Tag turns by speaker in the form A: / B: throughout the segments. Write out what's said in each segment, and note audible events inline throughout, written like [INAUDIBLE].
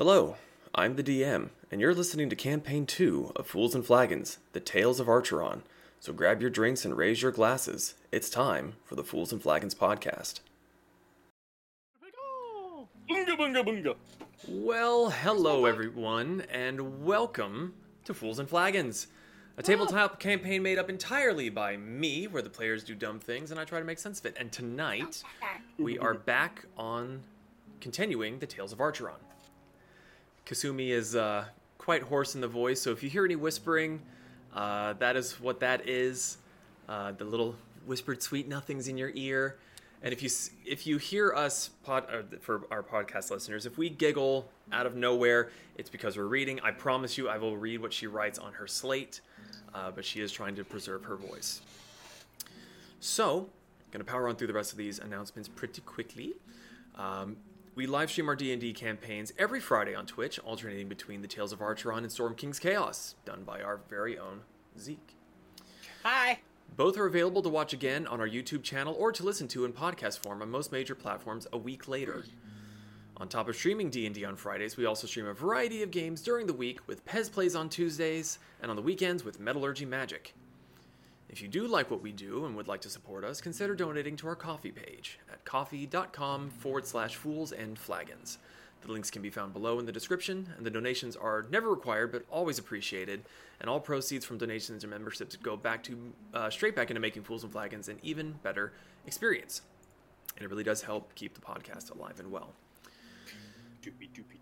A: Hello, I'm the DM, and you're listening to Campaign 2 of Fools and Flagons, The Tales of Archeron. So grab your drinks and raise your glasses. It's time for the Fools and Flagons podcast.
B: Bunga bunga bunga.
A: Well, hello everyone, and welcome to Fools and Flagons, a tabletop campaign made up entirely by me, where the players do dumb things and I try to make sense of it. And tonight, we are back on continuing the Tales of Archeron. Kasumi is uh, quite hoarse in the voice, so if you hear any whispering, uh, that is what that is. Uh, the little whispered sweet nothings in your ear. And if you if you hear us pod, uh, for our podcast listeners, if we giggle out of nowhere, it's because we're reading. I promise you, I will read what she writes on her slate, uh, but she is trying to preserve her voice. So, gonna power on through the rest of these announcements pretty quickly. Um, we live stream our D&D campaigns every Friday on Twitch, alternating between the Tales of Archeron and Storm King's Chaos, done by our very own Zeke.
B: Hi.
A: Both are available to watch again on our YouTube channel or to listen to in podcast form on most major platforms a week later. On top of streaming D&D on Fridays, we also stream a variety of games during the week with Pez Plays on Tuesdays and on the weekends with Metallurgy Magic. If you do like what we do and would like to support us, consider donating to our Ko-fi page at ko-fi.com forward slash fools and flagons. The links can be found below in the description, and the donations are never required but always appreciated. And all proceeds from donations and memberships go back to uh, straight back into making fools and flagons an even better experience. And it really does help keep the podcast alive and well.
B: Doopy doopy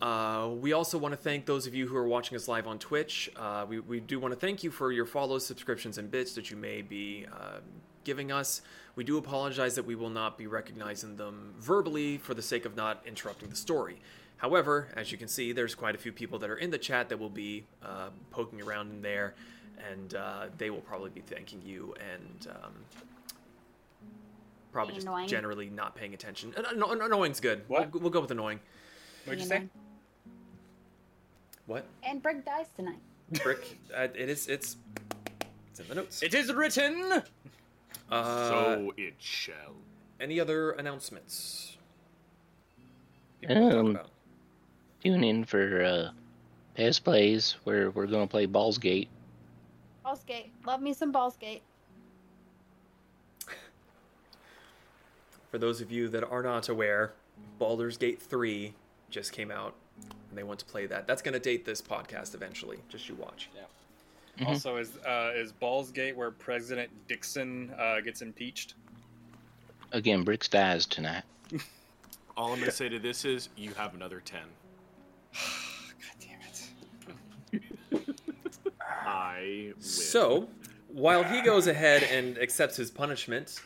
A: Uh, we also want to thank those of you who are watching us live on Twitch. Uh, we, we do want to thank you for your follows, subscriptions, and bits that you may be uh, giving us. We do apologize that we will not be recognizing them verbally for the sake of not interrupting the story. However, as you can see, there's quite a few people that are in the chat that will be uh, poking around in there, and uh, they will probably be thanking you and um, probably just
C: annoying.
A: generally not paying attention. Uh, no, annoying's good.
B: What?
A: We'll, we'll go with annoying.
B: What'd you
C: You
B: say?
C: Know.
A: What?
C: And Brick dies tonight.
A: Brick. uh, it is. It's. It's in the notes.
B: It is written.
A: Uh,
D: so it shall.
A: Any other announcements? People wanna talk
E: Um. Tune in for uh, Pez Plays, where we're going to play Balls Gate.
C: Balls Gate. Love me some Balls Gate.
A: For those of you that are not aware, Baldur's Gate 3 just came out, and they want to play that. That's going to date this podcast eventually. Just you watch.
E: Mhm.
B: Also, is uh, is Ballsgate where President Dixon uh, gets impeached?
E: Again, Bricks dies tonight.
D: All I'm gonna say to this is, you have another ten. [SIGHS]
B: God damn it!
D: I win.
A: So, while he goes ahead and accepts his punishment,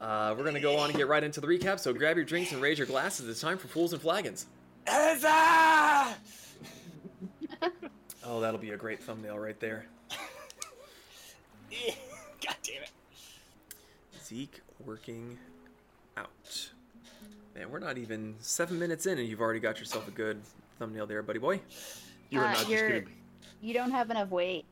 A: uh, we're going to go on and get right into the recap. So grab your drinks and raise your glasses. It's time for Fools and Flagons.
B: Huzzah! [LAUGHS]
A: Oh, that'll be a great thumbnail right there. [LAUGHS]
B: God damn it!
A: Zeke working out. Man, we're not even seven minutes in, and you've already got yourself a good thumbnail there, buddy boy.
D: you are
C: Uh,
D: not just
C: you're-
D: gonna be.
C: You don't have enough weight.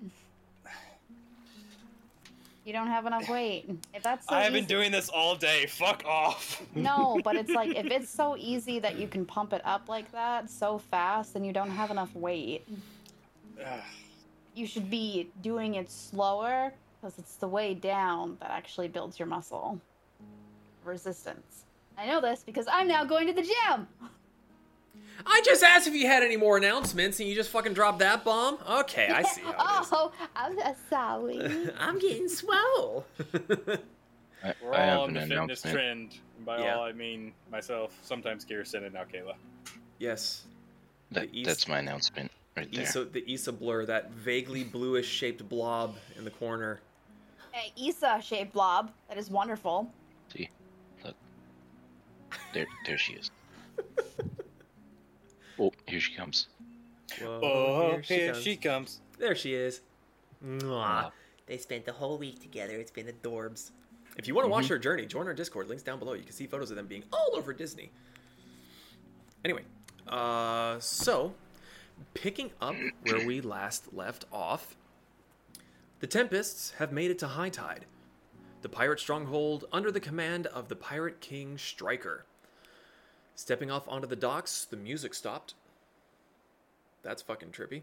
C: You don't have enough weight. If that's so
B: I have been
C: easy-
B: doing this all day. Fuck off.
C: No, [LAUGHS] but it's like if it's so easy that you can pump it up like that so fast, and you don't have enough weight. [SIGHS] You should be doing it slower because it's the way down that actually builds your muscle resistance. I know this because I'm now going to the gym. [LAUGHS]
A: I just asked if you had any more announcements, and you just fucking dropped that bomb? Okay, I see [LAUGHS]
C: oh, I'm sorry. [LAUGHS]
A: I'm getting swell.
E: I,
B: We're
E: I have
B: all on
E: an
B: the fitness trend. And by
A: Yeah.
B: all I mean myself, sometimes Kirsten, and now Kayla.
A: yes.
E: That,
A: East-
E: that's my announcement right there.
A: Issa, the Issa blur, that vaguely bluish shaped blob in the corner.
C: A Issa shaped blob. That is wonderful.
E: See, look, there, there she is. [LAUGHS] oh, here she comes.
A: Whoa,
B: Oh, here,
A: comes.
B: she comes.
A: There she is. Mwah.
F: They spent the whole week together. It's been adorbs.
A: If you want to watch their journey, join our Discord. Links down below. You can see photos of them being all over Disney. Anyway, uh, so picking up where we last left off, the Tempests have made it to High Tide, the pirate stronghold under the command of the pirate king Stryker. Stepping off onto the docks, the music stopped. That's fucking trippy.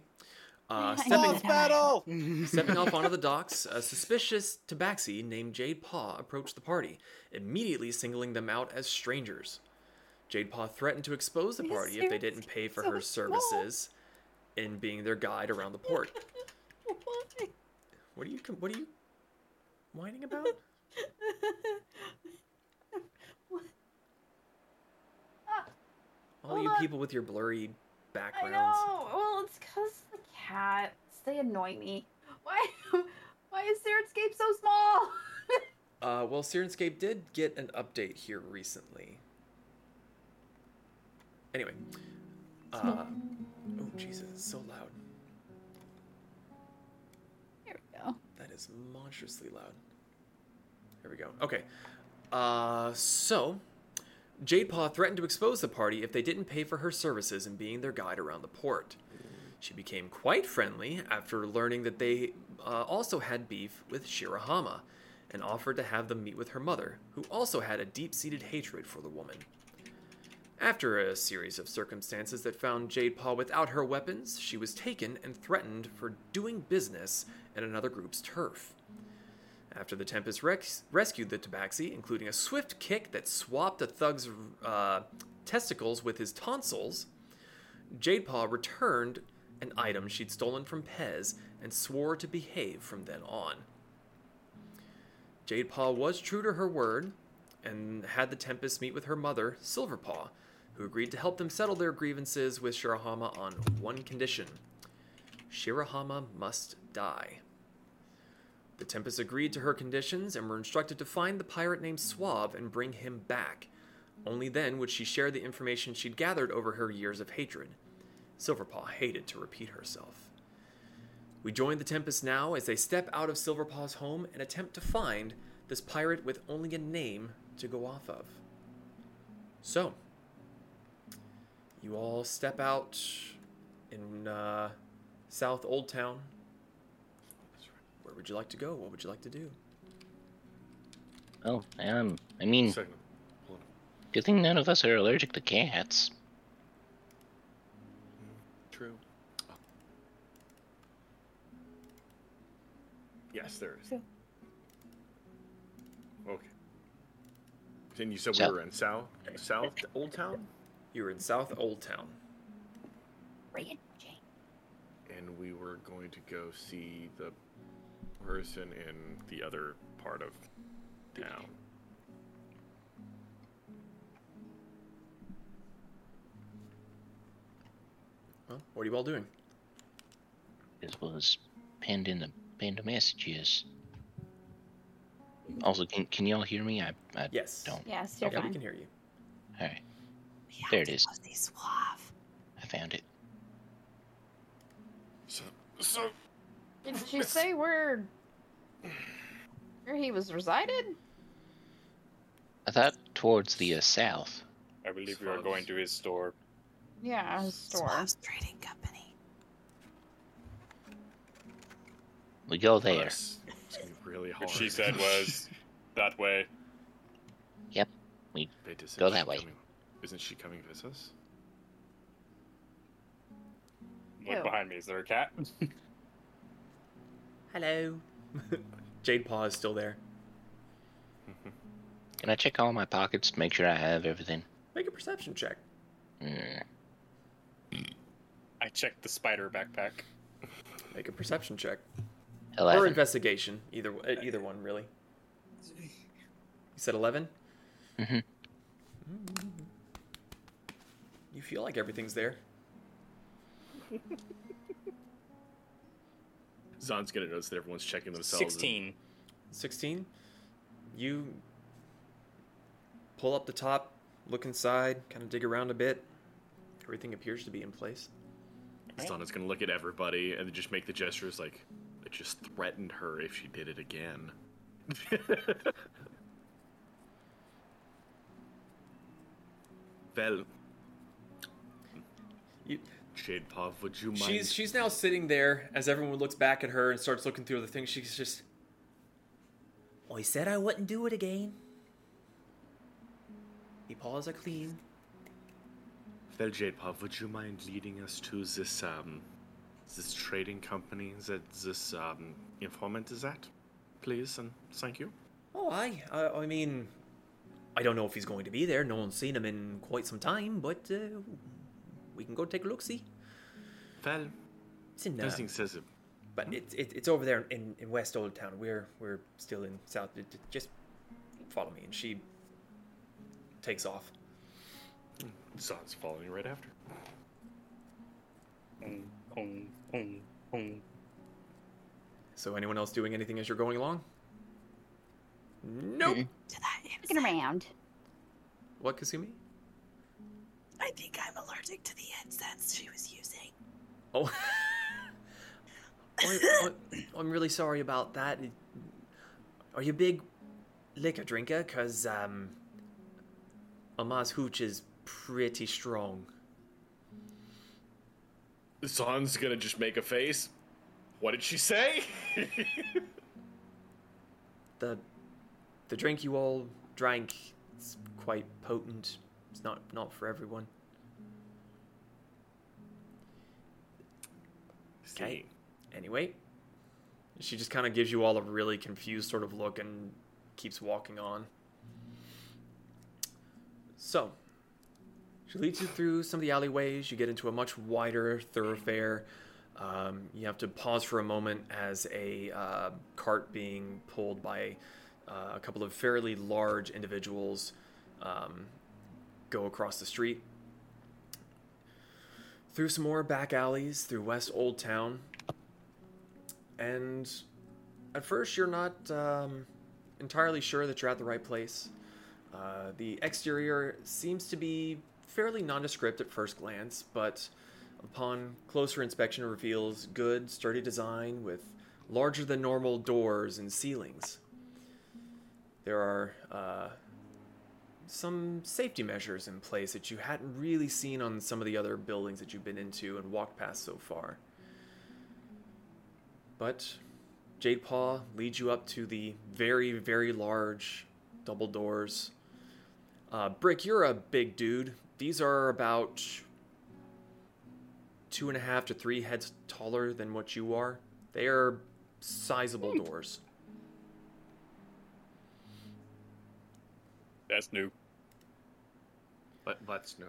A: Uh, stepping,
B: battle! [LAUGHS]
A: Stepping off onto the docks, a suspicious tabaxi named Jade Paw approached the party, immediately singling them out as strangers. Jade Paw threatened to expose the party if they didn't pay for
C: so
A: her
C: small.
A: services in being their guide around the port. [LAUGHS] What are you what are you whining about? [LAUGHS] All
C: Hold
A: you
C: on.
A: people with your blurry backgrounds.
C: I know. Well, it's because the cats. They annoy me. Why? [LAUGHS] Why is Syrinscape so small? [LAUGHS]
A: Uh, well, Syrinscape did get an update here recently. Anyway. Uh, oh, Jesus, it's so loud.
C: Here we go.
A: That is monstrously loud. Here we go. Okay. Uh, so, Jade Paw threatened to expose the party if they didn't pay for her services in being their guide around the port. She became quite friendly after learning that they uh, also had beef with Shirahama and offered to have them meet with her mother, who also had a deep seated hatred for the woman. After a series of circumstances that found Jade Paw without her weapons, she was taken and threatened for doing business in another group's turf. After the Tempest rescued the Tabaxi, including a swift kick that swapped a thug's uh, testicles with his tonsils, Jade Paw returned an item she'd stolen from Pez and swore to behave from then on. Jade Paw was true to her word and had the Tempest meet with her mother, Silver Paw, who agreed to help them settle their grievances with Shirahama on one condition Shirahama must die. The Tempest agreed to her conditions and were instructed to find the pirate named Suave and bring him back. Only then would she share the information she'd gathered over her years of hatred. Silver Paw hated to repeat herself. We join the Tempest now as they step out of Silver Paw's home and attempt to find this pirate with only a name to go off of. So, you all step out in uh, South Old Town. Where would you like to go? What would you like to do?
E: Oh, um, I mean,
D: Second. Hold on.
E: good thing none of us are allergic to cats.
D: True. Yes, there is. Okay. Then you said
E: South.
D: we were in South South Old Town,
A: You were in South Old Town.
C: Raging.
D: and we were going to go see the person in the other part of town.
A: Well, what are you all doing?
E: This was penned in the pinned messages. Also, can can y'all hear me? I I
A: Yes.
E: don't.
C: Yes, you're
A: yeah, we can hear you.
E: All right, There it is. I found it.
D: So, so
C: Did she say where where he was resided?
E: I thought towards the uh, south.
B: I believe we are going to his store.
C: Yeah, his store.
G: Suave's Trading Company.
E: We go there.
D: it's gonna be really hard.
B: What she said [LAUGHS] was that way.
E: Yep, we
D: Wait, isn't
E: Go
D: she
E: that way.
D: coming- Isn't she coming with us?
B: Look
C: Ew.
B: behind me. Is there a cat? [LAUGHS]
H: Hello. [LAUGHS]
A: Jade Paw is still there.
E: can I check all my pockets to make sure I have everything?
A: Make a perception check.
E: Mm,
B: I checked the spider backpack.
A: Make a perception check. Or investigation. Either uh, either one, really. You said 11?
E: Mhm.
A: You feel like everything's there. [LAUGHS]
D: Zon's gonna notice that everyone's checking themselves. and-
B: Sixteen.
A: 16. You pull up the top, look inside, kind of dig around a bit. Everything appears to be in place.
D: Zana's gonna look at everybody and just make the gestures like it just threatened her if she did it again. [LAUGHS] well,
A: You,
D: Jade Paw, would you mind?
A: she's she's now sitting there as everyone looks back at her and starts looking through the things. She's just Oh,
H: I said I wouldn't do it again. The paws are clean.
D: Well, Jade Paw, would you mind leading us to this um, this trading company that this um, informant is at, please, and thank you.
A: Oh, aye. I, I mean, I don't know if he's going to be there. No one's seen him in quite some time, but uh, we can go take a look. See,
D: Well,
A: it's in. Uh,
D: nothing says it.
A: but it's it, it's over there in, in West Old Town. We're we're still in South. it- it- Just follow me, and she takes off.
D: Zod's following right after.
I: So, anyone else doing anything as you're going along? Nope.
G: To that
C: Looking around.
I: What, Kasumi?
G: I think I'm allergic to the incense she was using.
I: Oh.
A: I, [LAUGHS] I, I'm really sorry about that. Are you a big liquor drinker? Cause um, Amaz Hooch is pretty strong.
D: Zon's gonna just make a face. What did she say?
A: The the drink you all drank is quite potent. It's not not for everyone. Okay. Anyway, she just kind of gives you all a really confused sort of look and keeps walking on. So, she leads you through some of the alleyways. You get into a much wider thoroughfare. Um, you have to pause for a moment as a uh, cart being pulled by uh, a couple of fairly large individuals um, go across the street. Through some more back alleys, through West Old Town. And at first, you're not um, entirely sure that you're at the right place. Uh, the exterior seems to be fairly nondescript at first glance, but upon closer inspection, reveals good, sturdy design with larger than normal doors and ceilings. There are uh, some safety measures in place that you hadn't really seen on some of the other buildings that you've been into and walked past so far. But Jade Paw leads you up to the very, very large double doors. Uh, Brick, you're a big dude. These are about two and a half to three heads taller than what you are. They are sizable doors.
B: That's new.
D: But what's no?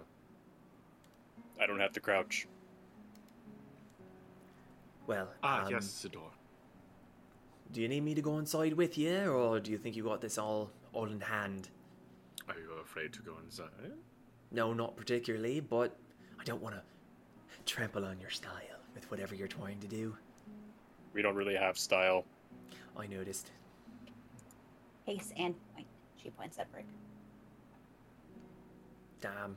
B: I don't have to crouch.
A: Well,
D: Ah,
A: um,
D: yes, it's a door.
A: Do you need me to go inside with you, or do you think you got this all all in hand?
D: Are you afraid to go inside?
A: No, not particularly, but I don't want to trample on your style with whatever you're trying to do.
B: We don't really have style.
A: I noticed.
C: Haste and point. She points at Brick.
A: Damn.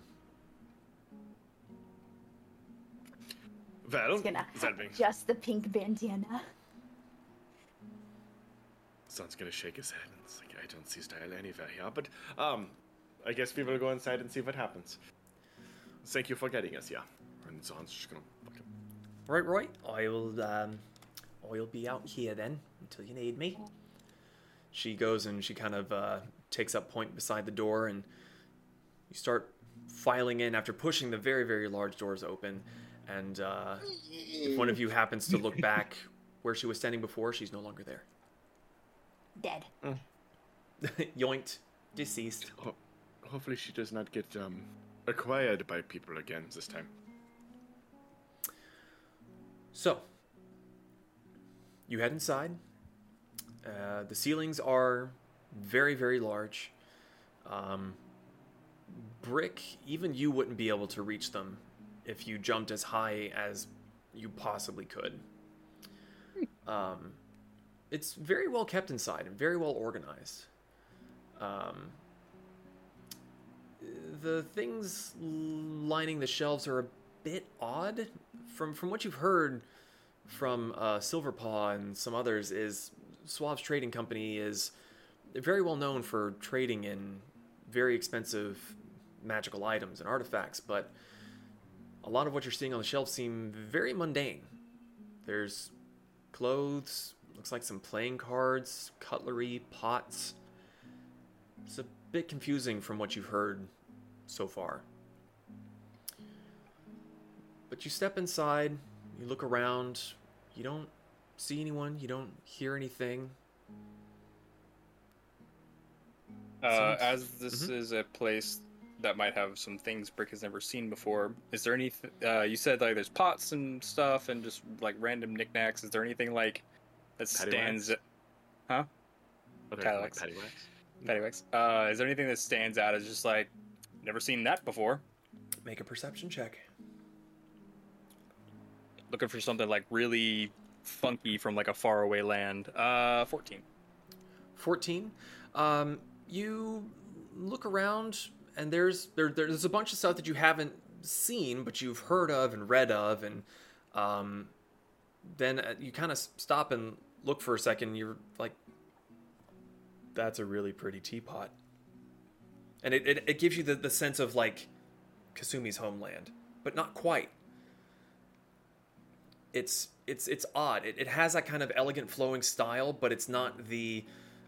D: Well,
C: He's gonna
D: that being,
C: adjust the pink bandana.
D: Zon's gonna shake his head and it's like, I don't see style anywhere here. But um, I guess we will go inside and see what happens. Thank you for getting us, yeah. And Zon's just gonna fucking
A: Right, right. I'll um, I'll be out here then until you need me.
I: She goes and she kind of uh, takes up point beside the door, and you start filing in after pushing the very, very large doors open. And uh, if one of you happens to look back [LAUGHS] where she was standing before, she's no longer there.
C: Dead. [LAUGHS]
I: Yoinked, deceased.
D: Ho- hopefully she does not get um acquired by people again this time.
I: So, you head inside. Uh, the ceilings are very, very large. Um, brick, even you wouldn't be able to reach them if you jumped as high as you possibly could. Um, it's very well kept inside and very well organized. Um, the things lining the shelves are a bit odd. From from what you've heard from uh, Silver Paw and some others, is Suave's trading company is very well known for trading in very expensive magical items and artifacts, but a lot of what you're seeing on the shelves seem very mundane. There's clothes, looks like some playing cards, cutlery, pots. It's a bit confusing from what you've heard so far.
A: but you step inside, you look around, you don't see anyone, you don't hear anything.
B: Uh, as this
A: Mhm.
B: is a place that might have some things Brick has never seen before, is there any? Uh, you said like there's pots and stuff and just like random knickknacks. Is there anything like that stands?
D: Are there, like,
B: Cadillacs.
D: paddywhacks?
B: Paddywhacks. Uh, is there anything that stands out as just like never seen that before?
A: Make a perception check.
B: Looking for something like really funky from like a faraway land. Uh, fourteen.
A: 14 um, you look around and there's there, there's a bunch of stuff that you haven't seen but you've heard of and read of and um, then uh, you kind of stop and look for a second you're like that's a really pretty teapot. And it, it, it gives you the, the sense of like kasumi's homeland but not quite. It's it's it's odd. It, it has that kind of elegant flowing style but it's not the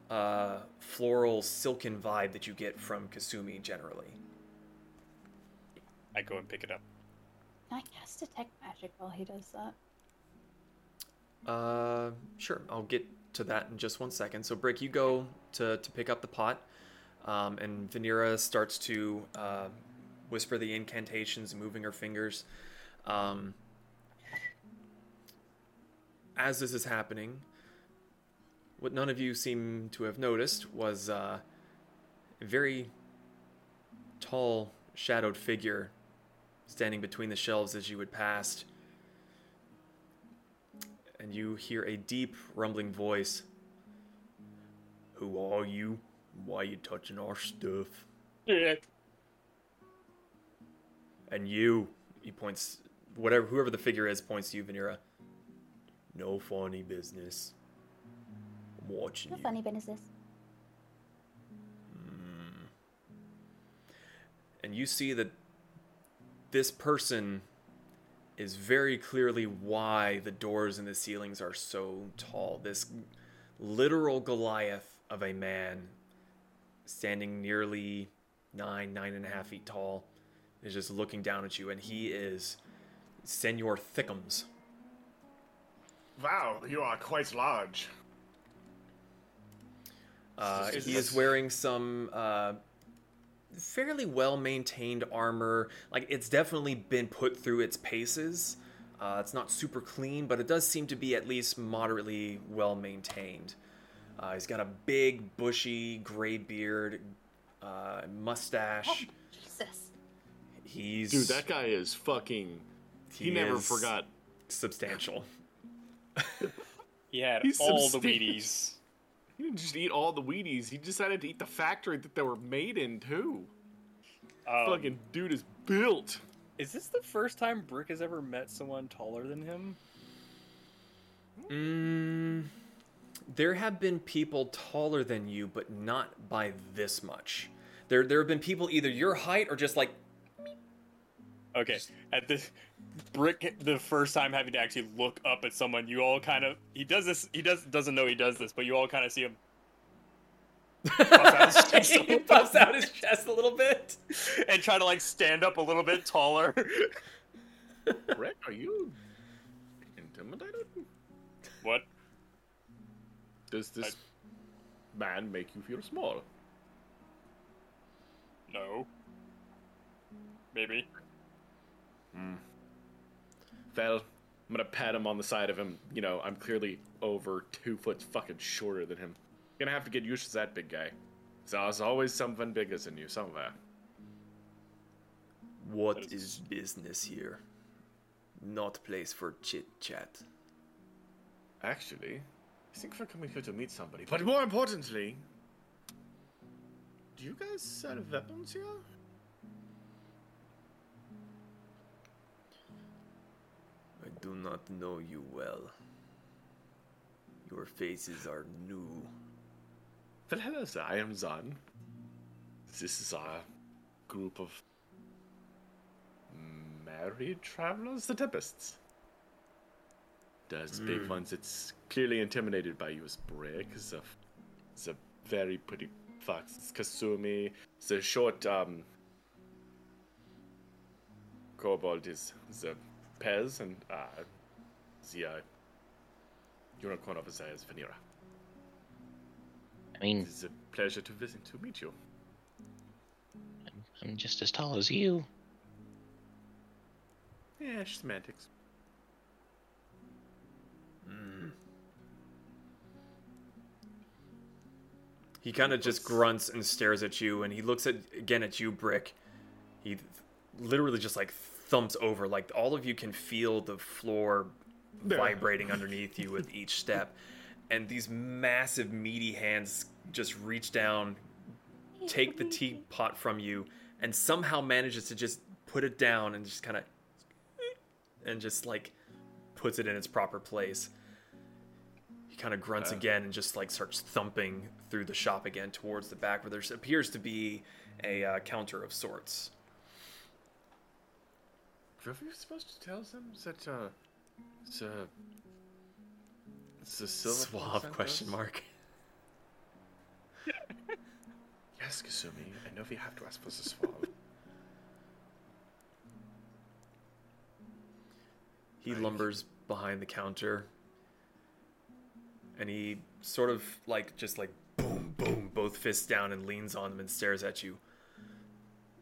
A: uh, floral silken vibe that you get from Kasumi generally.
B: I go and pick it up.
C: Can I cast detect magic while he does that?
A: Uh, sure, I'll get to that in just one second. So, Brick, you go to, to pick up the pot, um, and Vanera starts to uh, whisper the incantations, moving her fingers. Um, as this is happening, what none of you seem to have noticed was uh, a very tall, shadowed figure standing between the shelves as you had passed and you hear a deep, rumbling voice. Who are you? Why are you touching our stuff? And you, he points, whatever, whoever the figure is, points to you, Vanera. No funny business. I'm watching
C: How
A: you.
C: funny business is. this hmm.
A: and you see that this person is very clearly why the doors and the ceilings are so tall. This literal Goliath of a man standing nearly nine, nine and a half feet tall is just looking down at you, and he is Senor Thickums.
D: Wow, you are quite large.
A: Uh, he is wearing some uh, fairly well maintained armor. Like it's definitely been put through its paces. Uh, it's not super clean, but it does seem to be at least moderately well maintained. Uh, he's got a big, bushy, gray beard, uh, mustache.
C: Jesus.
A: He's
D: Dude, that guy is fucking. He, never forgot.
A: substantial. [LAUGHS] [LAUGHS]
B: He had
D: He's
B: all the
D: substantial.
B: Wheaties.
D: He didn't just eat all the Wheaties. He decided to eat the factory that they were made in too.
B: Um,
D: Fucking dude is built.
B: Is this the first time Brick has ever met someone taller than him?
A: Mm, there have been people taller than you, but not by this much. There, there have been people either your height or just like
B: Okay, at this Brick, the first time having to actually look up at someone, you all kind of he does this. He does doesn't know he does this, but you all kind of see him out his [LAUGHS] chest
A: he
B: little
A: puffs out his chest a little bit.
B: and try to like stand up a little bit taller.
D: Rick, are you intimidated?
B: what?
D: Does this man make you feel small?
B: No. Maybe.
D: Well, I'm gonna pat him on the side of him. You know, I'm clearly over two foot fucking shorter than him. Gonna have to get used to that big guy. So there's always something bigger than you somewhere.
A: What
B: That is-
A: is business here? Not place for chit chat.
D: Actually, I think we're coming here to meet somebody. But more importantly, do you guys sell weapons here?
A: Do not know you well. Your faces are new.
D: Well, hello, sir. I am Zan. This is our group of married travelers, the Tempests. Those big ones that's clearly intimidated by you is Brick. It's a, it's a very pretty fox. It's Kasumi. It's a short, um, kobold is the Pez and uh, the uh, unicorn officer is Vanira.
E: I mean,
D: It's a pleasure to visit to meet you.
E: I'm, I'm just as tall as you.
D: Yeah, semantics.
A: He kind of just grunts and stares at you, and he looks at again at you, Brick. He literally just like thumps over, like all of you can feel the floor vibrating underneath you with [LAUGHS] each step, and these massive meaty hands just reach down, take the teapot from you, and somehow manages to just put it down and just kind of, and just like puts it in its proper place. He kind of grunts again and just like starts thumping through the shop again towards the back where there appears to be a uh, counter of sorts.
D: Are you supposed to tell them? That uh, it's a it's a silver
A: Suave question
D: us?
A: mark. [LAUGHS]
D: Yes, Kasumi. I know we have to ask for the suave.
A: He lumbers behind the counter and he sort of like just like boom boom both fists down and leans on them and stares at you.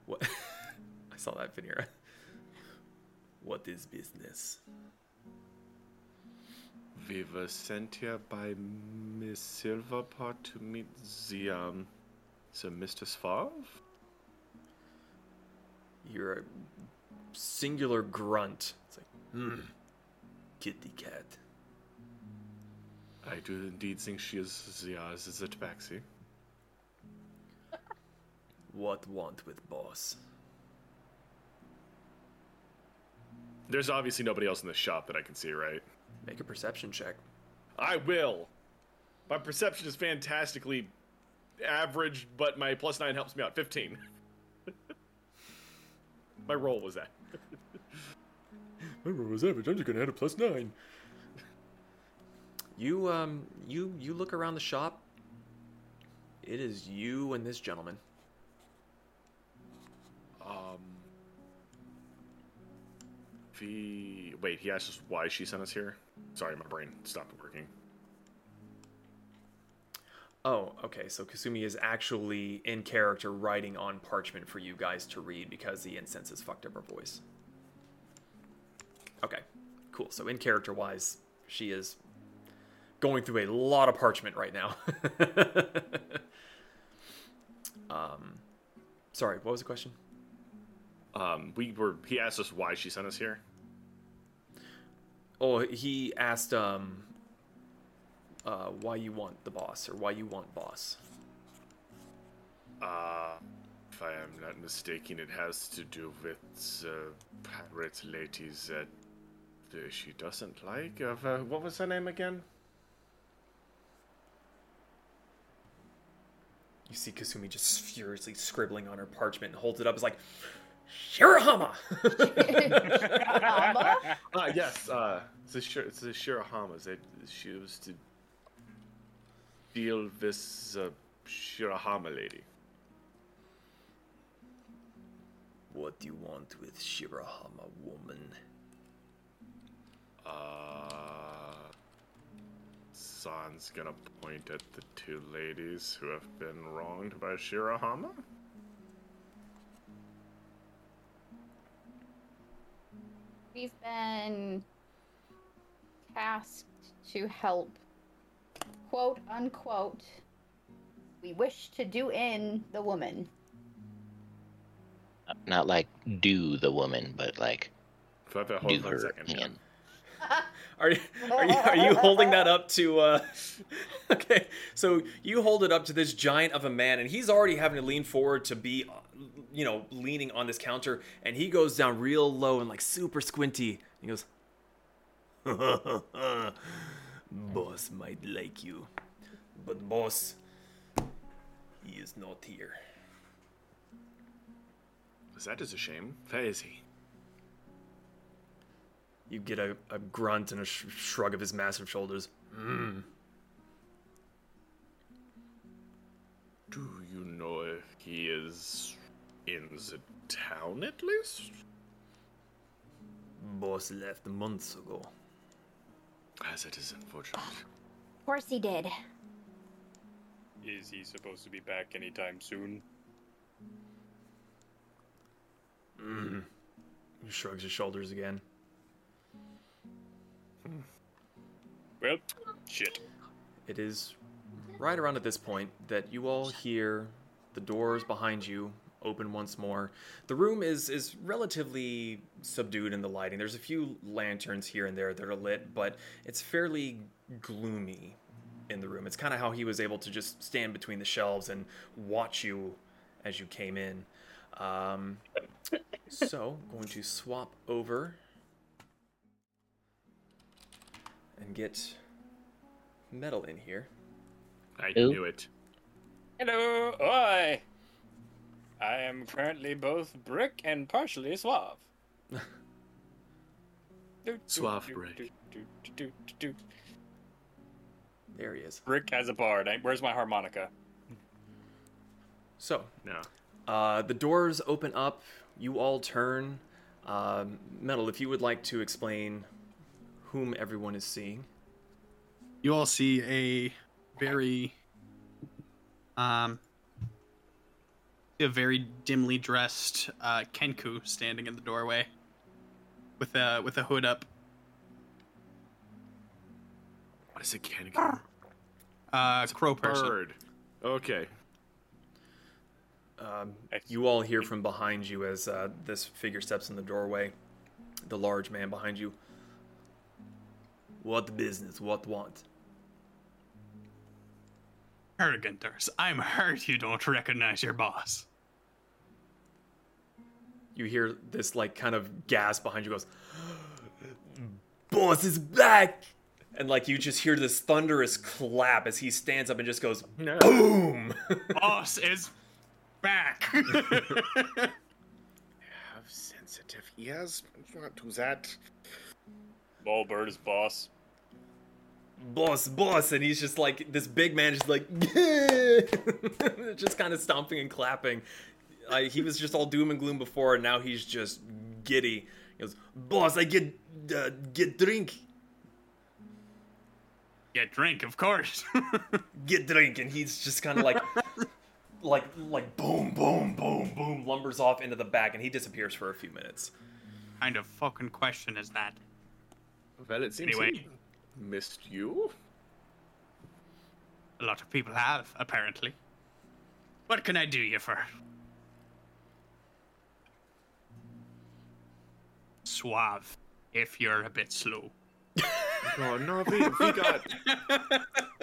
A: What [LAUGHS] I saw that Vanira. What is business?
D: we were sent here by Miss Silver Paw to meet the um, the Mr. Suave.
A: You're a singular grunt. It's like, hmm, kitty cat.
D: I do indeed think she is the uh, the tabaxi.
A: What want with boss?
D: There's obviously nobody else in the shop that I can see, right?
A: Make a perception check.
D: I will. My perception is fantastically average, but my plus nine helps me out. Fifteen. [LAUGHS] my roll was that. [LAUGHS]
A: My roll was average. I'm just gonna add a plus nine. You um you you look around the shop. It is you and this gentleman.
D: The wait, he asked us why she sent us here. Sorry, my brain stopped working.
A: Oh, okay. So Kasumi is actually in character writing on parchment for you guys to read because the incense has fucked up her voice. Okay, cool. So in character wise, she is going through a lot of parchment right now. [LAUGHS] um, sorry, what was the question?
D: Um, we were. He asked us why she sent us here.
A: Oh, he asked um, uh, why you want the boss or why you want boss.
D: Uh, if I am not mistaken, it has to do with the pirate ladies that uh, she doesn't like. Of uh, what was her name again?
A: You see Kasumi just furiously scribbling on her parchment and holds it up. It's like, Shirahama!
C: Mama?
D: Ah, [LAUGHS] yes. Uh, it's the Shir- it's the Shirahamas. They she was to deal with the Shirahama lady.
A: what do you want with Shirahama, woman?
D: Uh, San's gonna point at the two ladies who have been wronged by Shirahama.
C: We've been tasked to help, quote unquote, we wish to do in the woman.
E: Not like do the woman, but like
D: So I
E: do
D: hold on a
E: her
D: second. yeah. [LAUGHS]
A: Are you, are you are you holding that up to? Uh... [LAUGHS] Okay, so you hold it up to this giant of a man, and he's already having to lean forward to be, you know, leaning on this counter, and he goes down real low and like super squinty. He goes, [LAUGHS] "Boss might like you, but boss, he is not here."
D: That is a shame. Where is he?
A: You get a, a grunt and a sh- shrug of his massive shoulders. Mm.
D: Do you know if he is in the town at least?
A: Boss left months ago.
D: As it is unfortunate.
C: Of course he did.
B: Is he supposed to be back anytime soon?
A: Mm. He shrugs his shoulders again.
B: Well, shit.
A: It is right around at this point that you all hear the doors behind you open once more. The room is is relatively subdued in the lighting. There's a few lanterns here and there that are lit, but it's fairly gloomy in the room. It's kind of how he was able to just stand between the shelves and watch you as you came in. Um, [LAUGHS] so, going to swap over and get metal in here.
D: I
E: Who?
D: knew it.
B: Hello, oi! I am currently both brick and partially suave.
D: Suave brick.
A: There he is.
B: Brick has a bard. Where's my harmonica?
A: So,
D: No.
A: uh, the doors open up. You all turn. Um, metal, if you would like to explain whom everyone is seeing.
J: You all see a very um a very dimly dressed uh, Kenku standing in the doorway with a with a hood up.
D: What is a cannigan?
J: Uh, crow person.
D: Bird. Okay.
A: Um, you all hear from behind you as uh, this figure steps in the doorway. The large man behind you. What the business? What want?
J: Arroganters, I'm hurt you don't recognize your boss.
A: You hear this like kind of gasp behind you goes, Boss is back! And like you just hear this thunderous clap as he stands up and just goes
D: No.
A: boom. [LAUGHS]
J: boss is back.
D: Have sensitive ears. Not do that.
B: Ball bird is boss.
A: Boss, boss, and he's just like this big man, just like [LAUGHS] just kind of stomping and clapping. Uh, he was just all doom and gloom before, and now he's just giddy. He goes, "Boss, I get uh, get drink,
J: Get drink, of course. [LAUGHS]
A: get drink," and he's just kind of like. Like, like, boom, boom, boom, boom, lumbers off into the back, and he disappears for a few minutes.
J: kind of fucking question is that?
D: Well, it seems
J: Anyway.
D: He missed you.
J: A lot of people have, apparently. What can I do you for? Suave, if you're a bit slow. [LAUGHS]
D: Oh no, we, we got. [LAUGHS]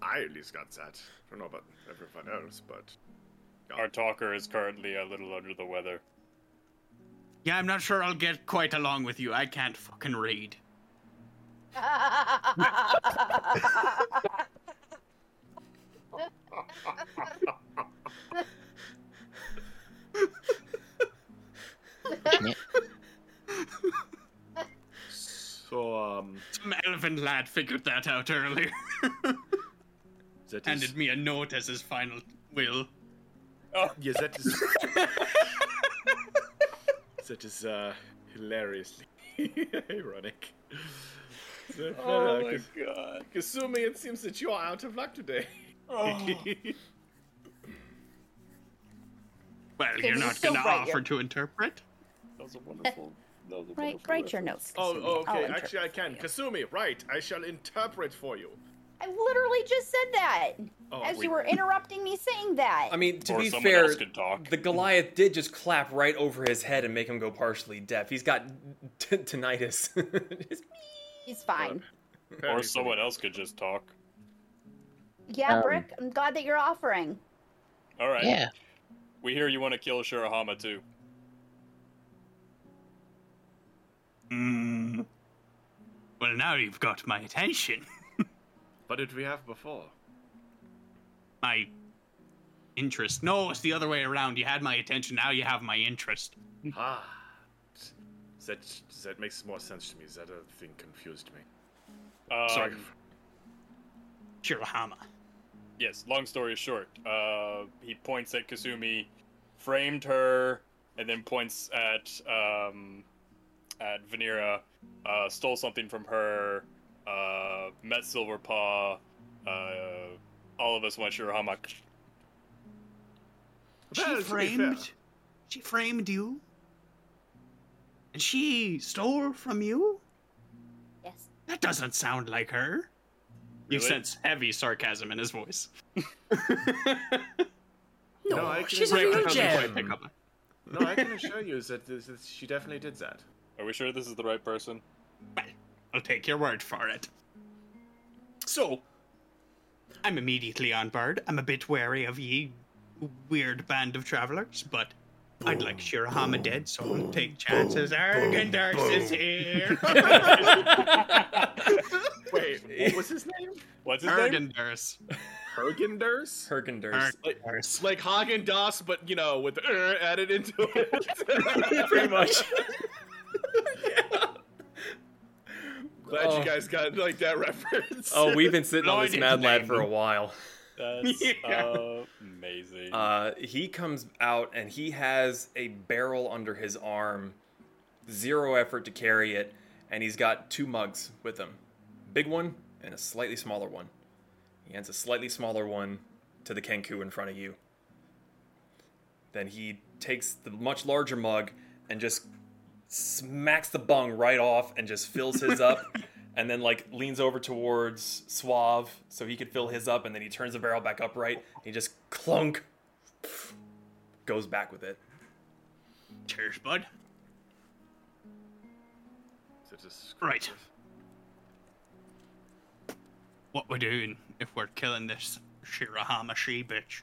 D: I at least got that. I don't know about everyone else, but
B: Our talker is currently a little under the weather.
J: Yeah, I'm not sure I'll get quite along with you. I can't fucking read.
D: So um,
J: Some elephant lad figured that out earlier.
D: that is
J: Handed me a note as his final will. Oh.
D: Yes, that is that is uh hilariously [LAUGHS] ironic. So,
B: Oh
D: uh,
B: my
D: Kas-
B: god.
D: Kasumi, it seems that you are out of luck today. [LAUGHS] [LAUGHS]
J: Well,
C: Okay,
J: you're not
C: still
J: gonna offer
C: your-
J: to interpret.
B: That was a wonderful. That was a
C: Write,
B: wonderful
C: write your notes.
D: oh,
C: Kasumi.
D: oh,
C: I'll
D: okay. Actually, I can. Kasumi, right? I shall interpret for you.
C: I literally just said that
D: Oh,
C: as
D: we-
C: you were interrupting me saying that.
A: I mean, to
B: Or
A: be fair,
B: talk.
A: the Goliath did just clap right over his head and make him go partially deaf. He's got t- [LAUGHS] tinnitus. Just-
C: He's fine.
B: Or someone else could just talk.
C: Yeah,
E: Um,
C: Brick. I'm glad that you're offering.
B: All right.
E: Yeah.
B: We hear you want to kill Shirahama too.
J: Hmm. Well, now you've got my attention. [LAUGHS]
D: What did we have before?
J: My interest. No, it's the other way around. You had my attention, now you have my interest.
D: ah, that that makes more sense to me. Is that other thing confused me.
B: Um,
D: Sorry.
J: Shirahama.
B: Yes. Long story short, uh, he points at Kasumi, framed her, and then points at um, at that Vanera uh, stole something from her, uh, met Silver Paw, uh, all of us went Shirahama.
J: She
D: Well,
J: framed. She framed you. And she stole from you.
C: Yes.
J: That doesn't sound like her. You
B: Really?
J: sense heavy sarcasm in his voice. [LAUGHS]
A: No,
D: No, I can
A: she's a
D: agree.
A: real
D: I
J: doesn't quite
A: gem.
J: pick up.
D: No, I can assure you that, this, that she definitely did that.
B: Are we sure this is the right person?
J: Well, I'll take your word for it. So, I'm immediately on board. I'm a bit wary of ye weird band of travelers, but I'd like Shirahama dead, so I'll take chances. Argandars is here. [LAUGHS]
D: Wait, what was his name?
B: What's his name?
J: Argandars.
D: Hergenders?
A: Hergenders.
D: Like,
J: Argandars.
D: like Häagen-Dazs, but you know, with the er added into it. [LAUGHS]
A: Pretty much. [LAUGHS]
D: Glad
A: Oh.
D: you guys got like that reference.
A: Oh, we've been sitting on this
J: idea
A: Mad
J: his
A: Lad for a while.
B: That's [LAUGHS]
J: Yeah.
B: amazing.
A: Uh, he comes out and he has a barrel under his arm, zero effort to carry it, and he's got two mugs with him, big one and a slightly smaller one. He hands a slightly smaller one to the Kenku in front of you. Then he takes the much larger mug and just smacks the bung right off and just fills his up [LAUGHS] and then like leans over towards Suave so he could fill his up and then he turns the barrel back upright. He just clunk goes back with it.
J: Cheers, bud.
D: So just-
J: Right. What we're doing if we're killing this Shirahama she bitch?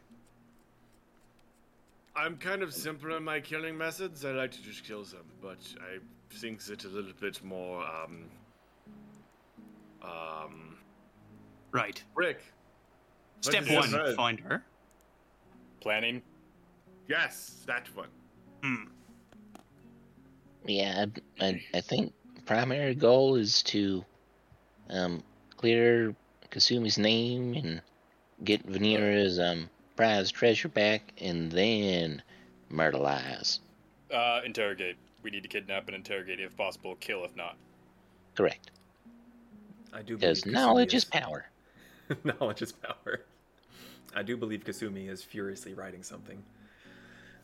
D: I'm kind of simple in my killing methods. I like to just kill them, but I think it's a little bit more um um
J: Right.
D: Rick.
J: Step one,
D: method?
J: find her.
B: Planning.
D: Yes, that one.
J: Hmm.
E: Yeah, I, I, I think primary goal is to um, clear Kasumi's name and get Vanera's um, prize treasure back, and then myrtleize.
B: Uh, interrogate. We need to kidnap and interrogate if possible. Kill if not.
E: Correct.
A: I do
E: Because knowledge
A: Kasumi
E: is power. [LAUGHS]
A: knowledge is power. I do believe Kasumi is furiously writing something.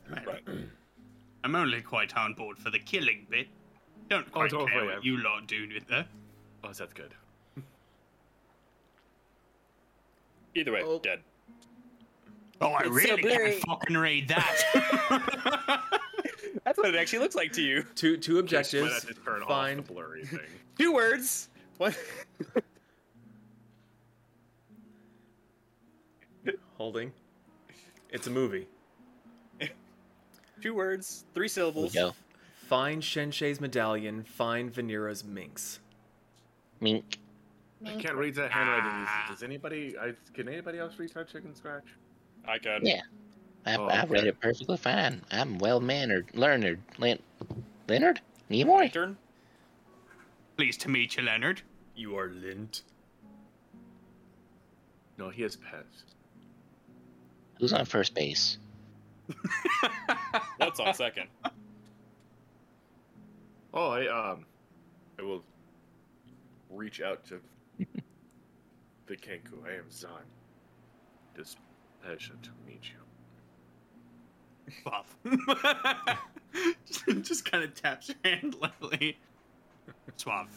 B: Right.
J: I'm only quite on board for the killing bit. Don't
D: Oh,
J: quite
D: don't
J: care
D: worry,
J: what you lot do with her.
D: Oh, that's good. [LAUGHS]
B: Either way,
A: Oh.
B: dead.
J: Oh, I
B: It's
J: really
B: blurry.
J: can't fucking read that. [LAUGHS]
B: That's what it actually looks like to you.
A: Two two
D: Just might
A: objectives.
D: have to turn
A: Find
D: the blurry thing.
B: Two words. What?
A: holding. It's a movie.
B: Two words. Three
E: Here we
B: syllables.
E: go.
A: Find Shenshei's medallion. Find Vanera's minx.
E: Mink.
D: I can't read that handwriting. easy. Ah. Does anybody? I, can anybody else read that chicken scratch?
B: I can.
E: Yeah. I,
D: Oh,
E: I read
D: okay.
E: it perfectly fine. I'm well mannered. Leonard. Len- Leonard? Nimoy?
B: Turn.
J: Pleased to meet you, Leonard.
A: You are lint.
D: No, he has pets.
E: Who's on first base? [LAUGHS]
B: What's on second?
D: Oh, I um, I will reach out to [LAUGHS] the Kenku. I am Zan. It is a pleasure to meet you.
J: Bob. [LAUGHS] just just kind of taps your hand lightly. Suave.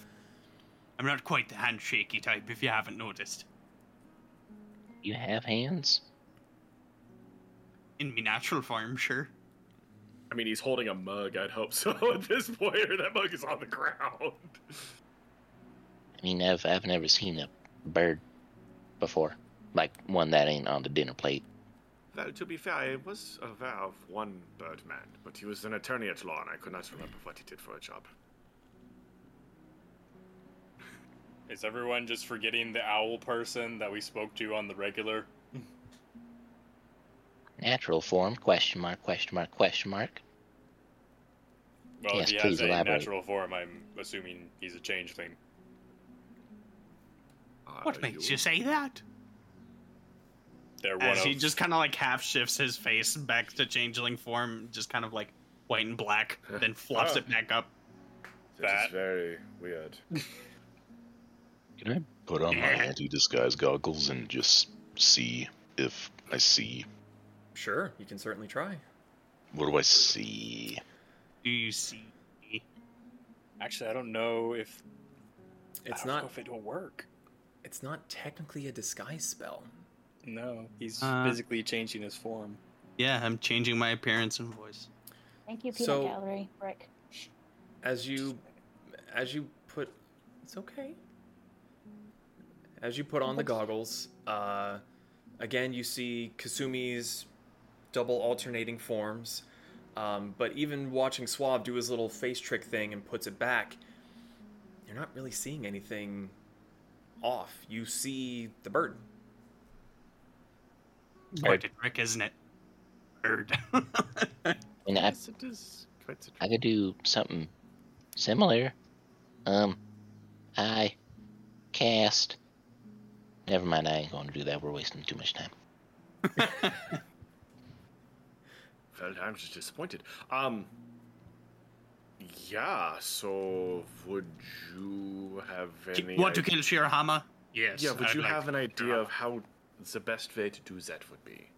J: I'm not quite the handshaky type, if you haven't noticed.
E: You have hands?
J: In me natural form, sure.
D: I mean, he's holding a mug. I'd hope so [LAUGHS] at this point, or that mug is on the ground.
E: I mean, I've, I've never seen a bird before. Like one that ain't on the dinner plate.
D: Well, to be fair, I was aware of one birdman, but he was an attorney at law, and I could not remember what he did for a job.
B: Is everyone just forgetting the owl person that we spoke to on the regular?
E: Natural form? Question mark, question mark, question mark.
B: Well,
E: Yes,
B: if he
E: please
B: has a
E: elaborate.
B: natural form, I'm assuming he's a changeling.
J: What makes you say that?
B: They're one
J: As
B: of
J: he just kind of like half shifts his face back to changeling form, just kind of like white and black, then flops
D: Ah.
J: it back up.
D: It is
B: that.
D: very weird. [LAUGHS]
K: Can I put on my anti disguise goggles and just see if I see?
A: Sure, you can certainly try.
K: What do I see?
J: Do you see?
B: Actually, I don't know if
A: It's
B: I don't know if it will work.
A: It's not technically a disguise spell.
B: No, he's
J: Uh,
B: physically changing his form.
J: Yeah, I'm changing my appearance and voice.
C: Thank you, Peanut
A: So-
C: Gallery. Brick.
A: As you, as you put, it's okay. As you put on the goggles, uh, again you see Kasumi's double alternating forms. Um, but even watching Suave do his little face trick thing and puts it back, you're not really seeing anything off. You see the bird.
J: Quite a trick, isn't it? Bird. [LAUGHS]
E: And I,
D: Yes, it is quite
E: I could do something similar. Um, I cast. Never mind, I ain't going to do that. We're wasting too much time.
D: Well, I'm just disappointed. Um. Yeah. So, would you have any?
J: Want to kill Shirahama? Yes.
D: Yeah. Would
J: I'd
D: you
J: like
D: have an idea of how the best way to do that would be?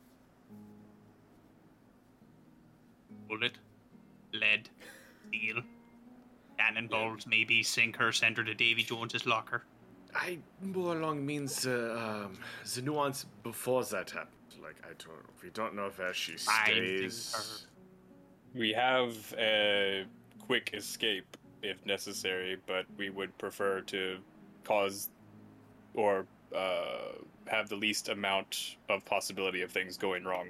J: Bullet, lead, steel, [LAUGHS] cannonballs, maybe sink her, send her to Davy Jones's locker.
D: I more along means uh, um, the nuance before that happened. Like I don't, we don't know where she stays.
B: We have a quick escape if necessary, but we would prefer to cause or uh, have the least amount of possibility of things going wrong.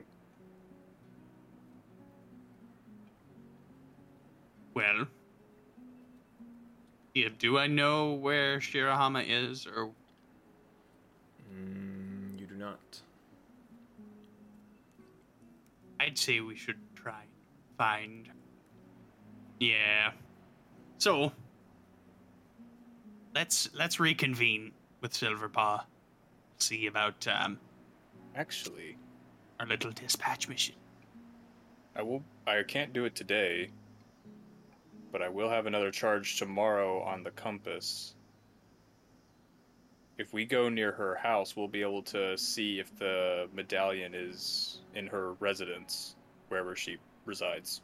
J: Well, yeah, do I know where Shirahama is, or
A: Mm, you do not.
J: I'd say we should try and find. Yeah. So let's let's reconvene with Silver Paw. See about um,
B: Actually,
J: our little dispatch mission.
B: I will. I can't do it today, but I will have another charge tomorrow on the compass. If we go near her house, we'll be able to see if the medallion is in her residence, wherever she resides.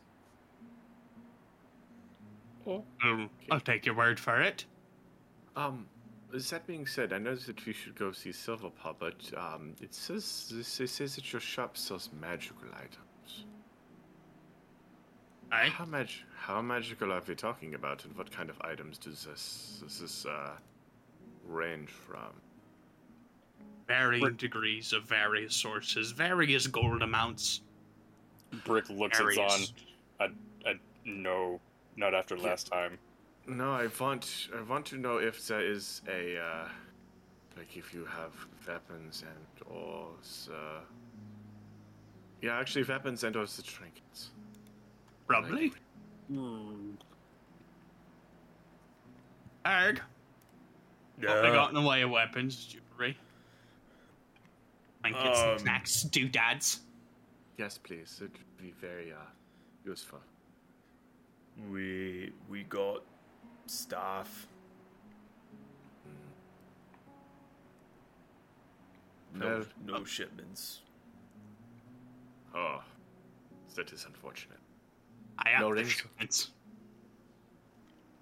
J: Um, I'll take your word for it.
D: Um, that being said, I know that we should go see Silver Paw, but um, it says it says that your shop sells magical items.
J: Aye.
D: How mag- how magical are we talking about, and what kind of items does this does this uh, range from?
J: Varying degrees of various sources, various gold amounts.
B: Brick looks at Zon.
J: Various.
B: I, I, no, not after last time.
D: No, I want I want to know if there is a uh, like if you have weapons and or uh, yeah, actually weapons and or the trinkets.
J: Probably. Arg. Yeah. What we got in the way of weapons, jewelry. Blankets
A: Um,
J: and snacks, doodads.
D: Yes, please. It would be very uh, useful.
A: We we got staff. No,
D: Well,
A: no shipments.
D: Oh, that is unfortunate.
J: I am
D: No
J: the shipments.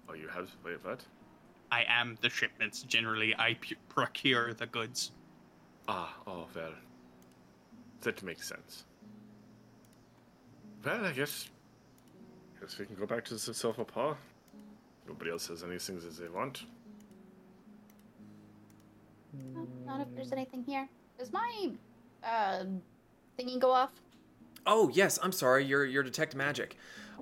D: Oh, you have wait what?
J: I am the shipments. Generally, I procure the goods.
D: Ah, oh well. That makes sense. Well, I guess. Guess we can go back to the Silver Paw. Nobody else has anything that they want.
C: No, not if there's anything here. Does my uh, thingy go off?
A: Oh yes, I'm sorry. You're you're detect magic.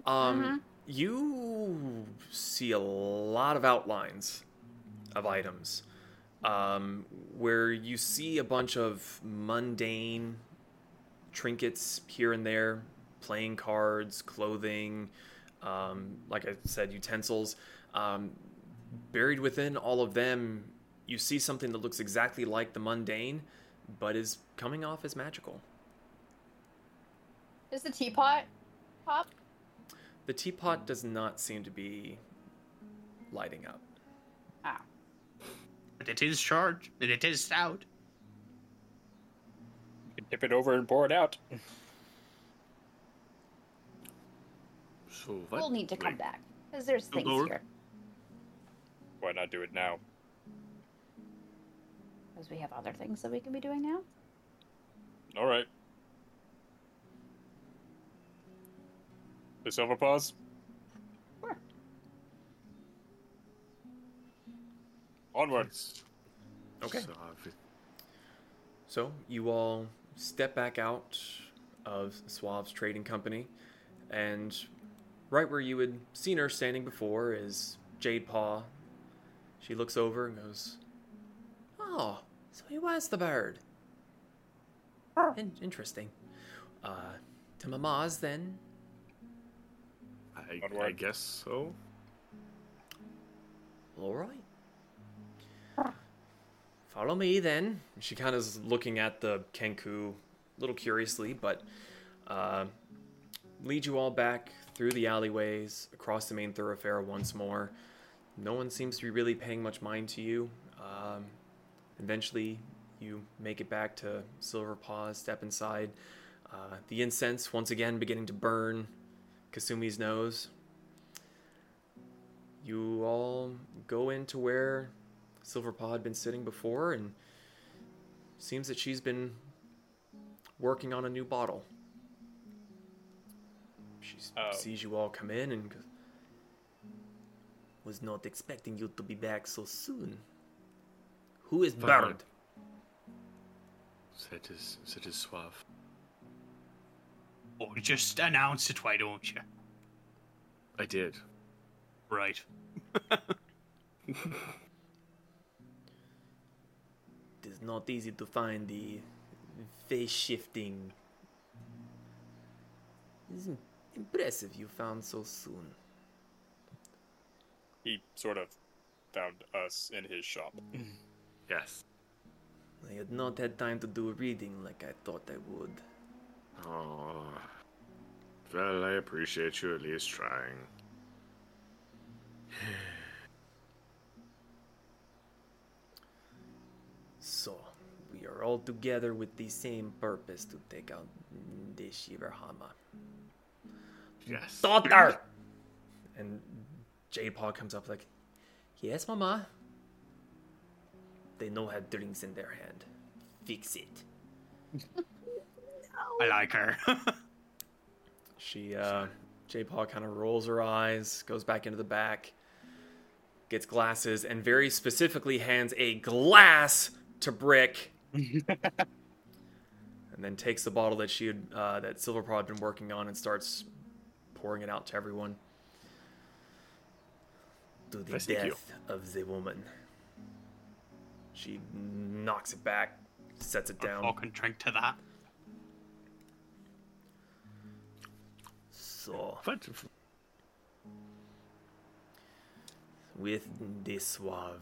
A: Um,
C: Mhm.
A: you see a lot of outlines of items, um, where you see a bunch of mundane trinkets here and there, playing cards, clothing, um, like I said, utensils. Um, buried within all of them, you see something that looks exactly like the mundane, but is coming off as magical.
C: Is the teapot pop?
A: The teapot does not seem to be lighting up.
C: Ah.
J: But it is charged, and it is stout.
B: You can tip it over and pour it out.
D: So what?
C: We'll need to come
D: Wait,
C: back because there's things
J: Lord.
C: here.
B: Why not do it now?
C: Because we have other things that we can be doing now.
B: All right. The silver paws.
C: Sure.
B: Onward.
D: yes.
A: Okay.
D: So
A: So you all step back out of Suave's trading company, and right where you had seen her standing before is Jade Paw. She looks over and goes, "Oh, so he was the bird. In- interesting. Uh, to Mama's then.
D: I, I guess so.
A: All right. Follow me then. She kind of is looking at the Kenku a little curiously, but uh, lead you all back through the alleyways, across the main thoroughfare once more. No one seems to be really paying much mind to you. Um, eventually, you make it back to Silver Paws, step inside. Uh, the incense once again beginning to burn Kasumi's nose you all go into where Silver Paw had been sitting before, and seems that she's been working on a new bottle. She
B: Oh.
A: sees you all come in and goes, was not expecting you to be back so soon. Who is
D: Fine.
A: Bird?
D: That is that is suave.
J: Oh, just announce it, why don't you?
D: I did.
J: Right. [LAUGHS]
A: It is not easy to find the face shifting. It's im- impressive you found so soon.
B: He sort of found us in his shop.
D: Yes.
A: I had not had time to do a reading like I thought I would.
D: Oh. Well, I appreciate you at least trying. [SIGHS]
A: So, we are all together with the same purpose to take out the Shiverhama.
D: Yes.
A: Daughter! And J Paw comes up like, Yes, Mama. They know have drinks in their hand. Fix it. [LAUGHS]
J: I like her. [LAUGHS]
A: She, uh, J Paw kind of rolls her eyes, goes back into the back, gets glasses, and very specifically hands a glass to Brick. [LAUGHS] and then takes the bottle that she had, uh, that Silver Paw had been working on, and starts pouring it out to everyone. To the
D: Thank you.
A: death of the woman. She knocks it back, sets it down.
J: All can drink to that.
A: So, with the suave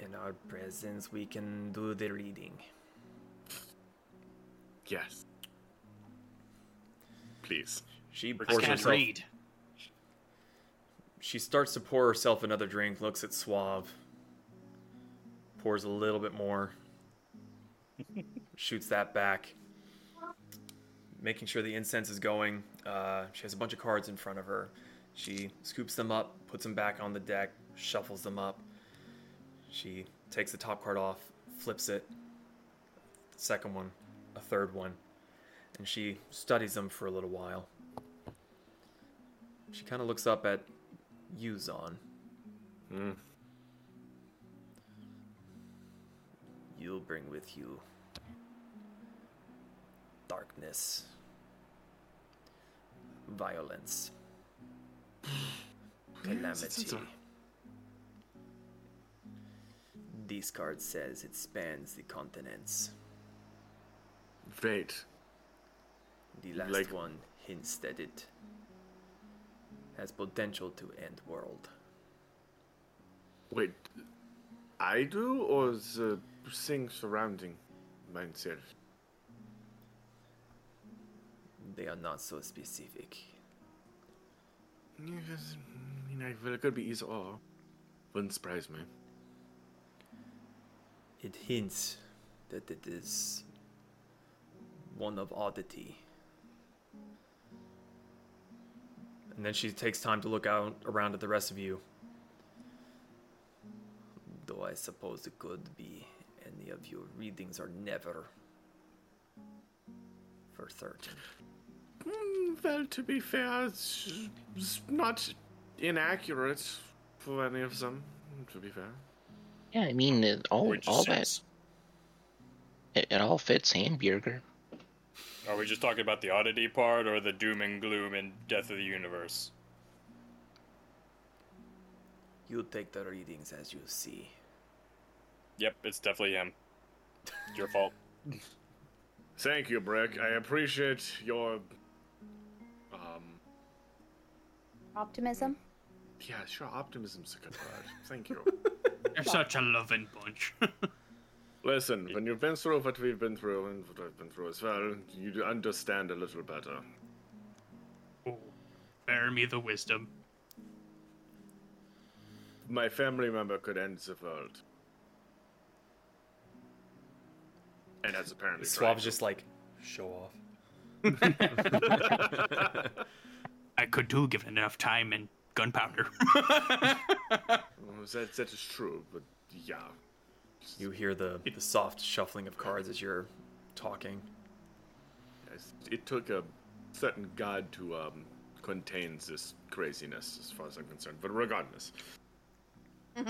A: in our presence, we can do the reading.
D: yes. Please.
A: She pours I
J: can't
A: herself.
J: read.
A: She starts to pour herself another drink. Looks at Suave. Pours a little bit more. [LAUGHS] shoots that back. Making sure the incense is going. Uh, she has a bunch of cards in front of her. She scoops them up, puts them back on the deck, shuffles them up. She takes the top card off, flips it. Second one, a third one, and she studies them for a little while. She kind of looks up at Yuzon.
D: Hmm.
A: You'll bring with you darkness, violence, [SIGHS] calamity. This card says it spans the continents.
D: Wait.
A: The last
D: Like-
A: one hints that it has potential to end world.
D: Wait. I do, or the thing surrounding myself?
A: They are not so specific.
D: Yes, I mean, I- well, it could be either or. Oh, wouldn't surprise me.
A: It hints that it is one of oddity. And then she takes time to look out around at the rest of you. Though I suppose it could be any of your readings are never for certain.
D: Mm, well, to be fair, it's, it's not inaccurate for any of them. To be fair.
E: Yeah, I mean, it, all
B: Which
E: all that it, it all fits Hamburger.
B: Are we just talking about the oddity part or the doom and gloom and death of the universe?
A: You take the readings as you see.
B: Yep, it's definitely him. It's your fault. [LAUGHS]
D: Thank you, Brick. I appreciate your.
C: Optimism.
D: Yeah, sure. Optimism's a good word. Thank you. [LAUGHS]
J: You're such a loving bunch. [LAUGHS]
D: Listen, when you've been through what we've been through and what I've been through as well, you understand a little better.
J: oh, bear me the wisdom.
D: My family member could end the world. And that's apparently
A: Suave's just like, show off. [LAUGHS]
J: I could do given enough time and gunpowder. [LAUGHS]
D: That, that is true, but yeah.
A: You hear the, the soft shuffling of cards as you're talking.
D: Yes, It took a certain god to um, contain this craziness, as far as I'm concerned. But regardless, [LAUGHS]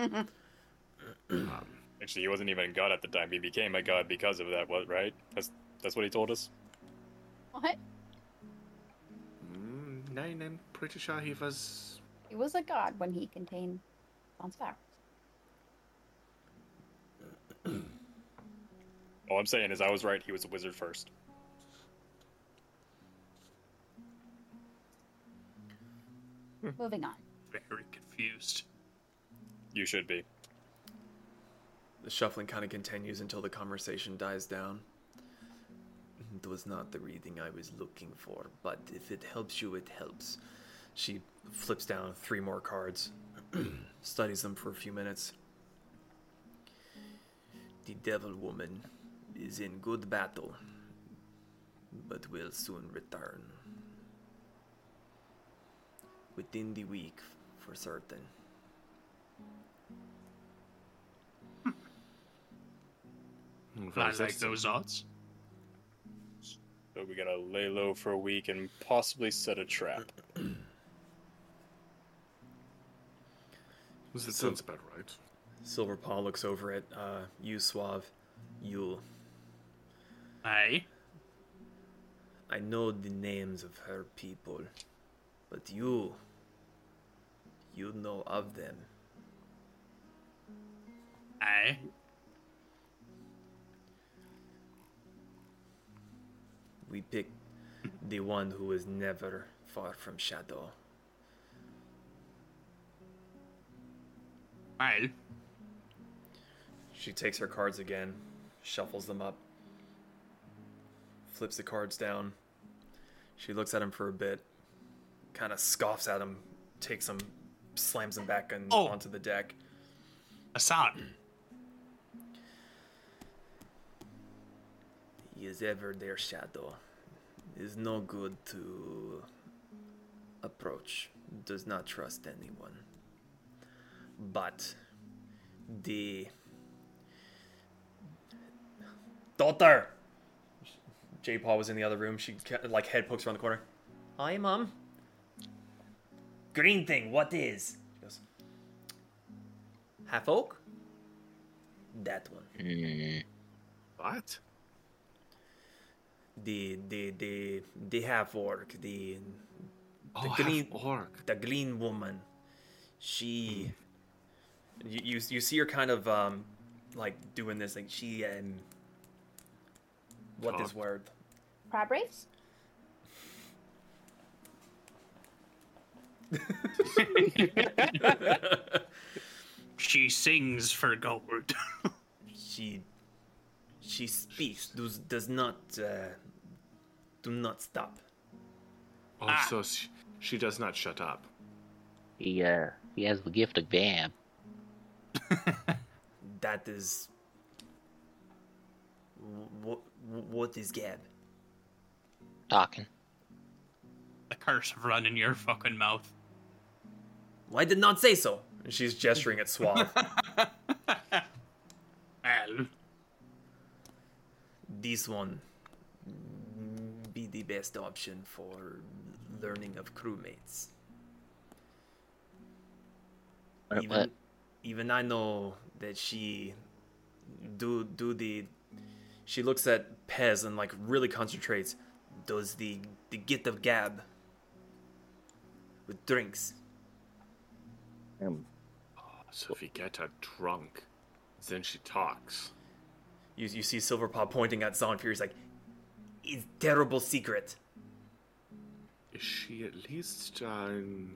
B: Actually, he wasn't even a god at the time. He became a god because of that, what, right? That's that's what he told us.
C: What?
D: Nine, I'm pretty sure he was.
C: He was a god when he contained Sans powers. [CLEARS THROAT]
B: All I'm saying is I was right. He was a wizard first. Hmm.
C: Moving on.
J: Very confused.
B: You should be.
A: The shuffling kind of continues until the conversation dies down. It was not the reading I was looking for, but if it helps you, it helps. She flips down three more cards, [CLEARS THROAT] studies them for a few minutes. The devil woman is in good battle, but will soon return. Within the week, for certain. Hmm.
J: I like those odds.
B: So we gotta lay low for a week and possibly set a trap.
D: That
A: So-
D: sounds about right.
A: Silver Paw looks over at uh, you, Suave. Yule.
J: Aye.
A: I know the names of her people, but you, you know of them.
J: Aye.
A: We picked the one who is never far from Shadow.
J: Aye.
A: She takes her cards again, shuffles them up, flips the cards down. She looks at him for a bit, kind of scoffs at him, takes them, slams them back and
J: Oh.
A: onto the deck.
J: Assad.
A: Is ever their shadow. Is no good to approach. Does not trust anyone. But the daughter. J Paul was in the other room. She like head pokes around the corner. Hi, mom. Green thing. What is? She goes. Half oak. That one.
E: Mm,
D: What?
A: The the the the half orc the
D: Oh,
A: green-
D: half orc.
A: the green woman she you, you you see her kind of um like doing this like she um what this word
C: Crab race? [LAUGHS]
J: She sings for gold. [LAUGHS]
A: she she speaks does does not uh, do not stop
D: Oh,
J: Ah.
D: so she, she does not shut up.
E: he uh he has the gift of gab. [LAUGHS]
A: that is. What, what is Gab?
E: Talking.
J: The curse of running your fucking mouth.
A: Why did not say so? And she's gesturing at Suave. [LAUGHS]
J: Well,
A: this one be the best option for learning of crewmates.
E: What-
A: Even,
E: what?
A: even I know that she do do the she looks at Pez and like really concentrates. Does the the gift of gab with drinks?
E: Um,
D: So if you get her drunk, then she talks.
A: You you see Silver Paw pointing at Zon Fury's like, it's terrible secret.
D: Is she at least um?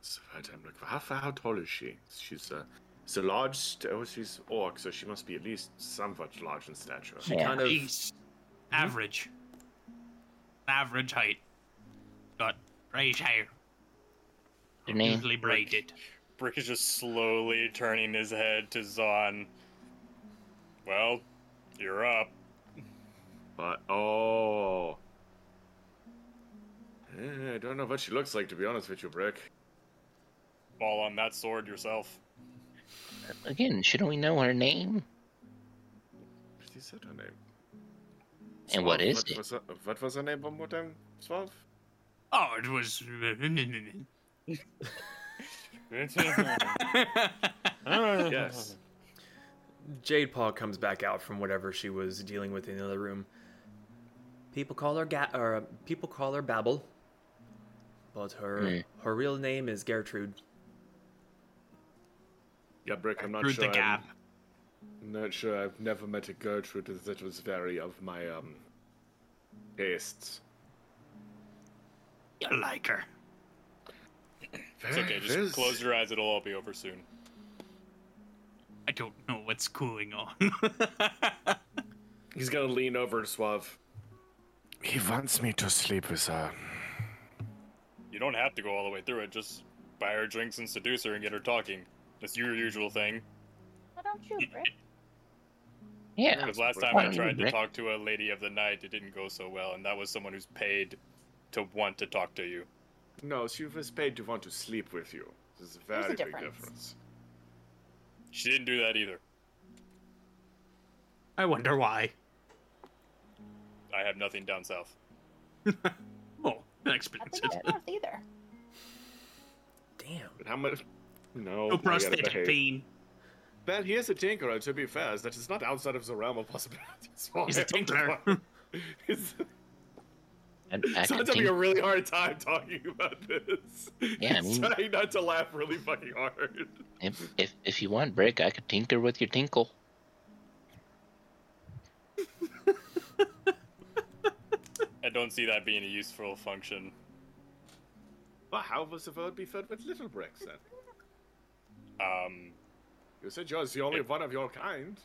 D: so wait, I'm like, how how tall is she? She's a, it's a large. St- oh, she's orc, so she must be at least somewhat large in stature.
A: She
E: Yeah.
A: kind of
J: he's average. Average height. Got right hair.
E: Your name?
J: Usually braided.
B: Brick is just slowly turning his head to Zon. Well, you're up.
D: But oh, Eh, I don't know what she looks like to be honest with you, Brick.
B: Fall on that sword yourself.
E: Again, shouldn't we know her name?
D: She said her name.
E: And what
D: Suave,
E: is
D: what
E: it?
D: Was her, what was her name one more time? Suave?
J: Oh, it was. [LAUGHS]
D: Yes.
A: Jade Paw comes back out from whatever she was dealing with in the other room. People call her Ga- or uh, people call her Babel, but her
E: Hmm.
A: her real name is Gertrude.
D: Yeah, Brick, I'm not
J: Through
D: sure.
J: the gap.
D: I'm not sure. I've never met a Gertrude that was very of my um tastes.
J: You like her.
B: It's okay, just
D: There's-
B: close your eyes, it'll all be over soon.
J: I don't know what's going on. [LAUGHS]
D: He's gonna lean over to Suave. He wants me to sleep with her.
B: You don't have to go all the way through it, just buy her drinks and seduce her and get her talking. That's your usual thing.
C: Why don't you, Brick? [LAUGHS]
E: Yeah.
B: Because last time I
E: don't you,
B: tried to talk to a lady of the night, it didn't go so well, and that was someone who's paid to want to talk to you.
D: No, she was paid to want to sleep with you. This is a
C: There's a
D: very big
C: difference.
D: difference.
B: She didn't do that either.
J: I wonder why.
B: I have nothing down south. [LAUGHS]
J: Oh,
C: I
J: expensive.
C: think it's north either.
A: Damn.
D: But how much? No,
J: No
D: I gotta
J: prosthetic
D: behave.
J: pain.
D: But he is a tinkerer, to be fair. That is not outside of the realm of possibilities. [LAUGHS]
J: He's a
D: him.
J: tinkerer.
D: It's [LAUGHS]
E: I, I
D: it's
E: could
D: having a really hard time talking about this.
E: Yeah, I
D: He's
E: mean-
D: trying not to laugh really fucking hard.
E: if, if if you want brick, I could tinker with your tinkle.
B: I don't see that being a useful function.
D: But how was the world be filled with little bricks then?
B: Um,
D: You said you're the only one of your kind.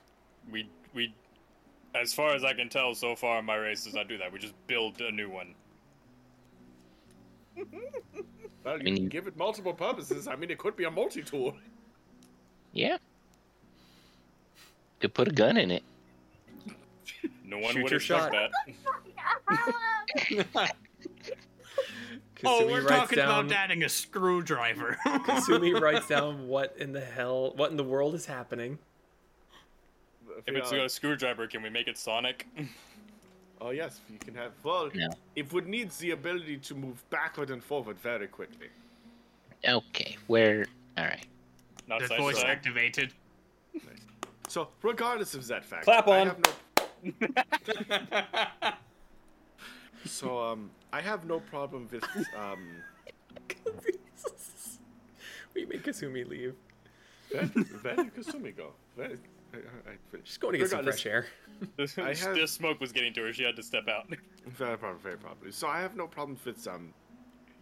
B: we we, as far as I can tell, so far my race does not do that. We just build a new one. [LAUGHS]
D: Well, you
E: mean,
D: can give it multiple purposes. I mean, it could be a multi-tool.
E: Yeah. Could put a gun in it.
B: No one
A: Shoot
B: would
A: your
B: expect
A: shot.
B: that. [LAUGHS]
J: oh,
A: Kasumi
J: we're talking
A: down,
J: about adding a screwdriver.
A: Kasumi [LAUGHS] writes down what in the hell, what in the world is happening.
B: If it's a screwdriver, can we make it Sonic?
D: Oh yes, you can have. Well,
E: No.
D: it would need the ability to move backward and forward very quickly.
E: Okay, where? All right.
B: Not
J: the voice
B: to side.
J: activated.
D: So, regardless of that fact,
A: Clap
D: I
A: on. [LAUGHS]
D: have no- so, um, I have no problem with [LAUGHS] um.
A: we make Kasumi leave.
D: Where, where did Kasumi go? Where, I, I, I,
A: She's going to get some fresh air.
D: I have-
B: The smoke was getting to her. She had to step out. [LAUGHS]
D: Very probably, very probably. So I have no problem with um,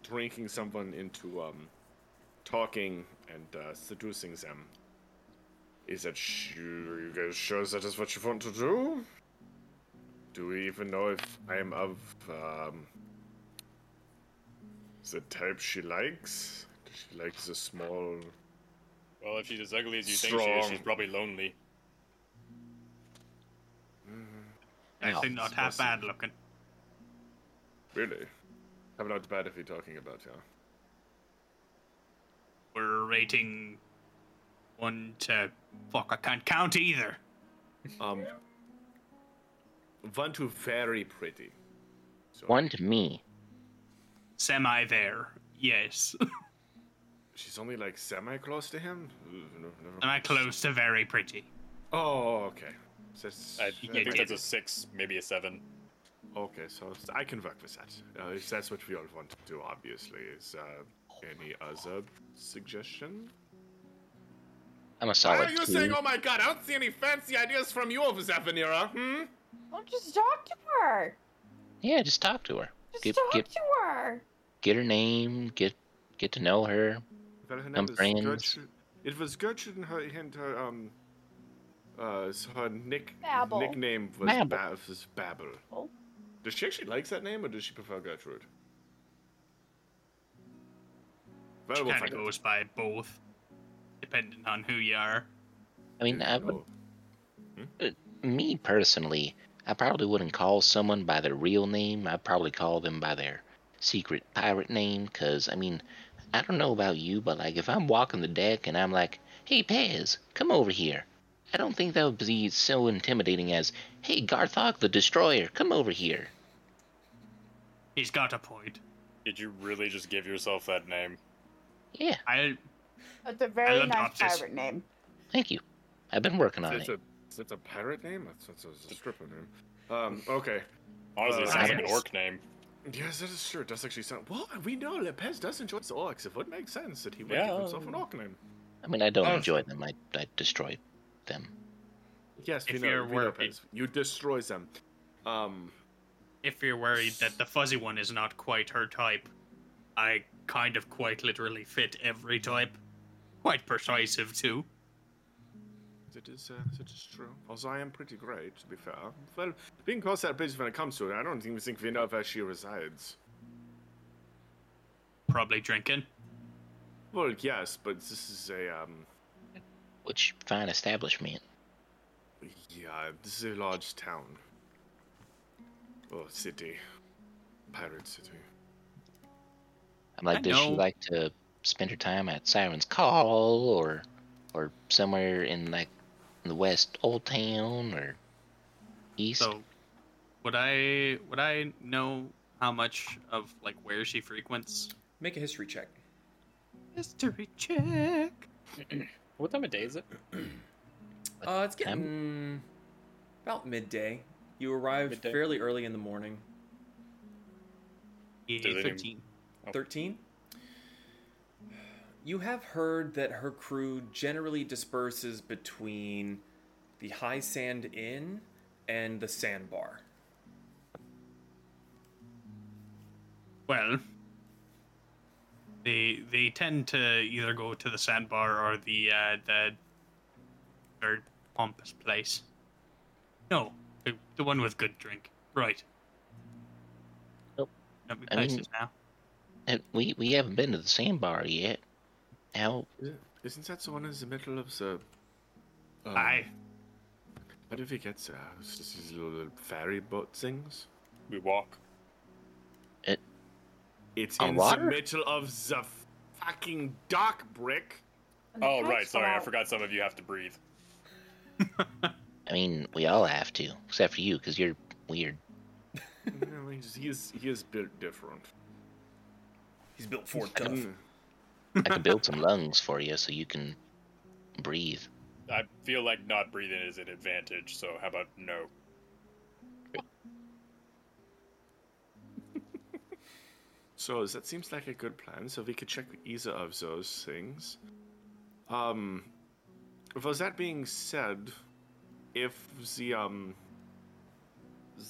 D: drinking someone into um, talking and uh, seducing them. Is that sh- you guys sure that is what you want to do? Do we even know if I am of um, the type she likes? Does she like the small?
B: Well, if she's as ugly as you think she is, she's probably lonely.
J: Actually, not half bad looking.
D: Really? How not bad if you're talking about, her.
J: We're rating one to fuck. I can't count either.
D: Um, one to very pretty. So
E: One to me.
J: Semi there. Yes. [LAUGHS]
D: She's only like semi close to him. Ooh,
J: Am I close to very pretty?
D: Oh, okay. So
B: I, I
J: Yeah,
B: think
J: dude.
B: that's a six, maybe a seven.
D: okay, so I can work with that. Uh, if that's what we all want to do, obviously. Is uh, any other suggestion?
E: I'm a
D: Why
E: solid
D: are you
E: two.
D: saying, "Oh my God"? I don't see any fancy ideas from you over there, Vanera. Hmm.
C: Well, just talk to her.
E: Yeah, just talk to her.
C: Just
E: Get-
C: talk
E: get-
C: to her.
E: Get her name. Get get to know her.
D: Well, her name
E: Some
D: is
E: friends.
D: Gertrude. It was Gertrude and her and her um. Uh, so her nick
C: Babel.
D: nickname was
E: Babble.
D: Ba- was Babel.
C: Oh.
D: Does she actually like that name, or does she prefer Gertrude? Well,
J: She
D: we'll
J: kind of
D: find out.
J: goes by both, depending on who you are.
E: I mean, I would,
D: Oh,
E: me personally, I probably wouldn't call someone by their real name. I'd probably call them by their secret pirate name. Cause I mean, I don't know about you, but like if I'm walking the deck and I'm like, "Hey, Pez, come over here," I don't think that would be so intimidating as, "Hey, Garthok the Destroyer, come over here."
J: He's got a point.
B: Did you really just give yourself that name?
E: Yeah,
J: I
C: It's a very nice pirate name.
E: thank you. I've been working on
D: It's
E: it.
D: a, it's a pirate name? That's, that's, a stripper name. Um, [LAUGHS] okay.
B: Honestly, it
D: Uh,
B: sounds like an orc name.
D: Yes, that is true. It does actually sound. Well, we know Lepez does enjoy the orcs. It would make sense that he would
B: Yeah.
D: give himself an orc name.
E: I mean, I don't
D: Oh.
E: enjoy them. I I destroy them.
D: Yes, we
J: If
D: know.
J: you're
D: know
J: worried.
D: Pez. You destroy them. Um,
J: if you're worried that the fuzzy one is not quite her type, I kind of quite literally fit every type. Quite persuasive too.
D: It is, uh, it is true. Also, I am pretty great, to be fair. Well, being can cross that bridge when it comes to it. I don't even think we know where she resides.
J: Probably drinking.
D: Well, yes, but this is a, um,
E: Which fine establishment.
D: yeah, this is a large town. Or city. Pirate city.
E: I'm like,
J: I
E: does she like to spend her time at Siren's Call or or somewhere in like the West Old Town or East?
J: So, would I would I know how much of like where she frequents?
I: Make a history check.
J: History check. [CLEARS THROAT]
B: What time of day is it? [CLEARS THROAT]
I: Uh, it's getting about midday. You arrived
B: Midday.
I: fairly early in the morning.
J: Yeah,
B: Do they do-
J: thirteen.
B: Oh.
I: 13. You have heard that her crew generally disperses between the High Sand Inn and the Sandbar.
J: Well, they they tend to either go to the sandbar or the uh, the third pompous place. No, the, the one with good drink. Right.
E: Nope.
J: Don't be
E: I mean-
J: now.
E: And we we haven't been to the Sandbar yet. How?
D: Isn't that the one in the middle of the... Um,
J: Aye.
D: How did we get there? It's just these little, little ferry boat things?
B: We walk.
D: It.
E: It's
D: in
E: water?
D: the middle of the fucking dock, Brick.
B: Oh, right. Sorry, I forgot some of you have to breathe. [LAUGHS]
E: I mean, we all have to, except for you, because you're weird. [LAUGHS]
D: Yeah, well, he's, he is, he is built different.
I: He's built for tough.
D: Mm.
E: I can build some lungs for you so you can breathe.
B: I feel like not breathing is an advantage, so how about no? [LAUGHS]
D: So that seems like a good plan. So we could check either of those things. Um, with that being said, if the um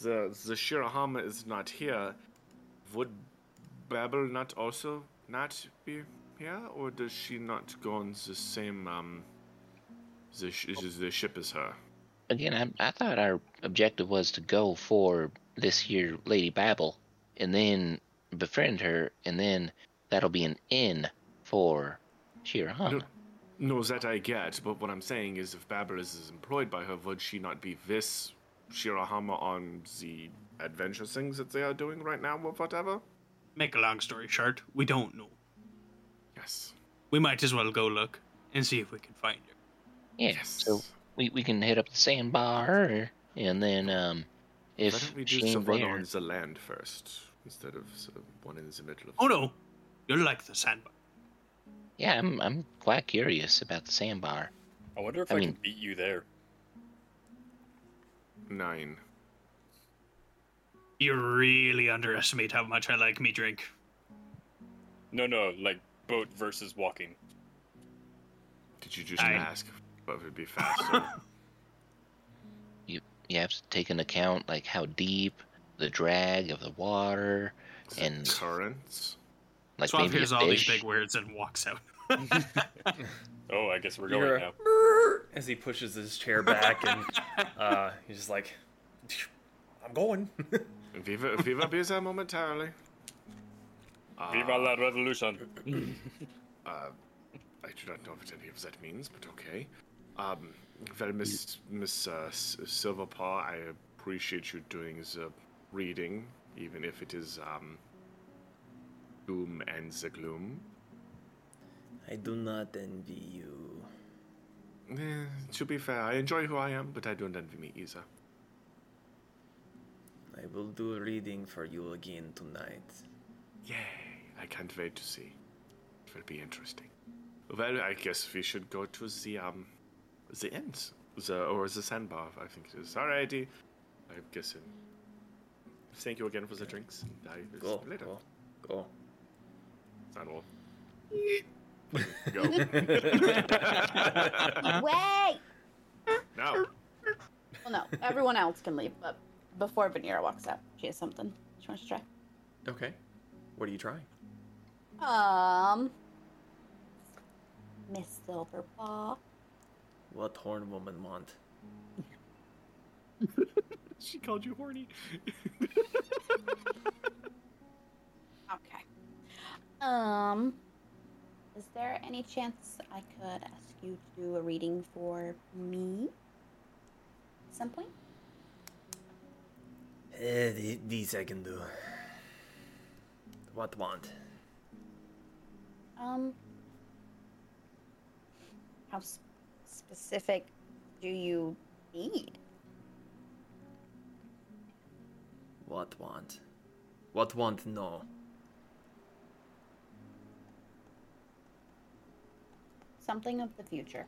D: the the Shirahama is not here, would Babel not also not be here, or does she not go on the same um the sh- the ship as her?
E: Again, I, I thought our objective was to go for this here Lady Babel, and then befriend her, and then that'll be an in for Shirahama.
D: No, No, that I get, but what I'm saying is if Babyliss is employed by her, would she not be this Shirahama on the adventure things that they are doing right now or whatever?
J: Make a long story short, we don't know.
D: Yes.
J: We might as well go look and see if we can find her.
E: Yeah.
D: Yes.
E: So we, we can head up the sandbar, and then um,
D: Why don't we do
E: she ain't
D: someone on the land first instead of sort of one in the middle of
J: Oh no, you'll like the sandbar.
E: yeah, I'm I'm quite curious about the sandbar.
B: I wonder if
E: I
B: I,
E: mean-
B: can beat you there.
D: nine?
J: You really underestimate how much I like me drink.
B: No, no, like boat versus walking.
D: Did you just
J: Nine.
D: ask what would be faster? [LAUGHS]
E: You you have to take into account like how deep the drag of the water,
D: The
E: and
D: currents?
E: Like
J: Suave
E: maybe
J: hears all these big words and walks out. [LAUGHS]
B: Oh, I guess we're going
A: hear a
B: now.
A: As he pushes his chair back and uh, he's just like, I'm going. [LAUGHS]
D: Viva, Viva Biza momentarily. Uh,
B: Viva la revolution! [COUGHS]
D: uh, I do not know what any of that means, but okay. Um, well, Miss Miss uh, S- Silver Paw, I appreciate you doing the reading, even if it is um, doom and the gloom.
A: I do not envy you.
D: Eh, to be fair, I enjoy who I am, but I don't envy me either.
A: I will do a reading for you again tonight.
D: Yay! I can't wait to see. It will be interesting. Well, I guess we should go to the um, the end, the or the sandbar. I think it is. Alrighty. I'm guessing. Thank you again for the drinks. and I will
A: Go,
D: see you later.
A: go, go.
D: I will. [LAUGHS] Go. [LAUGHS]
C: Wait!
D: now.
C: Well, no, everyone else can leave, but before Vanera walks out, she has something she wants to try.
A: Okay. What are you trying?
C: Um, Miss Silver Paw.
A: What horn woman want? [LAUGHS]
D: She called you horny. [LAUGHS]
C: Okay. Um, is there any chance I could ask you to do a reading for me at some point?
A: Eh, these I can do. What want?
C: Um, how s- specific do you need?
A: What want? What want? No.
C: Something of the future.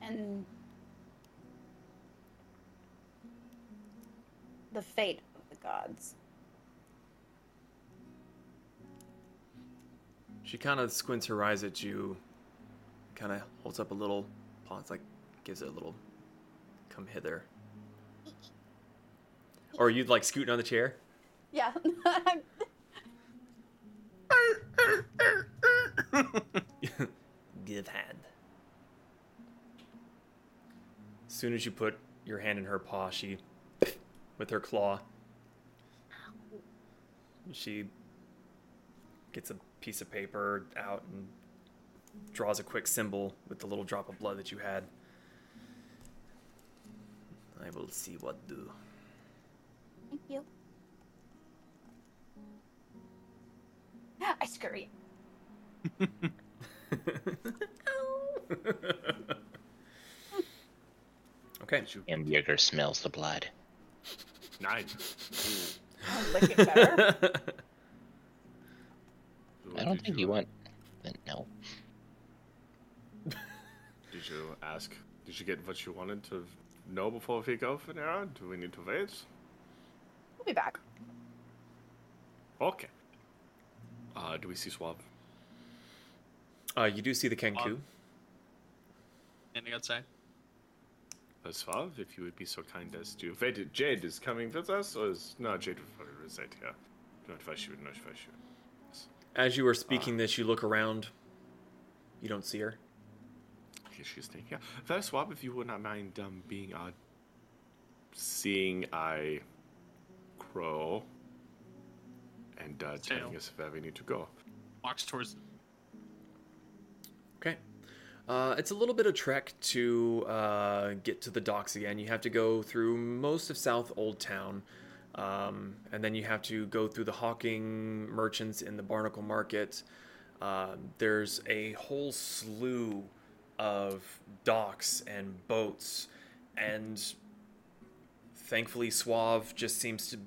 C: And the fate of the gods.
A: She kind of squints her eyes at you, kind of holds up a little paw, like gives it a little come hither. Or you'd like scooting on the chair?
C: Yeah. [LAUGHS]
A: Give hand. As soon as you put your hand in her paw, she, with her claw, she gets a piece of paper out and draws a quick symbol with the little drop of blood that you had. I will see what do.
C: Thank you. [GASPS] I scurry. [LAUGHS]
A: okay.
E: And Bjerger smells the blood.
D: Nine.
C: I'll lick it better. [LAUGHS]
E: I don't think you want. No. [LAUGHS]
D: Did you ask? Did you get what you wanted to know before we go, Venera? Do we need to wait?
C: We'll be back.
D: Okay. Uh, do we see Suave?
A: Uh, you do see the Kenku.
J: Standing outside.
D: Uh, if you would be so kind as to. Wait, Jade is coming with us, or is. No, Jade will reside here. Not Vashu, not Vashu.
A: As you are speaking this, you look around. You don't see her.
D: Okay, she's staying here. Well, Suave, if you would not mind um, being uh, seeing I crow and uh, telling
J: Tail.
D: us where we need to go.
J: Walks towards.
A: Okay. Uh, it's a little bit of trek to uh, get to the docks again. You have to go through most of South Old Town, um, and then you have to go through the hawking merchants in the Barnacle Market. Um there's a whole slew of docks and boats, and thankfully, Suave just seems to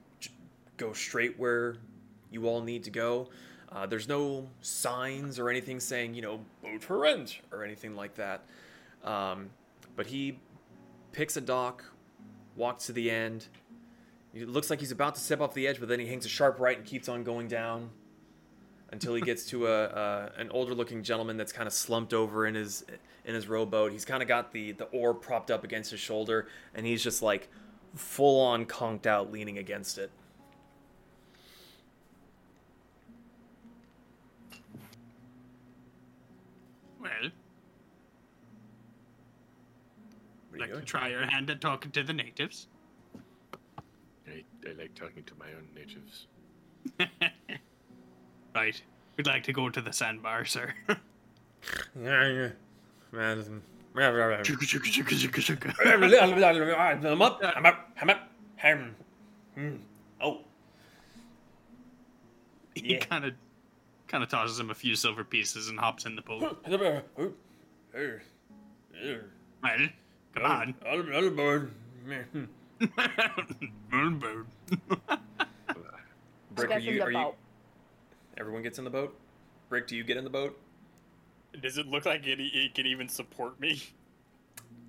A: go straight where you all need to go. Uh, there's no signs or anything saying, you know, boat for rent or anything like that. Um, but he picks a dock, walks to the end. It looks like he's about to step off the edge, but then he hangs a sharp right and keeps on going down until he gets [LAUGHS] to a, an older looking gentleman that's kind of slumped over in his in his rowboat. He's kind of got the the oar propped up against his shoulder, and he's just like full on conked out, leaning against it.
J: Well,
A: What are you
J: like to try your hand at talking to the natives.
D: I, I like talking to my own natives. [LAUGHS]
J: right. We'd like to go to the sandbar, sir.
A: I'm up. I'm up. I'm up. Hmm. Oh.
J: He
A: Yeah.
J: kind of, kind of tosses him a few silver pieces and hops in the boat. [LAUGHS]
A: Hey. Hey.
J: Well, come on.
A: I'll, I'll board.
J: Moon boat.
A: Brick, are
C: Get in
A: you,
C: the
A: are you?
C: boat.
A: Everyone gets in the boat. Brick, do you get in the boat?
B: Does it look like it, it can even support me?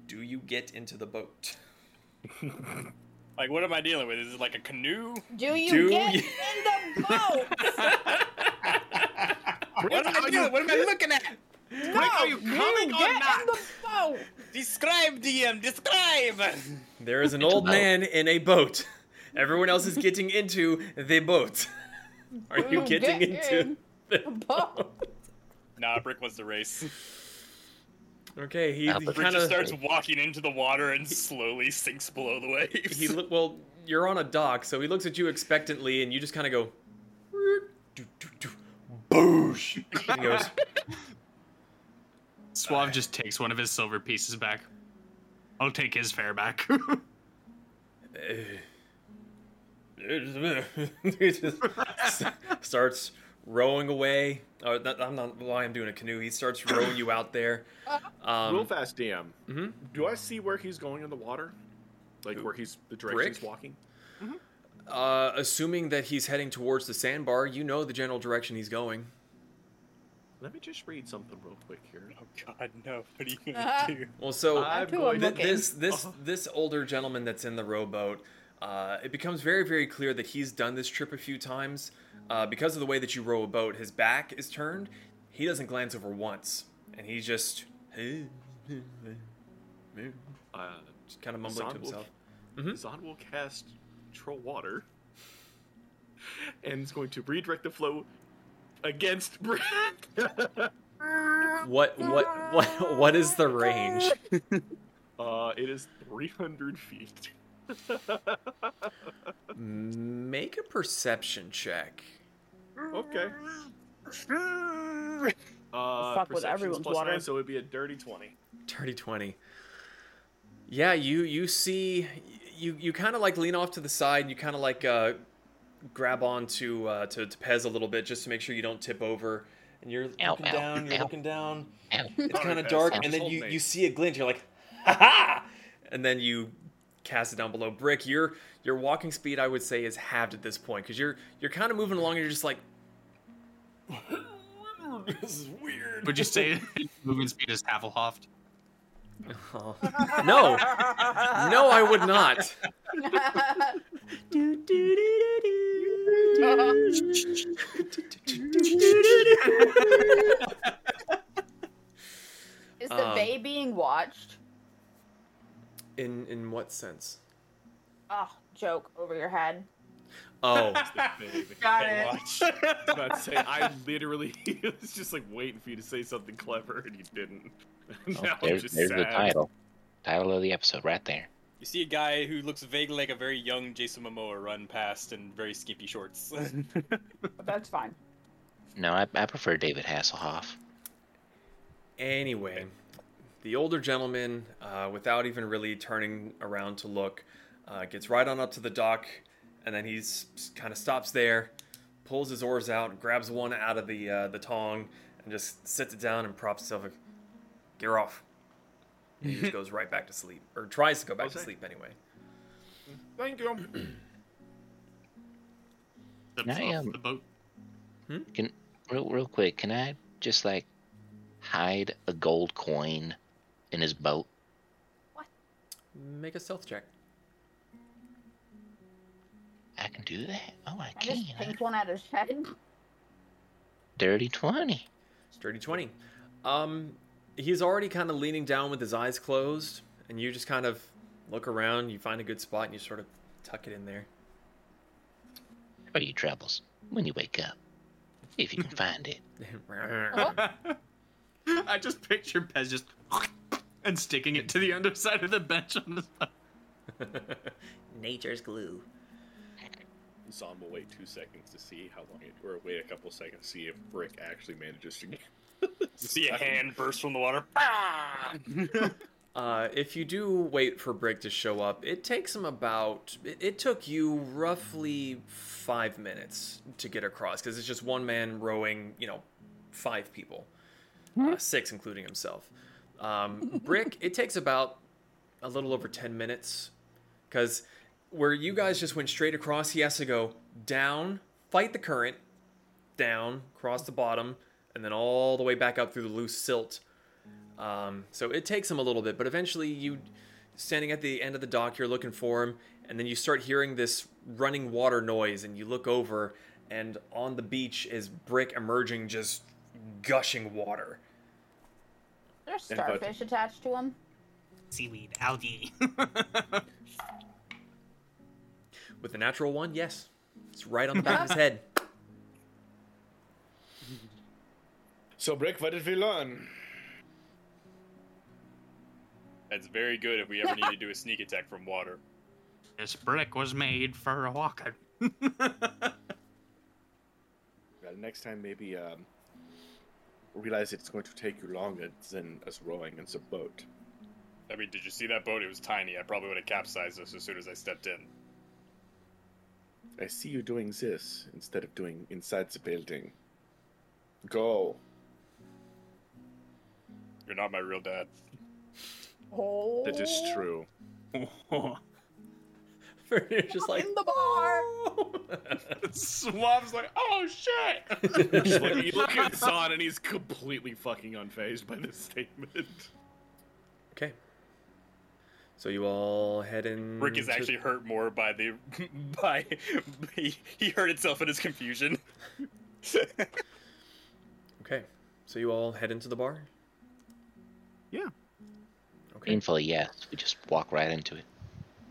A: Do you get into the boat?
B: Like, what am I dealing with? Is it like a canoe?
C: Do you
A: Do
C: get
A: you-
C: in the boat? [LAUGHS]
B: What am I doing? What am I looking at?
C: no,
J: are you coming
C: you
J: or not?
C: in the boat?
B: Describe, DM, describe! [LAUGHS]
A: There is an old man in a boat. Everyone else is getting into the boat. [LAUGHS] Are you
C: You
A: getting
C: get
A: into the
C: boat.
B: Nah, Brick wants the race.
A: Okay, he, he
B: Brick
A: kind
B: just
A: of
B: starts walking into the water and slowly sinks below the waves.
A: he look well. You're on a dock, so he looks at you expectantly, and you just kind of go, "Doo, doo, doo, boosh. And he goes,
J: Suave just takes one of his silver pieces back. I'll take his fare back. [LAUGHS] [LAUGHS]
A: he just starts rowing away. Oh, that, I'm not why I'm doing a canoe. He starts rowing you out there.
D: Real
A: Um,
D: fast, DM.
A: mhm.
D: Do I see where he's going in the water? Like where he's the direction
A: Brick?
D: he's walking?
A: uh, assuming that he's heading towards the sandbar, you know the general direction he's going.
D: Let me just read something real quick here.
B: Oh god, no. What are you
C: Uh-huh.
B: gonna do?
A: Well, so
D: I'm
C: I'm
A: Th- this this
D: Uh-huh.
A: this older gentleman that's in the rowboat, uh, it becomes very very clear that he's done this trip a few times. Uh, because of the way that you row a boat, his back is turned. He doesn't glance over once, and he's just
D: Uh,
A: just kind of mumbling to
D: Zon will,
A: himself. Mhm.
D: Zon will cast Control Water [LAUGHS] and is going to redirect the flow against [LAUGHS] Brick.
A: What what what what is the range? [LAUGHS]
D: uh, it is 300 feet. [LAUGHS]
A: Make a perception check.
D: okay. Uh,
C: fuck with
D: perception's
C: everyone's
D: plus
C: water.
D: nine, so it'd be a dirty 20.
A: Dirty twenty. Yeah, you you see you you kind of like lean off to the side. And you kind of like uh, grab on to, uh, to to Pez a little bit just to make sure you don't tip over. And you're
E: Ow,
A: looking
E: ow,
A: down. You're
E: ow.
A: looking down.
E: Ow.
A: It's kind of dark,
D: Just
A: and then you you see a glint. You're like, ha ha! And then you cast it down below. Brick, your your walking speed, I would say, is halved at this point because you're you're kind of moving along. and You're just like. [LAUGHS] this is weird.
J: Would you say [LAUGHS] movement speed is Havelhoft?
A: Oh. [LAUGHS] No, no, I would not. [LAUGHS]
C: Is the
A: Um,
C: bay being watched?
A: In in what sense?
C: Oh, joke over your head.
A: Oh, [LAUGHS]
C: Got
B: Hey,
C: it.
B: watch.
D: I about to say, I literally [LAUGHS] was just like waiting for you to say something clever, and you didn't. now I'm
E: There's,
D: just
E: there's
D: sad.
E: the title. Title of the episode right there.
B: You see a guy who looks vaguely like a very young Jason Momoa run past in very skimpy shorts. [LAUGHS]
C: That's fine.
E: No, I, I prefer David Hasselhoff.
A: Anyway, the older gentleman, uh, without even really turning around to look, uh, gets right on up to the dock, and then he's kind of stops there, pulls his oars out, grabs one out of the uh, the tong, and just sits it down and props himself. Like, Get her off. And he just goes right back to sleep, or tries to go back to sleep anyway.
L: Thank you. [CLEARS THROAT]
J: Steps
E: I, um,
J: the boat.
E: Can real real quick, can I just like hide a gold coin in his boat? What?
A: Make a stealth check.
E: I can do that. Oh, I
C: I just
E: can.
C: pinked one out of his head.
E: Dirty twenty.
A: Sturdy 20. Um, he's already kind of leaning down with his eyes closed, and you just kind of look around, you find a good spot, and you sort of tuck it in there.
E: Or you troubles when you wake up, if you can find it. [LAUGHS]
J: I just picture Pez just and sticking it to the underside of the bench on the side. [LAUGHS]
A: Nature's glue.
D: Zom will wait two seconds to see how long it, or wait a couple seconds to see if Brick actually manages to get.
B: See a hand burst from the water. [LAUGHS]
A: Uh, if you do wait for Brick to show up, it takes him about. It, it took you roughly five minutes to get across because it's just one man rowing, you know, five people, uh, six including himself. Um, Brick, it takes about a little over 10 minutes because where you guys just went straight across, he has to go down, fight the current, down, cross the bottom, and then all the way back up through the loose silt. Um, so it takes him a little bit, but eventually you, standing at the end of the dock, you're looking for him, and then you start hearing this running water noise, and you look over, and on the beach is Brick emerging, just gushing water.
C: There's starfish attached to him.
J: Seaweed, algae. [LAUGHS]
A: With the natural one, yes, it's right on the back of his [LAUGHS] head.
D: So, Brick, what did we learn?
B: That's very good if we ever need to do a sneak attack from water.
J: this brick was made for a walker. [LAUGHS]
D: Well, next time maybe um, realize it's going to take you longer than us rowing in the boat.
B: I mean, did you see that boat? It was tiny. I probably would have capsized us as soon as I stepped in.
D: I see you doing this instead of doing inside the building. Go.
B: You're not my real dad.
C: Oh.
D: That is oh. true. [LAUGHS]
A: You're just like
C: in the bar. [LAUGHS] [LAUGHS]
J: Suave's like, oh shit!
L: Just look- you look at Zon and he's completely fucking unfazed by this statement.
A: Okay. So you all head in.
B: Rick is
A: to-
B: actually hurt more by the by he, he hurt himself in his confusion.
A: Okay. So you all head into the bar.
L: Yeah.
A: Okay.
E: Painfully, yes. We just walk right into it.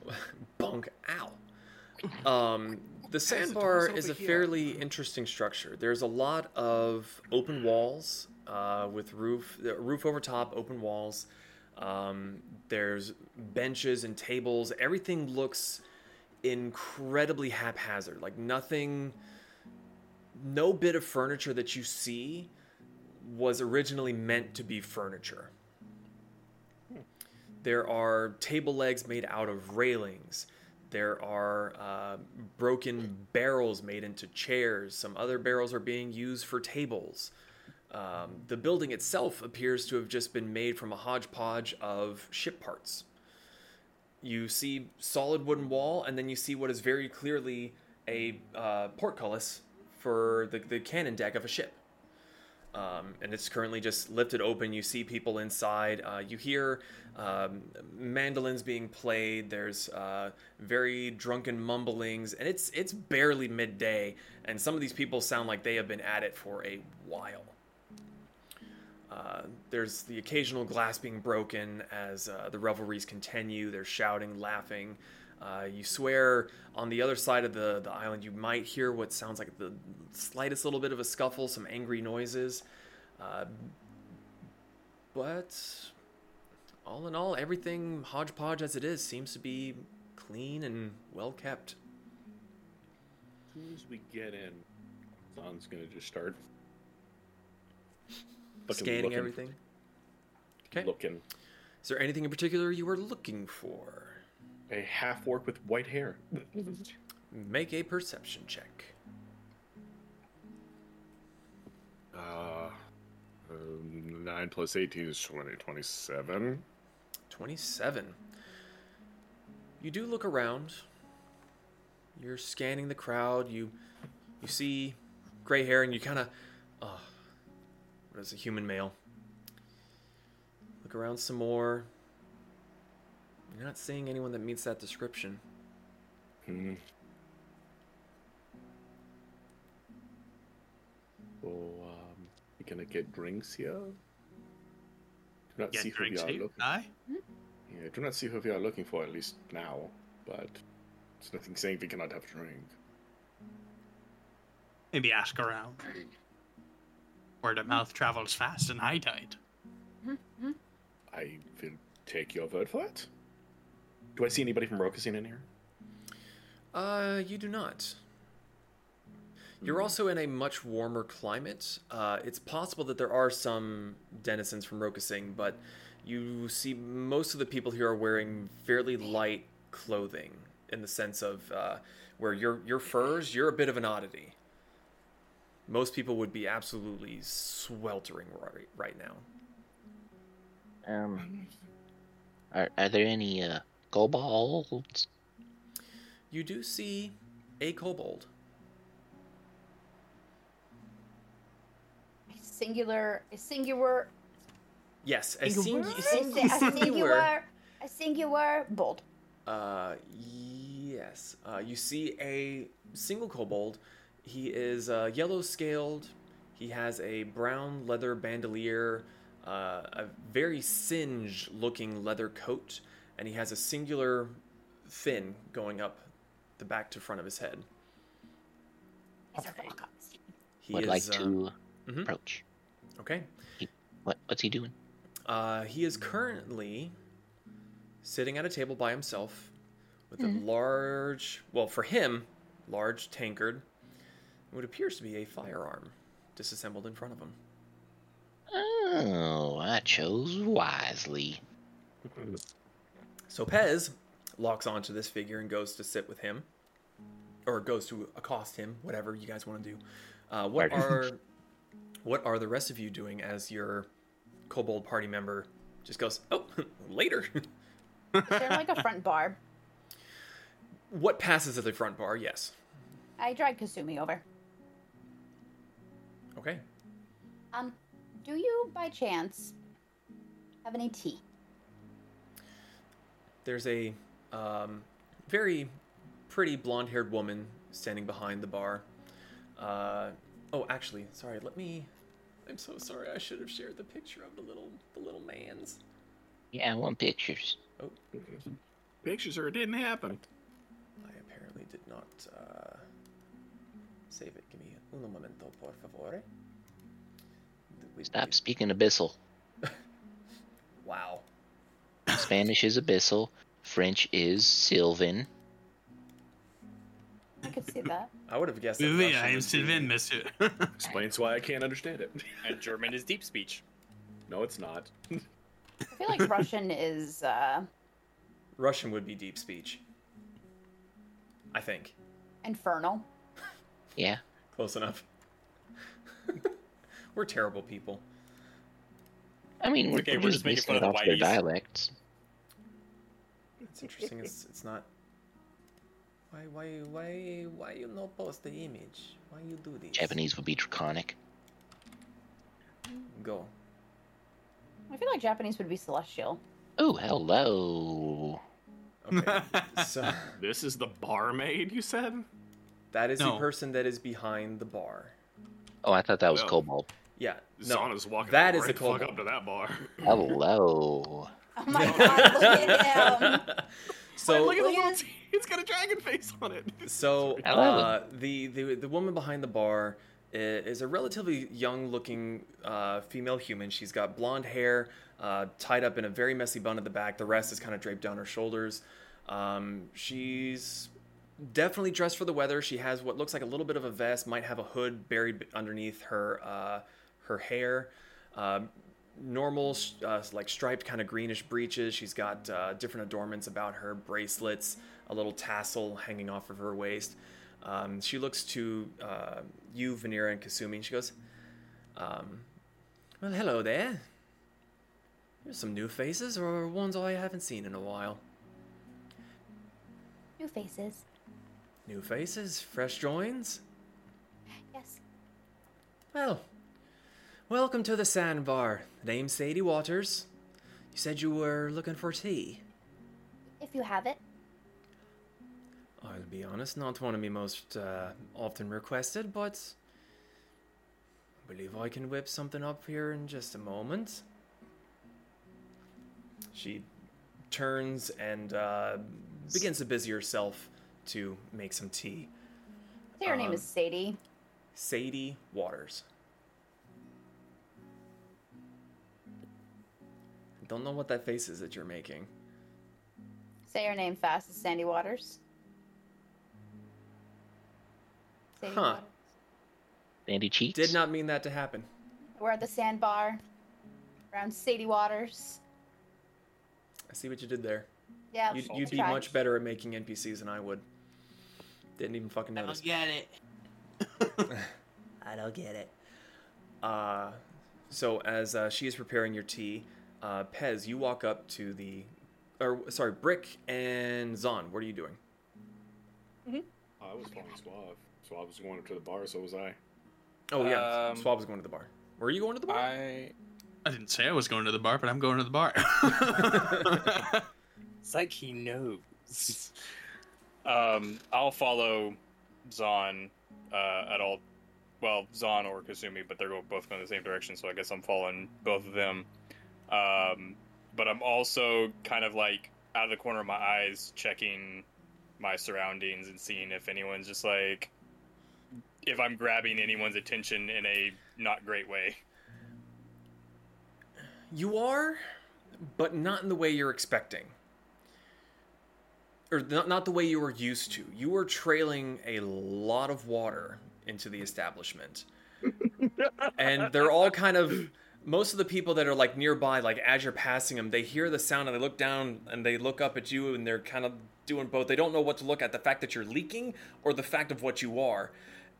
E: [LAUGHS]
A: Bunk. Ow. Um, the sandbar is a fairly interesting structure. There's a lot of open walls uh, with roof, roof over top, open walls. Um, there's benches and tables. Everything looks incredibly haphazard. Like nothing, no bit of furniture that you see was originally meant to be furniture. There are table legs made out of railings. There are uh, broken barrels made into chairs. Some other barrels are being used for tables. Um, the building itself appears to have just been made from a hodgepodge of ship parts. You see solid wooden wall, and then you see what is very clearly a uh, portcullis for the, the cannon deck of a ship. Um, and it's currently just lifted open. You see people inside. Uh, you hear um, mandolins being played. There's uh, very drunken mumblings, and it's it's barely midday. And some of these people sound like they have been at it for a while. Uh, there's the occasional glass being broken as uh, the revelries continue. They're shouting, laughing. Uh, you swear on the other side of the, the island you might hear what sounds like the slightest little bit of a scuffle, some angry noises. Uh, but all in all, everything hodgepodge as it is seems to be clean and well kept.
M: As soon as we get in, Zon's gonna just start looking-
A: Scanning
M: looking-
A: everything. Okay.
M: Looking.
A: Is there anything in particular you were looking for?
M: A half orc with white hair.
A: Make a perception check.
D: Uh, um, 9 plus 18 is 20, 27.
A: 27. You do look around. You're scanning the crowd. You you see gray hair and you kind of oh, what is a human male? Look around some more. You're not seeing anyone that meets that description.
M: Hmm. So, we gonna get drinks here? Do not
J: Get
M: see who we are
J: here?
M: looking.
J: Aye.
M: Yeah, do not see who we are looking for at least now. But it's nothing saying we cannot have a drink.
J: Maybe ask around. Word of mouth travels fast in high tide.
M: I will take your word for it. Do I see anybody from Rokusin in here?
A: Uh, you do not. You're also in a much warmer climate. Uh, it's possible that there are some denizens from Rokasing, but you see most of the people here are wearing fairly light clothing in the sense of uh, where your your furs, you're a bit of an oddity. Most people would be absolutely sweltering right, right now.
E: Um, are are there any uh kobolds?
A: You do see a kobold.
C: Singular, a singular,
A: Yes, a,
J: Single-
A: sing-
C: a
A: sing-
C: si- a
A: singular.
C: singular, a singular bold.
A: Uh, yes. Uh, you see a single kobold. He is uh, yellow scaled. He has a brown leather bandolier, uh, a very singed looking leather coat, and he has a singular fin going up the back to front of his head.
C: These are full of cups.
A: He
E: Would
A: is
E: like
A: uh,
E: to
A: mhm.
E: approach.
A: Okay.
E: What what's he doing?
A: Uh, he is currently sitting at a table by himself with a large, well, for him, large tankard. What appears to be a firearm disassembled in front of him.
E: Oh, I chose wisely.
A: So Pez locks onto this figure and goes to sit with him, or goes to accost him, whatever you guys want to do. Uh, what are [LAUGHS] what are the rest of you doing as your kobold party member just goes, oh, [LAUGHS] later?
C: Is there like a front bar?
A: what passes at the front bar? Yes.
C: I drag Kasumi over.
A: Okay.
C: Um, do you by chance have any tea?
A: There's a um, very pretty blonde haired woman standing behind the bar. Uh, oh, actually, sorry. Let me. I'm so sorry. I should have shared the picture of the little the little man's.
E: Yeah, I want pictures.
A: Oh,
M: Pictures or it didn't happen.
A: I apparently did not uh, save it. Give me un momento, por favor. We-
E: Stop speaking abyssal. [LAUGHS]
A: Wow.
E: Spanish is abyssal. French is Sylvan.
C: I could see that. [LAUGHS]
A: I would have guessed. that
J: Oui, oui, I am
A: would
J: Sylvain,
A: be-
J: monsieur. [LAUGHS]
M: Explains why I can't understand it. [LAUGHS]
B: And German is deep speech.
M: no, it's not.
C: I feel like Russian is uh,
A: Russian would be deep speech. I think.
C: infernal.
E: Yeah.
A: Close enough. We're terrible people.
E: I mean, we're,
B: Okay,
E: we're
B: we're
E: just
B: just making fun of the
E: off their dialects.
A: It's interesting. It's it's not. Why why why why you not post the image? Why you do this?
E: Japanese would be draconic.
A: Go.
C: I feel like Japanese would be celestial.
E: Oh, hello.
A: Okay. [LAUGHS] so
D: This is the barmaid, you said?
A: that is the
J: No.
A: person that is behind the bar.
E: Oh, I thought that was
D: Well.
E: kobold.
A: Yeah. No.
D: Zana's walking
A: that
D: right
A: is the
D: fuck
A: kobold.
D: up to that bar.
E: Hello.
C: Oh my god, look at him! [LAUGHS]
A: so
D: Look at the little
C: at-
D: t- It's got a dragon face on it. [LAUGHS]
A: So uh, the, the the woman behind the bar is a relatively young-looking uh, female human. She's got blonde hair uh, tied up in a very messy bun at the back. The rest is kind of draped down her shoulders. Um, she's definitely dressed for the weather. She has what looks like a little bit of a vest, might have a hood buried underneath her uh, her hair. Um, normal, uh, like striped, kind of greenish breeches. She's got uh, different adornments about her bracelets, a little tassel hanging off of her waist. Um, she looks to uh, you, Vanira, and Kasumi, and she goes, um, Well, hello there. Here's some new faces, or ones I haven't seen in a while.
C: New faces.
A: New faces, fresh joins.
C: Yes.
A: Well, welcome to the Sandbar. Name's Sadie Waters. You said you were looking for tea.
C: If you have it.
A: I'll be honest, not one of me most uh, often requested, but I believe I can whip something up here in just a moment. She turns and uh, begins to busy herself to make some tea.
C: Say her name
A: Um,
C: is Sadie.
A: Sadie Waters. Don't know what that face is that you're making.
C: Say your name fast. It's Sandy Waters. Sadie
A: Huh.
C: Waters.
E: Sandy cheeks.
A: Did not mean that to happen.
C: We're at the sandbar around Sadie Waters.
A: I see what you did there.
C: Yeah.
A: You'd, you'd be much better at making NPCs than I would. Didn't even fucking notice.
J: I
A: notice.
J: don't get it. [LAUGHS]
A: I don't get it. Uh, so as uh, she is preparing your tea, uh, Pez, you walk up to the, or sorry, Brick and Zon. What are you doing?
M: I was following Suave. Suave was going up to the bar, so was I.
A: Oh yeah,
B: Um,
A: Suave was going to the bar. Were you going to the bar?
B: I.
J: I didn't say I was going to the bar, but I'm going to the bar. [LAUGHS] [LAUGHS]
B: It's like he knows. um, I'll follow Zon uh, at all. Well, Zon or Kasumi, but they're both going the same direction, so I guess I'm following both of them. Um, but I'm also kind of like out of the corner of my eyes checking my surroundings and seeing if anyone's just like if I'm grabbing anyone's attention in a not great way.
A: You are, but not in the way you're expecting. Or not, not the way you were used to. You were trailing a lot of water into the establishment. [LAUGHS] and they're all kind of most of the people that are like nearby like as you're passing them they hear the sound and they look down and they look up at you and they're kind of doing both they don't know what to look at the fact that you're leaking or the fact of what you are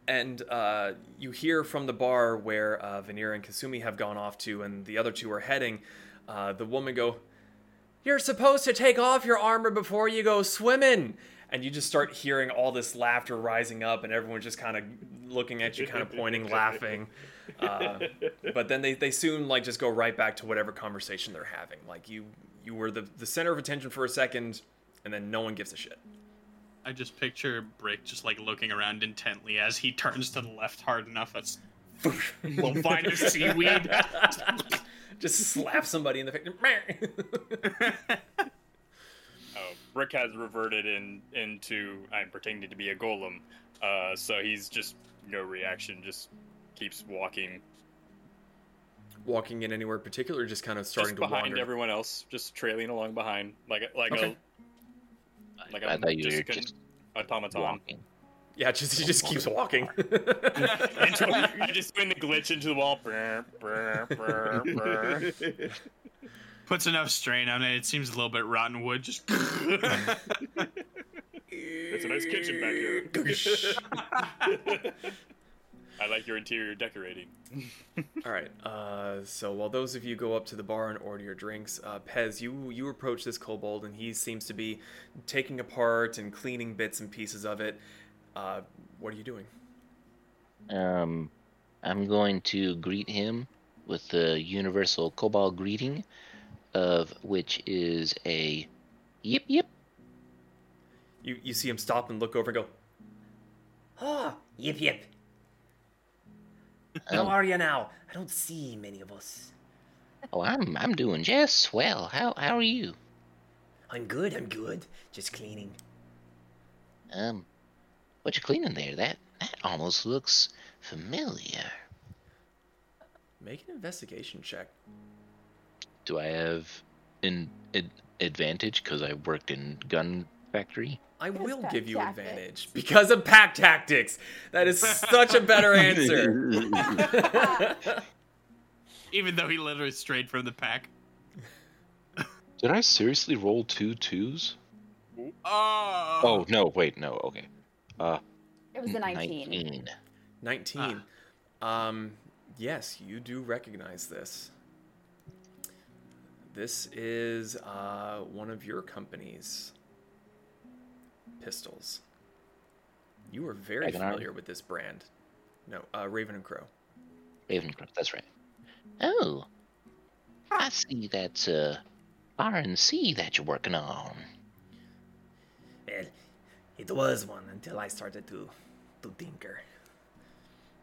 A: and uh, you hear from the bar where uh, Vanir and Kasumi have gone off to, and the other two are heading. Uh, the woman go, "You're supposed to take off your armor before you go swimming." And you just start hearing all this laughter rising up, and everyone's just kind of looking at you, kind of pointing, laughing. [LAUGHS] Uh, but then they, they soon like just go right back to whatever conversation they're having. Like you you were the the center of attention for a second, and then no one gives a shit.
J: I just picture Brick just like looking around intently as he turns to the left hard enough. That's little vine of seaweed. [LAUGHS]
A: just slap somebody in the face. [LAUGHS]
B: Oh, Rick has reverted in into I'm pretending to be a golem, uh, so he's just no reaction, just keeps walking,
A: Walking in anywhere particular, or just kind of starting
B: just
A: to
B: behind everyone else, just trailing along behind, like like
A: Okay.
B: a like
E: I
B: a
E: thought you
B: just
E: were
B: a
E: just
B: automaton.
E: walking.
A: Yeah, just he just keeps walking. [LAUGHS]
B: Into- I just doing the glitch into the wall. Brr, brr, brr, brr.
J: Puts enough strain on it. It seems a little bit rotten wood. Just [LAUGHS]
B: It's a nice kitchen back here. [LAUGHS] I like your interior decorating. [LAUGHS]
A: All right. Uh, so while those of you go up to the bar and order your drinks, uh, Pez, you you approach this kobold, and he seems to be taking apart and cleaning bits and pieces of it. Uh, what are you doing?
E: Um, I'm going to greet him with the universal kobold greeting, of which is a yip yip.
A: You you see him stop and look over and go,
N: Ah, yip yip. How are you now? I don't see many of us.
E: oh, I'm I'm doing just swell. How how are you?
N: I'm good, I'm good. Just cleaning.
E: Um, what you cleaning there? That that almost looks familiar.
A: Make an investigation check.
E: Do I have an ad- advantage because I worked in gun factory?
A: I will give you
C: tactics.
A: advantage because of pack tactics. That is such a better [LAUGHS] answer. [LAUGHS]
J: Even though he literally strayed from the pack.
K: Did I seriously roll two twos?
J: Oh.
K: Oh no, wait, no, okay. Uh,
C: It was a 19.
E: 19.
A: 19. Um, yes, you do recognize this. This is uh, one of your company's pistols. You are very
E: Dragon Arm?
A: familiar with this brand. No, uh, Raven and Crow.
E: Ravencroft, that's right. Oh, I see that's a RNC that you're working on.
N: Well, it was one until I started to to tinker.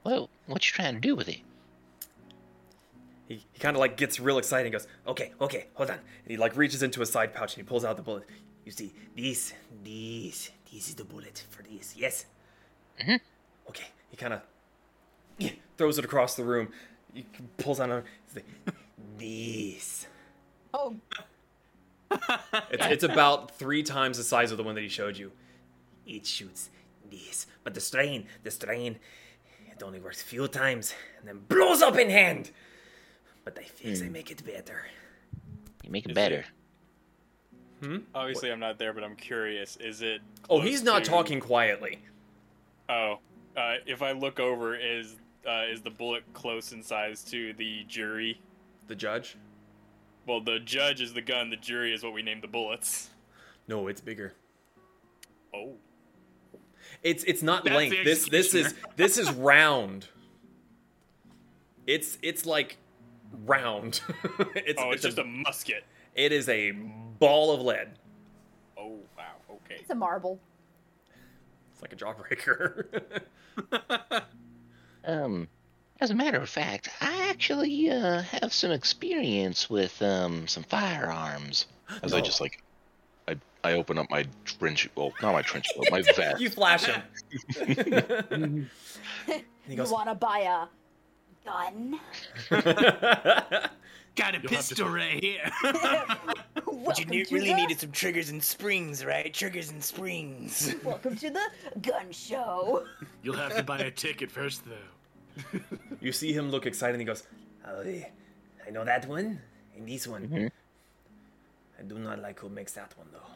E: Well, what you trying to do with it?
A: He, he kind of like gets real excited and goes, okay, okay, hold on. And he like reaches into a side pouch and he pulls out the bullet.
N: You see, this, this, this is the bullet for this. Yes. Mhm.
A: Okay, he kind of throws it across the room. He pulls out a. he's like,
N: This.
C: Oh,
A: It's, it's about three times the size of the one that he showed you.
N: It shoots this, but the strain, the strain, it only works a few times and then blows up in hand. But I fix, I make it better.
E: You make it
B: Is
E: better.
B: Obviously, I'm not there, but I'm curious. Is it?
A: Oh, he's not
B: to-
A: talking quietly.
B: Oh, uh, if I look over, is uh, is the bullet close in size to the jury?
A: The judge?
B: Well, the judge is the gun. The jury is what we name the bullets.
A: No, it's bigger.
B: Oh,
A: It's it's not
J: That's
A: length. This this is this is [LAUGHS] round. It's it's like round. [LAUGHS] it's
B: oh, it's,
A: it's
B: just a musket.
A: it is a ball of lead.
B: Oh wow. Okay.
C: it's a marble.
A: It's like a jawbreaker. [LAUGHS]
E: Um, as a matter of fact, I actually uh, have some experience with um some firearms.
K: as I just like, I I open up my trench, well, not my trench coat, my [LAUGHS] vest.
A: you flash him. [LAUGHS] he
C: You want to buy a gun?
J: Got a
M: have to-
J: pistol right here. [LAUGHS]
G: But you ne- really
C: the-
G: needed some triggers and springs, right? Triggers and springs. [LAUGHS]
C: Welcome to the gun show.
M: You'll have to buy a ticket first, though.
A: you see him look excited and he goes,
N: Oh. I know that one and this one.
E: Mhm.
N: I do not like who makes that one though.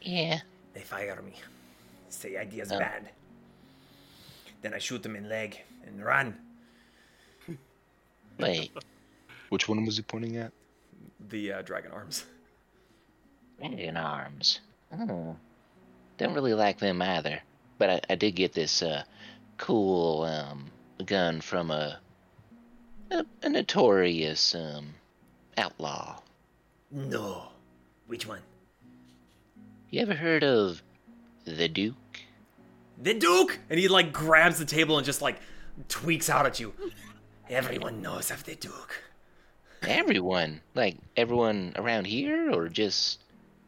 E: Yeah.
N: They fire me. Say idea's
E: Oh.
N: bad. Then I shoot them in leg and run.
E: Wait, [LAUGHS]
K: Which one was he pointing at?
A: the uh, dragon arms. [LAUGHS]
E: dragon arms. Oh, don't really like them either. But I, I did get this uh cool um gun from a a, a notorious um outlaw.
N: No. Which one?
E: You ever heard of the Duke?
N: The Duke!
A: And he like grabs the table and just like tweaks out at you.
N: Everyone knows of the Duke.
E: Everyone, like everyone around here, or just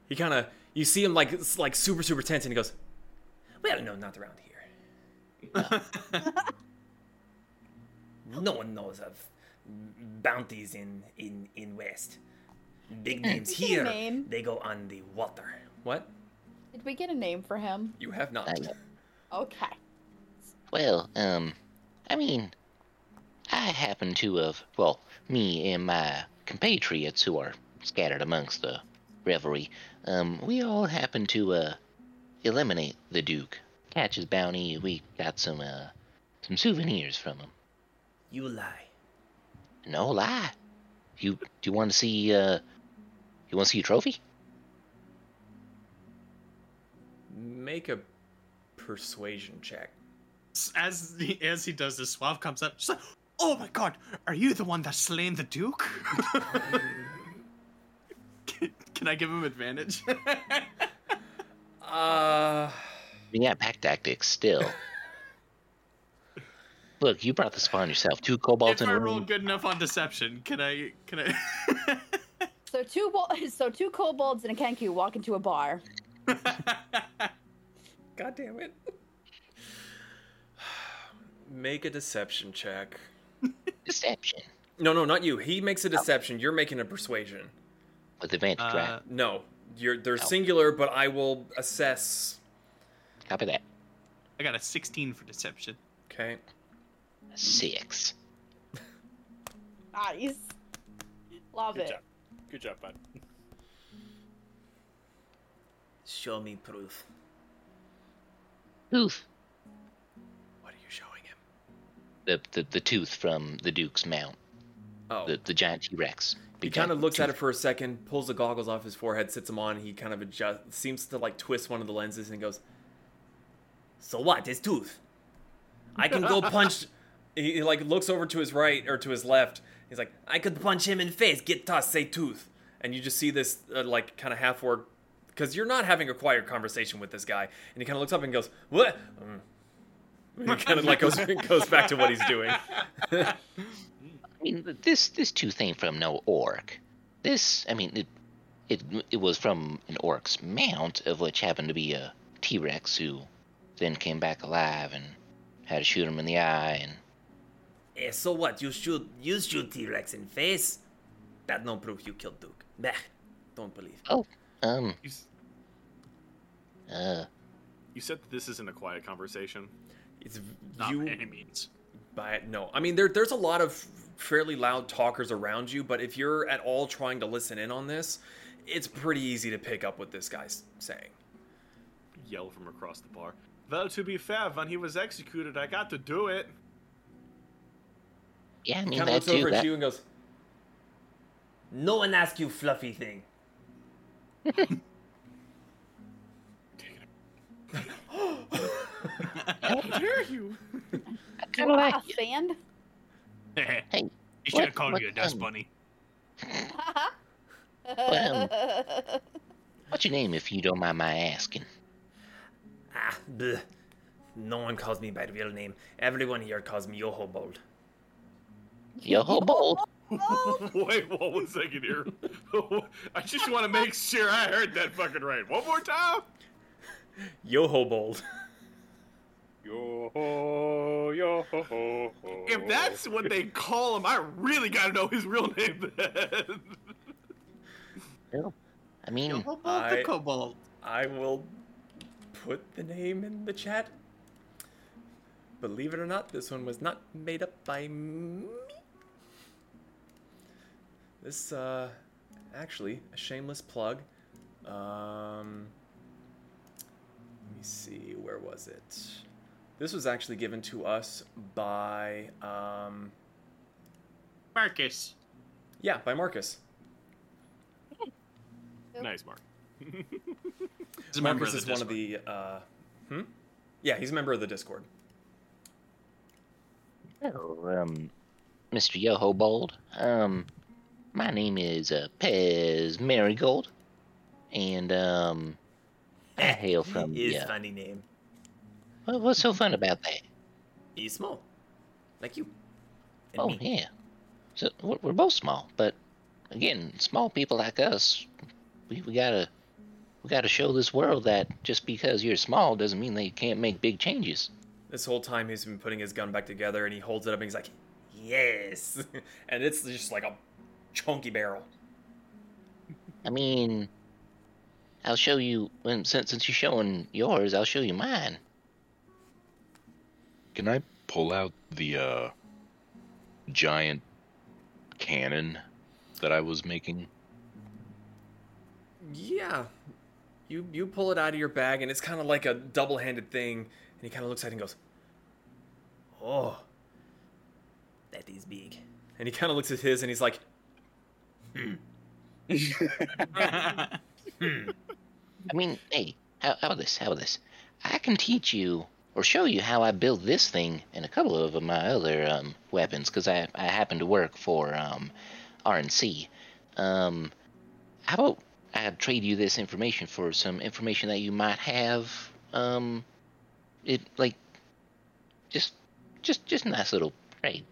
A: He kind of you see him like s- like super super tense and he goes,
N: Well, no, not around here. [LAUGHS] no one knows of bounties in in in West. Big names
C: Did you get a
N: here.
C: name?
N: They go on the water.
A: "What?
C: Did we get a name for him?
A: You have not."
E: I,
C: Okay.
E: well, um, I mean, I happen to have, well, me and my compatriots who are scattered amongst the revelry, um, we all happen to uh eliminate the Duke, catch his bounty. We got some uh some souvenirs from him.
N: You lie.
E: No lie. You do you want to see uh you want to see a trophy?
A: Make a persuasion check.
J: as he, as he does this, Suave comes up. She's like, "Oh my god, are you the one that slain the Duke?" can, can I give him advantage? [LAUGHS]
A: Uh,
E: We got pack tactics still. Look, you brought this upon yourself. Two kobolds
J: if
E: in
J: I
E: a
J: roll
E: room.
J: good enough on deception, can I? Can I? [LAUGHS]
C: So two wo- [LAUGHS] so two kobolds and a kenku walk into a bar.
A: God damn it. [SIGHS] make a deception check.
E: Deception
A: No, no, not you. He makes a deception. You're making a persuasion.
E: with advantage,
J: Uh,
E: right?
A: No, you're they're
E: Oh.
A: singular, but I will assess.
E: Copy that.
J: I got a 16 for deception.
A: Okay.
E: Six. [LAUGHS]
C: Nice. Love
B: Good
C: it.
B: job. Good job, bud.
O: Show me proof.
E: Tooth. The, the the tooth from the Duke's mount.
A: Oh,
E: The the giant T Rex.
A: he kind of looks at it for a second, pulls the goggles off his forehead, sits them on. He kind of adjust, seems to like twist one of the lenses, and goes,
O: So what? His tooth.
A: "I can go [LAUGHS] punch." he, he like looks over to his right or to his left. He's like,
O: I could punch him in face. Get tossed. Say tooth.
A: and you just see this uh, like kind of half word because you're not having a quiet conversation with this guy, and he kind of looks up and goes, "What?" Mm. And he kind of like goes [LAUGHS] goes back to what he's doing.
E: I mean, this this tooth ain't from no orc. This, I mean, it it it was from an orc's mount, of which happened to be a T Rex who then came back alive and had to shoot him in the eye. And
O: Eh, so what? You shoot you shoot T Rex in face? That no proof you killed Duke. Bah, don't believe.
E: oh, um,
D: You, s-
E: uh,
D: you said that this isn't a quiet conversation.
A: It's
J: Not
A: you
J: by any means.
A: by no. I mean, there there's a lot of fairly loud talkers around you, but if you're at all trying to listen in on this, it's pretty easy to pick up what this guy's saying.
D: Yell from across the bar. Well, to be fair, when he was executed, I got to do it.
E: yeah, I mean
A: Kind of looks over
E: too.
A: at you and goes,
O: No one asked you fluffy thing. [LAUGHS]
D: How dare you?
E: kind of like
C: Wow, stand. [LAUGHS]
E: Hey,
J: he should have called
E: what,
J: you a dust
E: um,
J: bunny. [LAUGHS]
E: what's your name, if you don't mind my asking?
O: Ah, bleh. No one calls me by the real name. Everyone here calls me Yoho Bold.
E: Yo ho bold. [LAUGHS]
D: Wait one second here. I just want to make sure I heard that fucking right. One more time.
A: "Yo ho bold."
B: Yo ho, yo ho, ho, ho.
D: If that's what they call him, I really gotta know his real name. Then.
E: Well, I mean,
J: Yo, Bold
A: I-
J: the kobold.
A: I will put the name in the chat. Believe it or not, this one was not made up by me. This, uh, actually, a shameless plug. Um, let me see, where was it? This was actually given to us by, um,
J: Marcus.
A: yeah, by Marcus.
D: nice, Mark. [LAUGHS]
J: He's a member
A: Marcus
J: of
A: is
J: the
A: one of the, uh, hmm? Yeah, he's a member of the Discord.
E: well, um, Mr. Yoho Bold, um, my name is uh, Pez Marigold, and um, I hail from
O: His
E: the. Uh,
O: funny name.
E: What, what's so fun about that?
O: He's small, like you. And
E: Oh
O: me.
E: yeah, so we're, we're both small, but again, small people like us, we, we gotta we gotta show this world that just because you're small doesn't mean that you can't make big changes.
A: This whole time he's been putting his gun back together and he holds it up and he's like, yes. [LAUGHS] and it's just like a chunky barrel.
E: I mean, I'll show you when since since you're showing yours, I'll show you mine.
K: Can I pull out the uh, giant cannon that I was making?
A: Yeah. You you pull it out of your bag and it's kind of like a double-handed thing and he kind of looks at it and goes, "Oh."
O: That is big.
A: And he kind of looks at his and he's like, "Hmm." [LAUGHS]
E: I mean, hey, how, how about this? How about this? I can teach you or show you how I build this thing and a couple of my other um, weapons because I, I happen to work for um, RNC. Um, how about I trade you this information for some information that you might have? Um, it like just just just a nice little trade.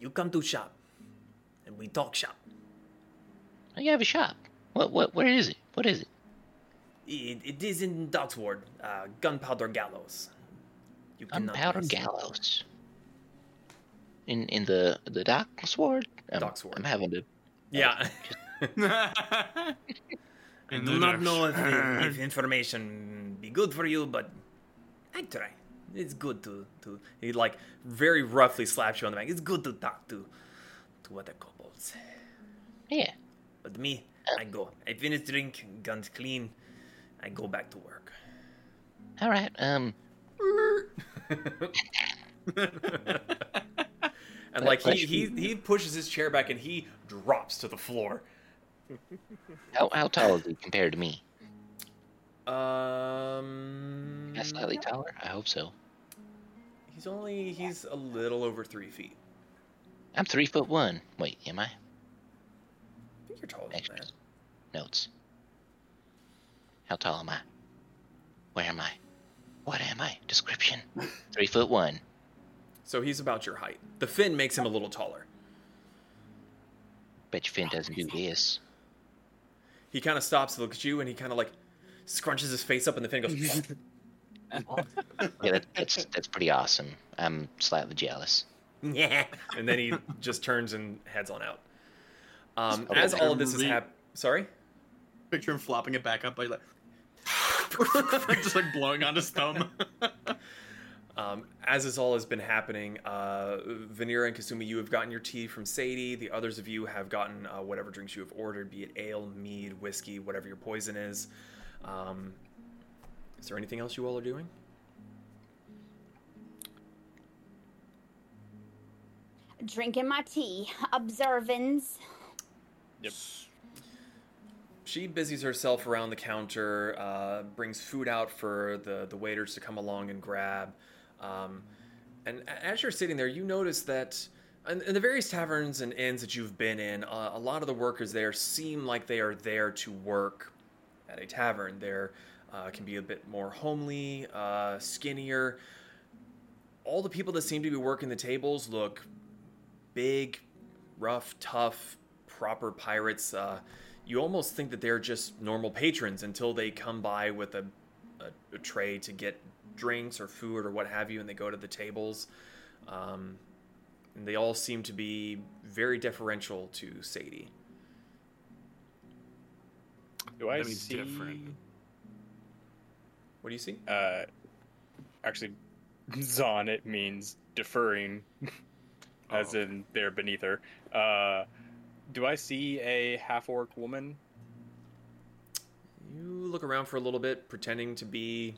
O: You come to shop, and we talk shop.
E: You have a shop. What what where is it? What is it?
O: It, it is in Dotsward, uh, Gunpowder Gallows.
P: You
E: Gunpowder gallows. In in the the dock sword. I'm,
A: Dock.
E: I'm having to.
A: Yeah. [LAUGHS]
P: I do not know if, the- if information be good for you, but I try. It's good to to.
A: he like very roughly slaps you on the back. It's good to talk to to other kobolds.
E: Yeah.
P: But me, I go. I finish drink, guns clean. I go back to work.
E: All right. Um.
A: And like he, he he pushes his chair back and he drops to the floor.
E: How how tall is he compared to me?
A: Um,
E: slightly taller? I hope so.
A: he's only he's a little over three feet.
E: I'm three foot one. Wait, am I?
A: I think you're taller than that.
E: Notes. How tall am I? Where am I? What am I? Description. [LAUGHS] Three foot one.
A: So he's about your height. The fin makes him a little taller.
E: Bet your fin doesn't do this.
A: He kind of stops to look at you and he kind of like scrunches his face up and the fin goes. [LAUGHS]
E: Yeah, that, that's that's pretty awesome. I'm slightly jealous.
P: Yeah. [LAUGHS]
A: and then he just turns and heads on out. Um,
E: Okay.
A: as all of this is
J: Re-
A: hap- sorry.
J: Picture him flopping it back up, like, like [LAUGHS] just like blowing on his thumb. [LAUGHS]
A: Um, as this all has been happening, uh, Vanira and Kasumi, you have gotten your tea from Sadie. The others of you have gotten uh, whatever drinks you have ordered, be it ale, mead, whiskey, whatever your poison is. Um, is there anything else you all are doing?
C: Drinking my tea. Observance.
B: Yep.
A: She busies herself around the counter, uh, brings food out for the, the waiters to come along and grab. Um, and as you're sitting there, you notice that in, in the various taverns and inns that you've been in, uh, a lot of the workers there seem like they are there to work at a tavern. They're uh, can be a bit more homely, uh, skinnier. All the people that seem to be working the tables look big, rough, tough, proper pirates. You almost think that they're just normal patrons until they come by with a, a, a tray to get drinks or food or what have you, and they go to the tables. Um, and they all seem to be very deferential to Sadie.
B: Do I
D: That means
B: see?
D: different.
A: What do you see?
B: Uh, actually, Zon it means deferring, [LAUGHS] as
D: Oh.
B: in they're beneath her. Uh, do I see a half orc woman?
A: You look around for a little bit, pretending to be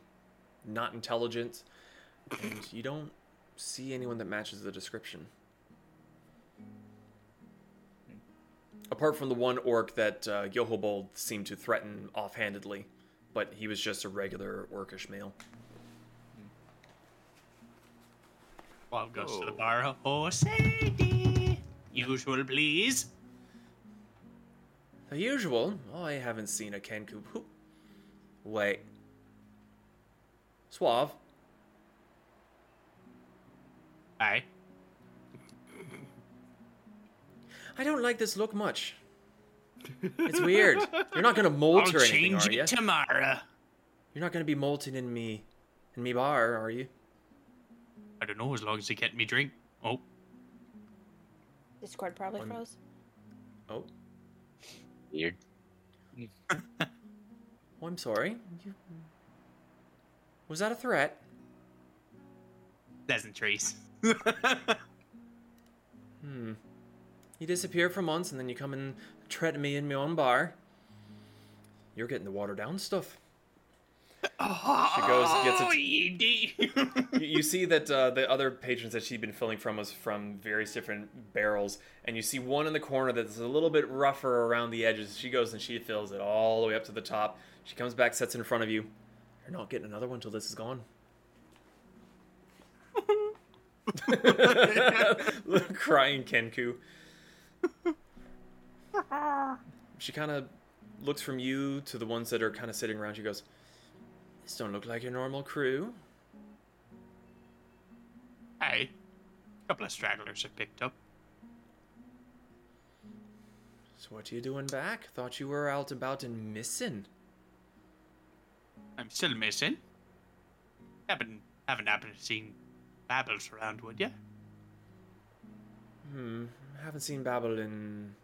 A: not intelligent, and you don't see anyone that matches the description. Apart from the one orc that uh, Yohobold seemed to threaten offhandedly, but he was just a regular orcish male.
J: Bob goes to the
D: Oh.
J: bar. Oh, Sadie. Usual, please.
A: The usual. Oh, I haven't seen a Kenku. Who? Wait. Suave.
J: Aye.
A: I don't like this look much. It's weird. You're not gonna molt
J: I'll
A: or anything,
J: change
A: are you?
J: it tomorrow.
A: You're not gonna be molting in me, in me bar, are you?
J: I don't know, as long as they get me drink. Oh,
C: Discord probably
A: One-
C: froze.
A: Oh,
E: Weird. [LAUGHS]
A: oh I'm sorry. You... Was that a threat?
J: pleasantries. [LAUGHS]
A: Hmm. You disappear for months and then you come and threaten me in my own bar. You're getting the watered down stuff. She goes, gets
J: Oh,
A: it. You, you see that uh, the other patrons that she'd been filling from was from various different barrels, and you see one in the corner that's a little bit rougher around the edges. She goes and she fills it all the way up to the top. She comes back, sets it in front of you. You're not getting another one till this is gone. [LAUGHS] [LAUGHS] Crying Kenku. [LAUGHS] She kind of looks from you to the ones that are kind of sitting around. She goes, "This don't look like your normal crew."
J: Hey, a couple of stragglers I picked up.
A: So what are you doing back? Thought you were out about and missing.
J: I'm still missing. Haven't haven't happened to seen Babbles around, would ya?
A: Hmm. Haven't seen Babel in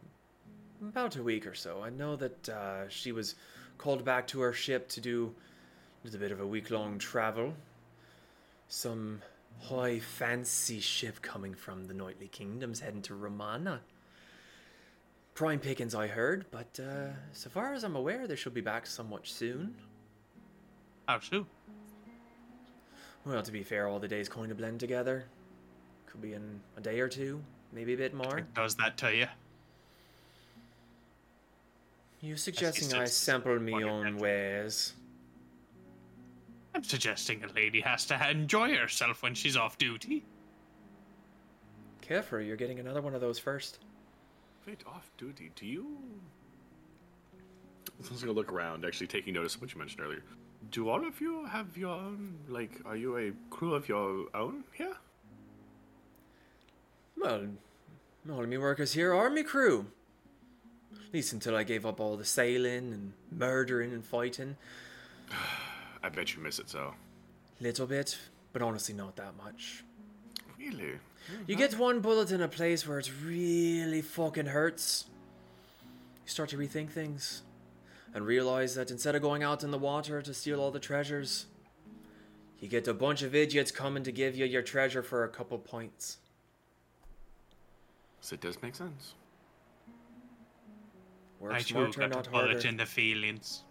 A: about a week or so. I know that uh, she was called back to her ship to do a bit of a week long travel. Some high fancy ship coming from the Knightly Kingdoms heading to Romana. Prime pickings, I heard, but uh, so far as I'm aware, they should be back somewhat soon.
J: How soon?
A: Well, to be fair, all the days kind of blend together. Could be in a day or two, maybe a bit more.
J: It does that to you?
A: You suggesting I sample me own
J: adventure.
A: Ways?
J: I'm suggesting a lady has to enjoy herself when she's off duty.
A: Careful, you're getting another one of those first.
D: Wait, off duty. Do you? I was gonna look around, actually taking notice of what you mentioned earlier. Do all of you have your own? Like, are you a crew of your own here?
A: Well, all of me workers here are me crew. At least until I gave up all the sailing and murdering and fighting. [SIGHS] [SIGHS] [SIGHS]
D: I bet you miss it so.
A: Little bit, but honestly not that much.
D: Really?
A: You get one bullet in a place where it really fucking hurts. You start to rethink things and realize that instead of going out in the water to steal all the treasures, you get a bunch of idiots coming to give you your treasure for a couple points.
D: So it does make sense.
A: Work
J: I too
A: smarter,
J: got a
A: not
J: bullet
A: harder.
J: in the feelings.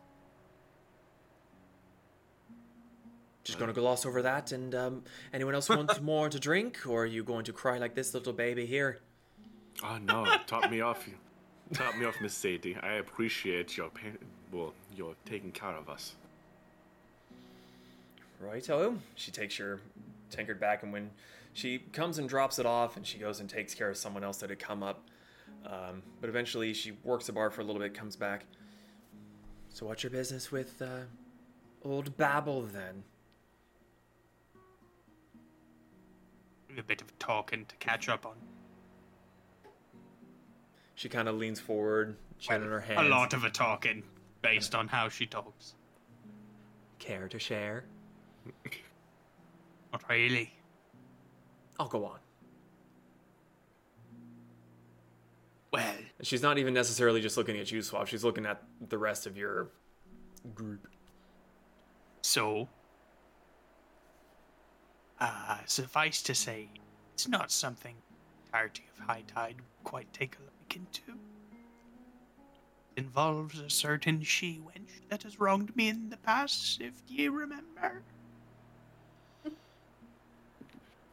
A: Just gonna gloss over that. And um, anyone else want [LAUGHS] more to drink, or are you going to cry like this little baby here?
D: Oh no, top me off. Top me off, Miss Sadie. I appreciate your pain. Well, you're taking care of us.
A: Right, Righto. She takes your tankard back, and when she comes and drops it off, and she goes and takes care of someone else that had come up. Um, but eventually, she works the bar for a little bit, comes back. So, what's your business with uh, old Babel then?
J: A bit of talking to catch up on.
A: She kind of leans forward, chin in her hands.
J: A lot of a talking based on how she talks.
A: Care to share? [LAUGHS]
J: Not really.
A: I'll go on.
J: Well,
A: she's not even necessarily just looking at you, Swap. She's looking at the rest of your group.
J: so. Uh, suffice to say, it's not something the party of High Tide would quite take a look into. It involves a certain she wench that has wronged me in the past, if ye remember.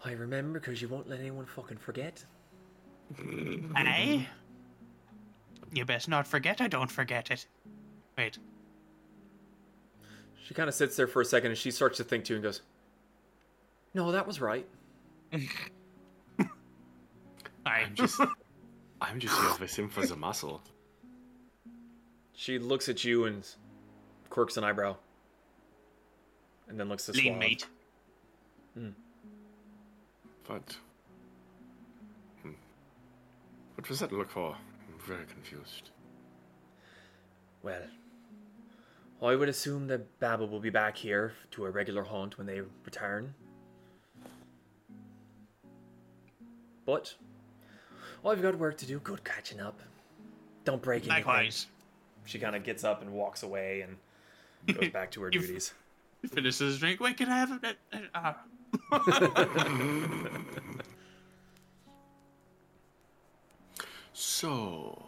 A: I remember because you won't let anyone fucking forget. [LAUGHS]
J: Aye? You best not forget I don't forget it. Wait,
A: She kind of sits there for a second and she starts to think too and goes, No, that was right.
J: I [LAUGHS]
D: I'm just, I'm just here for him for the muscle.
A: She looks at you and quirks an eyebrow. And then looks to
J: lean
A: Suave.
J: mate.
D: But, hmm. what was that look for? I'm very confused.
A: Well, I would assume that Babel will be back here to a regular haunt when they return. But I've got work to do. Good catching up. Don't break anything.
J: Likewise.
A: She kind of gets up and walks away and goes back to her [LAUGHS]
J: You've-
A: duties.
J: Finishes his drink. Wait, can I have a. Uh, [LAUGHS]
D: So,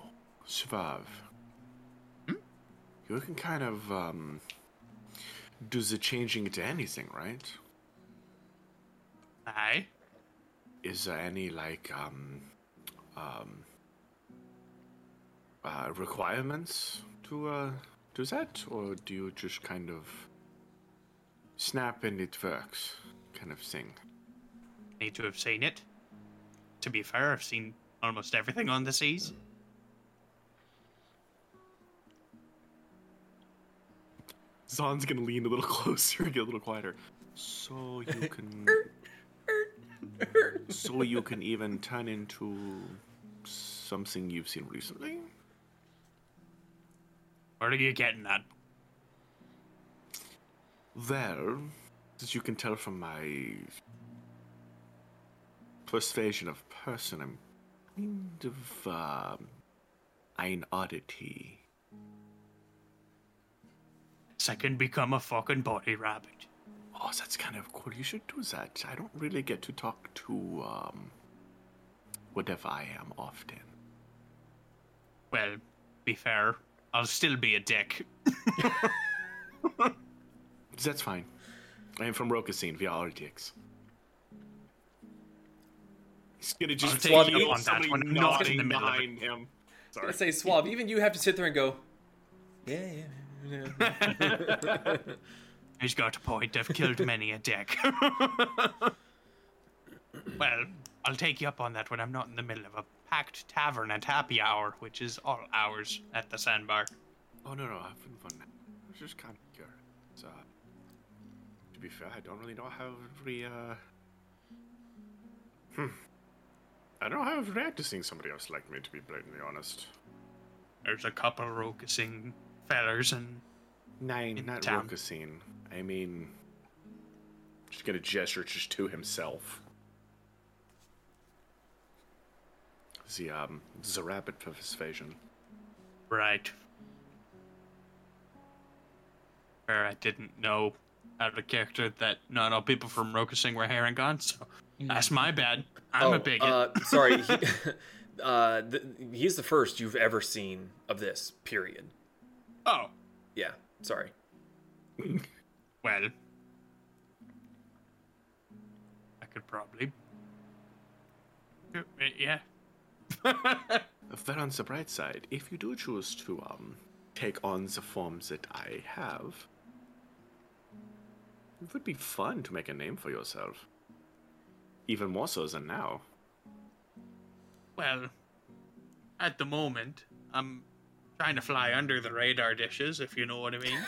D: Suave, you can kind of um, do the changing to anything, right?
J: aye.
D: Is there any like um, um, uh, requirements to uh, do that, or do you just kind of snap and it works, kind of thing?
J: Need to have seen it. To be fair, I've seen almost everything on the seas.
D: Zon's gonna lean a little [LAUGHS] closer and get a little quieter. So you [LAUGHS] can. [LAUGHS] so you can even turn into something you've seen recently?
J: Where are you getting that?
D: Well, as you can tell from my persuasion of person, I'm kind of um, an oddity.
J: I can become a fucking body rabbit.
D: Oh, that's kind of cool. You should do that. I don't really get to talk to um, whatever I am often.
J: Well, be fair, I'll still be a dick. [LAUGHS]
D: That's fine. I am from Rokasine. We are all dicks. He's gonna
J: I'll
D: just
J: take
A: Swab
J: you
A: you-
J: on that one, not in
D: nodding
J: the middle of it.
D: behind him.
A: I was gonna say, Swab, even you have to sit there and go, yeah, yeah. yeah. [LAUGHS] [LAUGHS]
J: He's got a point. I've killed [LAUGHS] many a dick. well, I'll take you up on that when I'm not in the middle of a packed tavern at happy hour, which is all hours at the sandbar.
D: Oh no, no, I'm having fun. I was just kind of curious. Uh, to be fair, I don't really know how every uh. Hmm. I don't know how to react to seeing somebody else like me. To be blatantly honest.
J: There's a couple rocusing fellers and
D: Nine,
J: In
D: not
J: town.
D: Rokasine. I mean, just gonna gesture just to himself. The um, there's a rabbit for persuasion.
J: right. Where I didn't know out of character that not all people from Rokasing were harengon, so that's my bad. I'm
A: oh,
J: a bigot.
A: Uh, [LAUGHS] sorry. He, [LAUGHS] uh, th- he's the first you've ever seen of this, period.
J: oh,
A: Yeah, sorry.
J: well. I could probably. Yeah. [LAUGHS]
D: But on the bright side, if you do choose to um take on the forms that I have, it would be fun to make a name for yourself. Even more so than now.
J: Well, at the moment, I'm trying to fly under the radar dishes, if you know what I mean.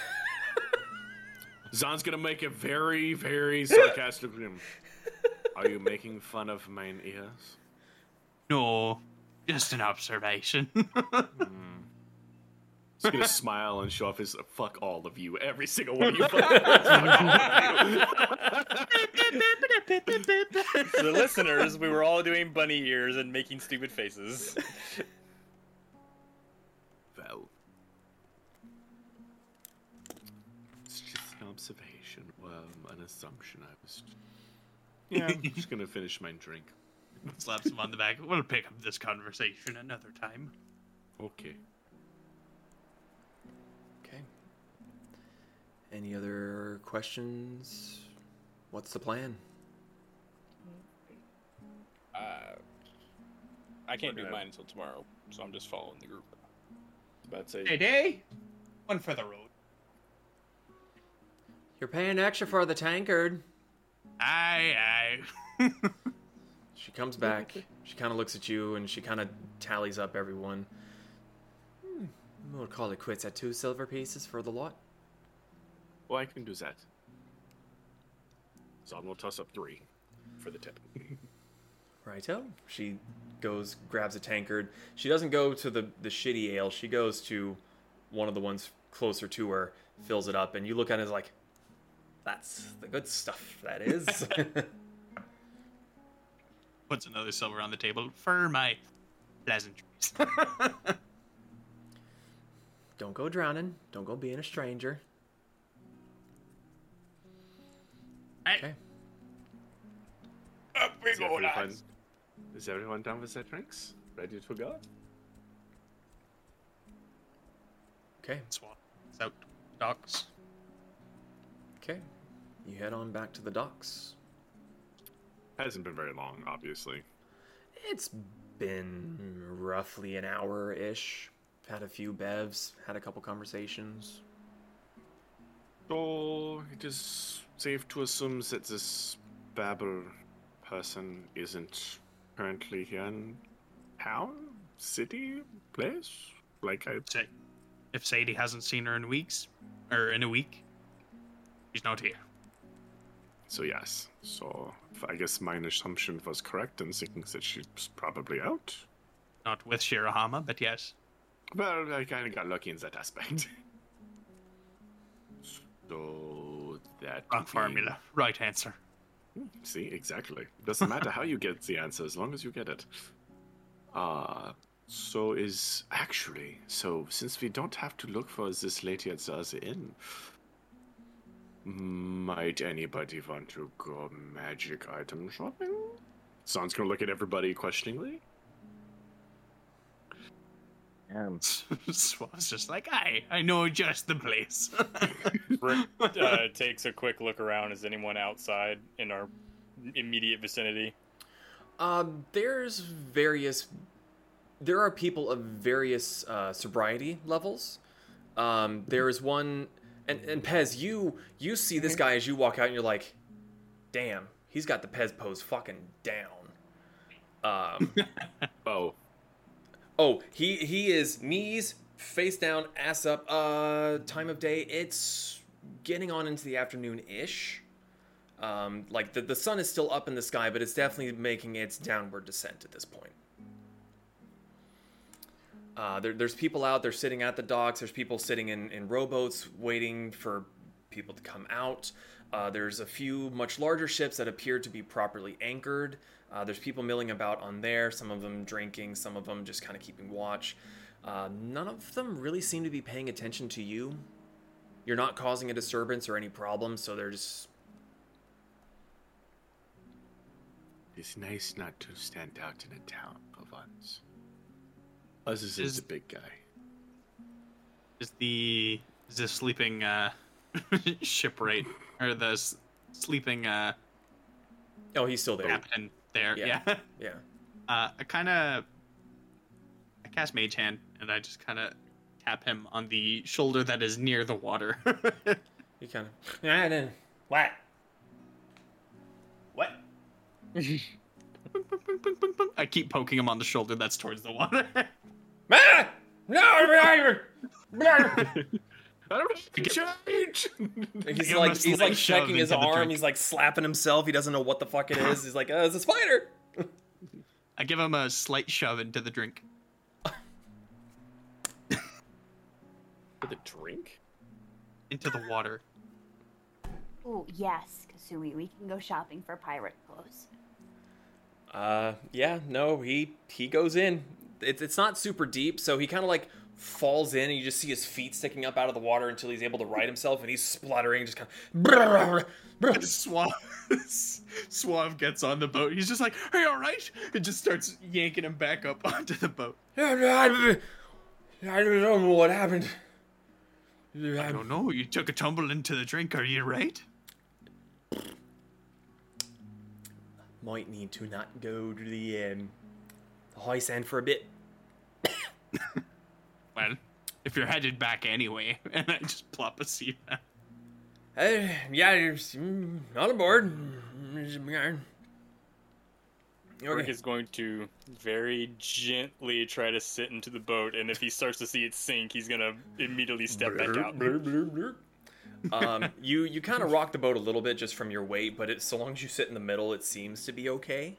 J: [LAUGHS]
D: Zon's gonna make a very, very sarcastic grin. Are you making fun of mine ears?
J: no, just an observation. [LAUGHS]
D: He's gonna smile and show off his fuck all of you, every single one of you. [LAUGHS]
B: the listeners, we were all doing bunny ears and making stupid faces.
D: Assumption. I was. [LAUGHS] Yeah, I'm just gonna finish my drink.
J: Slaps him on the back. We'll pick up this conversation another time.
D: Okay.
A: Okay. Any other questions? What's the plan?
B: Uh, I can't do mine until tomorrow, so I'm just following the group.
Q: About to say,
J: Hey, day. One for the road.
A: You're paying extra for the tankard.
J: Aye, aye. [LAUGHS]
A: She comes back. She kind of looks at you and she kind of tallies up everyone. Hmm, we'll call it quits at two silver pieces for the lot.
D: Well, I can do that. Zon will toss up three for the tip. [LAUGHS]
A: Righto. She goes, grabs a tankard. She doesn't go to the, the shitty ale. She goes to one of the ones closer to her, fills it up, and you look at it as like, that's the good stuff, that is. [LAUGHS]
J: Puts another silver on the table for my pleasantries. [LAUGHS]
A: Don't go drowning. Don't go being a stranger.
J: Hey,
A: Okay.
J: up we
D: Is
J: go,
D: everyone,
J: lads.
D: is everyone done with their drinks? Ready to go?
A: Okay.
J: Swat. Out. Docks.
A: Okay. You head on back to the docks.
D: Hasn't been very long, obviously.
A: It's been roughly an hour ish. Had a few bevs, had a couple conversations.
D: So it is safe to assume that this Babel person isn't currently here in town, city, place. Like I'd
J: Say, if Sadie hasn't seen her in weeks, or in a week, she's not here.
D: so yes. So I guess my assumption was correct in thinking that she's probably out.
J: Not with Shirahama, but yes.
D: Well, I kind of got lucky in that aspect. so That
J: Wrong
D: be-
J: formula. Right answer.
D: See, exactly. Doesn't matter how you get the answer as long as you get it. Uh so is actually so since we don't have to look for this lady at the other inn, might anybody want to go magic item shopping? Zon's gonna look at everybody questioningly.
E: Um, [LAUGHS]
J: Swaz just like, I, I know just the place. [LAUGHS]
B: Rick uh, takes a quick look around. Is anyone outside in our immediate vicinity?
A: Um, there's various. There are people of various uh, sobriety levels. Um, there is one, and and Pez, you you see this guy as you walk out, and you're like, "Damn, he's got the Pez pose fucking down." Um, [LAUGHS]
D: Oh,
A: oh, he he is knees face down, ass up. Uh, time of day, it's getting on into the afternoon ish. Um, like the the sun is still up in the sky, but it's definitely making its downward descent at this point. Uh, there, there's people out there sitting at the docks. There's people sitting in, in rowboats waiting for people to come out. Uh, there's a few much larger ships that appear to be properly anchored. Uh, there's people milling about on there, some of them drinking, some of them just kind of keeping watch. Uh, none of them really seem to be paying attention to you. You're not causing a disturbance or any problems, so they're just.
D: it's nice not to stand out in a town of once. Us is
J: Is-
D: the big guy.
J: is the is the sleeping uh, [LAUGHS] shipwright or the s- sleeping uh,
A: Oh, he's still there.
J: captain there?
A: Yeah.
J: Yeah. [LAUGHS]
A: Yeah.
J: Uh, I kind of I cast Mage Hand and I just kind of tap him on the shoulder that is near the water. [LAUGHS]
A: He kind of. Yeah, then. What? What?
J: I keep poking him on the shoulder that's towards the water.
A: Ah! No!
D: I don't change.
A: He's like he's like
J: shove
A: checking his arm. He's like slapping himself. He doesn't know what the fuck it is. He's like, uh, it's a spider. [LAUGHS]
J: I give him a slight shove into the drink.
D: With a drink?
J: Into the water.
C: Ooh, yes, Kasumi, we can go shopping for pirate clothes.
A: Uh, yeah, no, he he goes in. It's it's not super deep, so he kind of like falls in, and you just see his feet sticking up out of the water until he's able to right himself, and he's spluttering, just kind of.
J: Suave, [LAUGHS] Suave gets on the boat. He's just like, "Are you all right?" And just starts yanking him back up [LAUGHS] onto the boat.
A: I don't know what happened.
J: I don't know. You took a tumble into the drink. Are you right?
A: Might need to not go to the um, the high sand for a bit. [COUGHS]
J: Well, if you're headed back anyway, [LAUGHS] and I just plop a seat. down.
A: Uh, yeah, it's, on aboard.
B: Rick
A: Okay.
B: is going to very gently try to sit into the boat, and if he starts to see it sink, he's gonna immediately step back out.
A: um, you you kind of rock the boat a little bit just from your weight, but it, so long as you sit in the middle, it seems to be okay.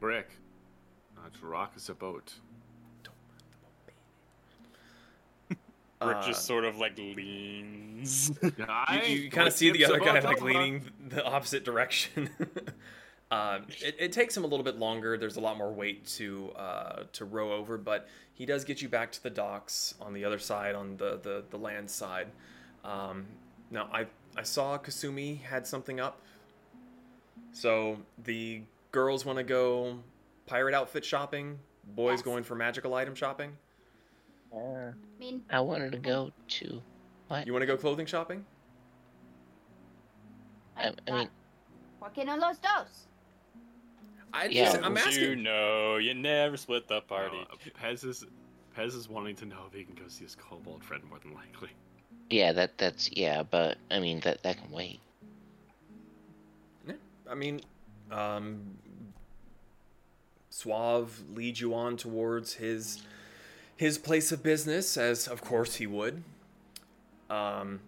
D: Rick. Not to rock us a boat. [LAUGHS]
B: Rick
A: Uh,
B: just sort of like leans. [LAUGHS]
A: you, you kind of see the other guy like leaning the opposite direction. [LAUGHS] um, it, it takes him a little bit longer. There's a lot more weight to uh, to row over, but he does get you back to the docks on the other side, on the the, the land side. Um, now I I saw Kasumi had something up. So the girls want to go pirate outfit shopping. Boys
C: Yes.
A: going for magical item shopping.
E: uh,
C: I mean,
E: I wanted to go to. What?
A: You want to go clothing shopping?
E: I, I mean,
C: ¿por qué no los dos?
A: I
E: Yeah.
A: just, I'm asking.
B: you know, you never split the party.
D: Uh, Pez is Pez is wanting to know if he can go see his kobold friend more than likely.
E: yeah, that that's yeah, but I mean that that can wait.
A: Yeah, I mean, um, Suave leads you on towards his his place of business, as of course he would. Um,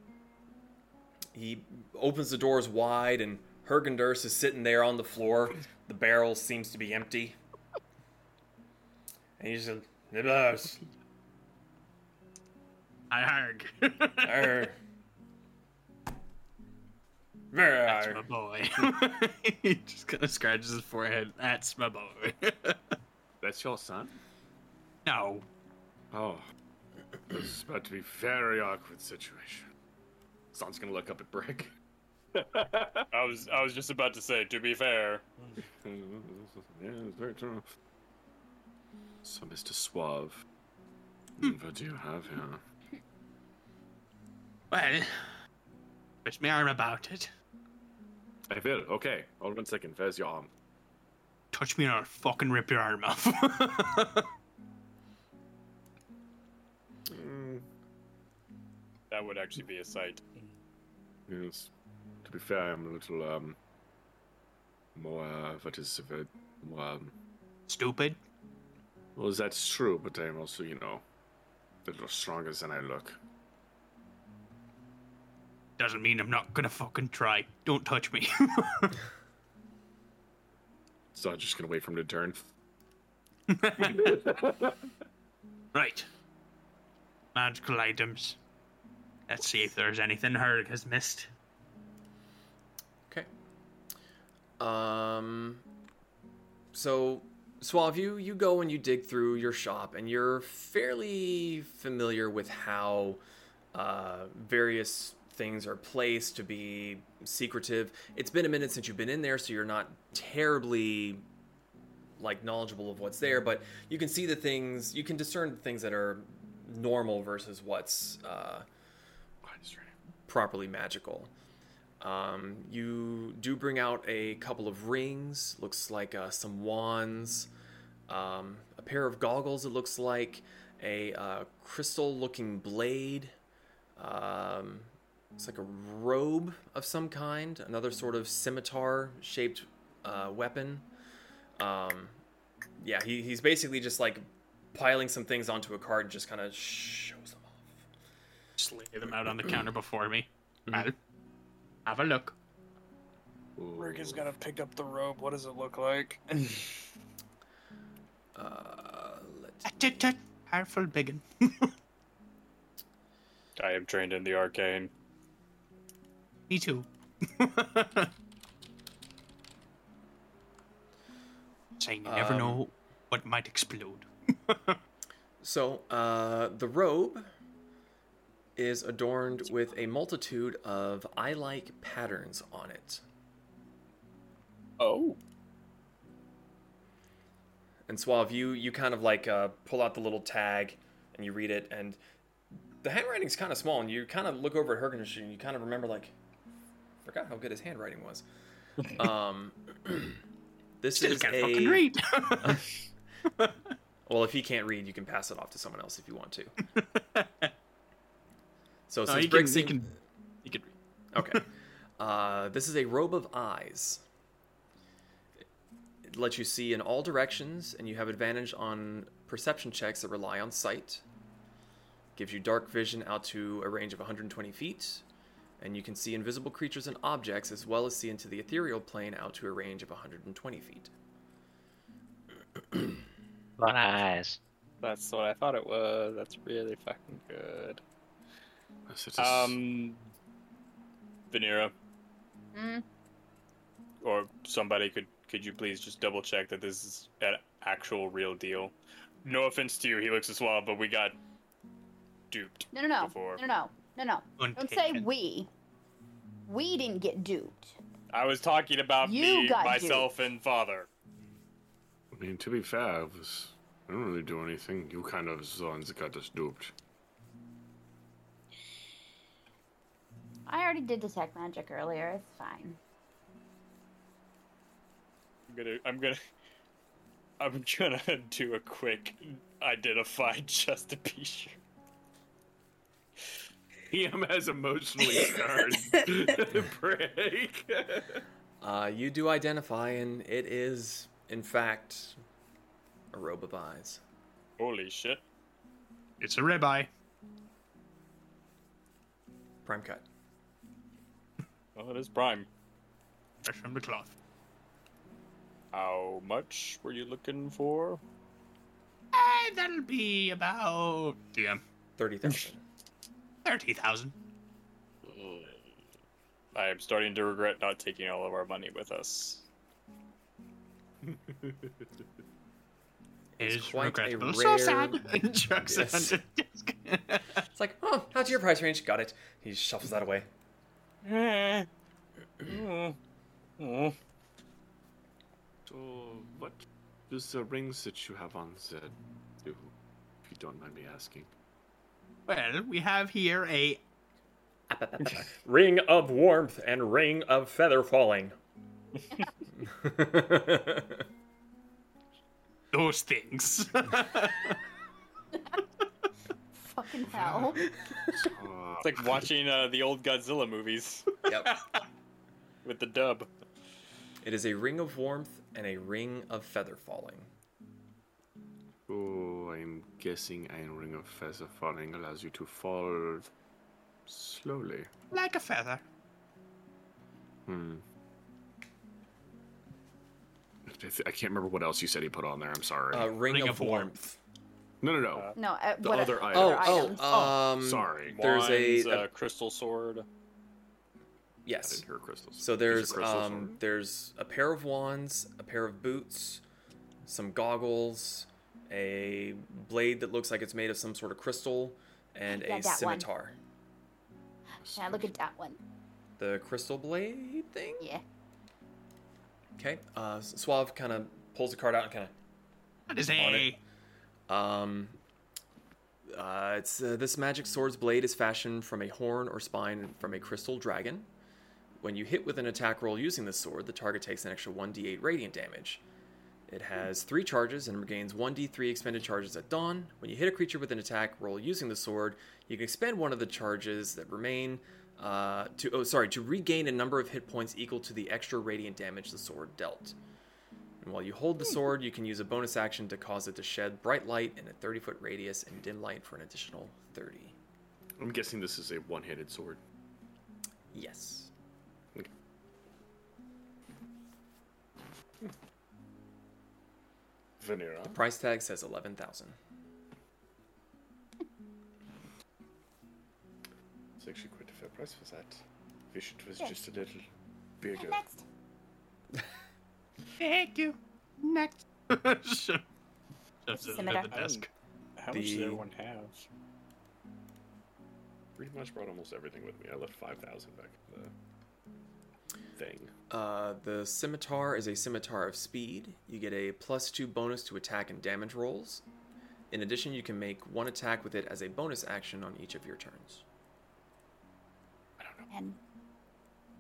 A: he opens the doors wide, and Hergenders is sitting there on the floor. The barrel seems to be empty, and he's "Nibbles,
J: I
A: arr." [LAUGHS]
J: That's my boy. [LAUGHS] he just kind of scratches his forehead. That's my boy. [LAUGHS]
D: That's your son?
J: no.
D: Oh. This is about to be very awkward situation. Zon's gonna look up at Brick. [LAUGHS]
B: I was I was just about to say. To be fair,
D: yeah, it's very true. So, Mr. Suave, what do you have here?
J: Well, twist my arm about it.
D: I will. Okay. Hold on one second. Where's your arm?
J: Touch me and I'll fucking rip your arm off. [LAUGHS]
D: Mm,
B: that would actually be a sight.
D: yes. To be fair, I'm a little, um, more, uh, what is it? More, um,
J: Stupid.
D: well, that's true, but I'm also, you know, a little stronger than I look.
J: Doesn't mean I'm not gonna fucking try. Don't touch me. [LAUGHS]
D: So I'm just gonna wait for him to turn. [LAUGHS]
J: right. Magical items. Let's see if there's anything Herg has missed.
A: Okay. Um. So, Suave, you you go and you dig through your shop, and you're fairly familiar with how uh, various things are placed to be secretive. It's been a minute since you've been in there, so you're not terribly like knowledgeable of what's there, but you can see the things. You can discern the things that are normal versus what's uh, properly magical. Um, you do bring out a couple of rings, looks like uh, some wands, um, a pair of goggles, it looks like a uh, crystal looking blade. Um, it's like a robe of some kind, another sort of scimitar shaped uh, weapon. Um, yeah, he, he's basically just like piling some things onto a card and just kind of shows them off.
J: Just lay them out on the counter before me. Well, have a look.
B: Rick is gonna pick up the robe. What does it look like? [LAUGHS]
A: Uh, let's
J: Tut, tut, Powerful biggin. [LAUGHS]
B: I am trained in the arcane.
J: Me too. [LAUGHS] Saying you never
A: Um,
J: know what might explode. [LAUGHS]
A: So, uh, the robe is adorned with a multitude of eye like patterns on it.
B: Oh.
A: And Suave, you, you kind of like uh, pull out the little tag and you read it, and the handwriting's kind of small, and you kind of look over at Hergenich and you kind of remember, like, forgot how good his handwriting was. [LAUGHS] um, [CLEARS THROAT] this
J: Still
A: is
J: can't
A: a.
J: fucking read. [LAUGHS]
A: Well, if he can't read, you can pass it off to someone else if you want to. [LAUGHS] So
J: No,
A: since
J: you can- can- can read.
A: Okay. Uh, this is a robe of eyes. It lets you see in all directions, and you have advantage on perception checks that rely on sight. Gives you dark vision out to a range of 120 feet, and you can see invisible creatures and objects, as well as see into the ethereal plane out to a range of 120 feet.
E: A lot of eyes.
B: That's what I thought it was. That's really fucking good.
D: Yes, it is.
B: Um, Vanera,
C: Mm.
B: or somebody could could you please just double check that this is an actual real deal? No offense to you, he looks as well, but we got duped.
C: No, no, no,
B: Before.
C: no, no, no, no. Don't say we. We didn't get duped.
B: I was talking about
C: You
B: me,
C: got
B: myself, and father.
D: I mean, to be fair, it was, I don't really do anything. You kind of was the ones that got us duped.
C: I already did detect magic earlier. It's fine.
B: I'm gonna, I'm gonna, I'm gonna [LAUGHS] do a quick identify [LAUGHS] just to be sure.
D: Him has emotionally [LAUGHS] scarred the break.
A: Uh, you do identify, and it is, in fact, a robe of eyes.
B: Holy shit!
J: It's a ribeye.
A: Prime cut.
B: Well, it is prime.
J: Fresh from the cloth.
B: How much were you looking for?
J: Eh, that'll be about yeah,
A: Thirty thousand.
J: Thirty thousand. Mm.
B: I am starting to regret not taking all of our money with us. [LAUGHS]
A: It's
J: is
A: quite a
J: regrettable. So sad.
A: rare-
J: Jokes [LAUGHS] [LAUGHS]
A: Yes.
J: on-
A: It's like, oh, how's your price range? Got it. He shuffles that away.
D: So, what does the rings that you have on Zed do, if you don't mind me asking?
J: Well, we have here a [LAUGHS]
A: Ring of warmth and ring of feather falling. [LAUGHS]
J: those things. [LAUGHS]
C: Fucking hell.
B: It's like watching uh, the old Godzilla movies
A: yep.
B: with the dub.
A: It is a ring of warmth and a ring of feather falling.
D: Oh, I'm guessing a ring of feather falling allows you to fall slowly.
J: like a feather.
D: Hmm. I th- I can't remember what else you said he put on there. I'm sorry.
A: Uh, ring,
J: Ring
A: of,
J: of warmth.
A: warmth.
D: no, no, no.
B: uh,
C: No, uh,
D: The
C: what
D: other
C: other
D: item.
A: Oh,
C: items?
A: oh, um,
D: sorry.
A: There's a,
B: Wands,
A: a-
B: uh, crystal sword.
D: I
A: yes.
D: didn't hear crystals.
A: So
D: There's
A: there's
D: a crystal
A: um
D: sword.
A: there's a pair of wands, a pair of boots, some goggles, a blade that looks like it's made of some sort of crystal, and
C: Yeah,
A: a
C: that
A: scimitar.
C: Can I look at that one?
A: The crystal blade thing.
C: Yeah.
A: Okay. Uh, Suave kind of pulls the card out and kind of
J: That is
A: On it. Um, uh, it's uh, this magic sword's blade is fashioned from a horn or spine from a crystal dragon. When you hit with an attack roll using this sword, the target takes an extra 1d8 radiant damage. It has three charges and regains 1d3 expended charges at dawn. When you hit a creature with an attack roll using the sword, you can expend one of the charges that remain uh, to oh sorry to regain a number of hit points equal to the extra radiant damage the sword dealt. And while you hold the sword, you can use a bonus action to cause it to shed bright light in a 30 foot radius and dim light for an additional 30.
D: I'm guessing this is a one-handed sword.
A: Yes.
R: Vanera.
A: The price tag says 11,000.
R: It's actually quite a fair price for that. Wish it was
C: Yes.
R: just a little bigger.
C: Next.
J: thank you. Next. Shove- Shoves it the desk.
B: How much does
A: The-
B: everyone have?
R: Pretty much brought almost everything with me. I left 5,000 back in the thing.
A: Uh, the scimitar is a scimitar of speed. You get a plus two bonus to attack and damage rolls. In addition, you can make one attack with it as a bonus action on each of your turns.
C: And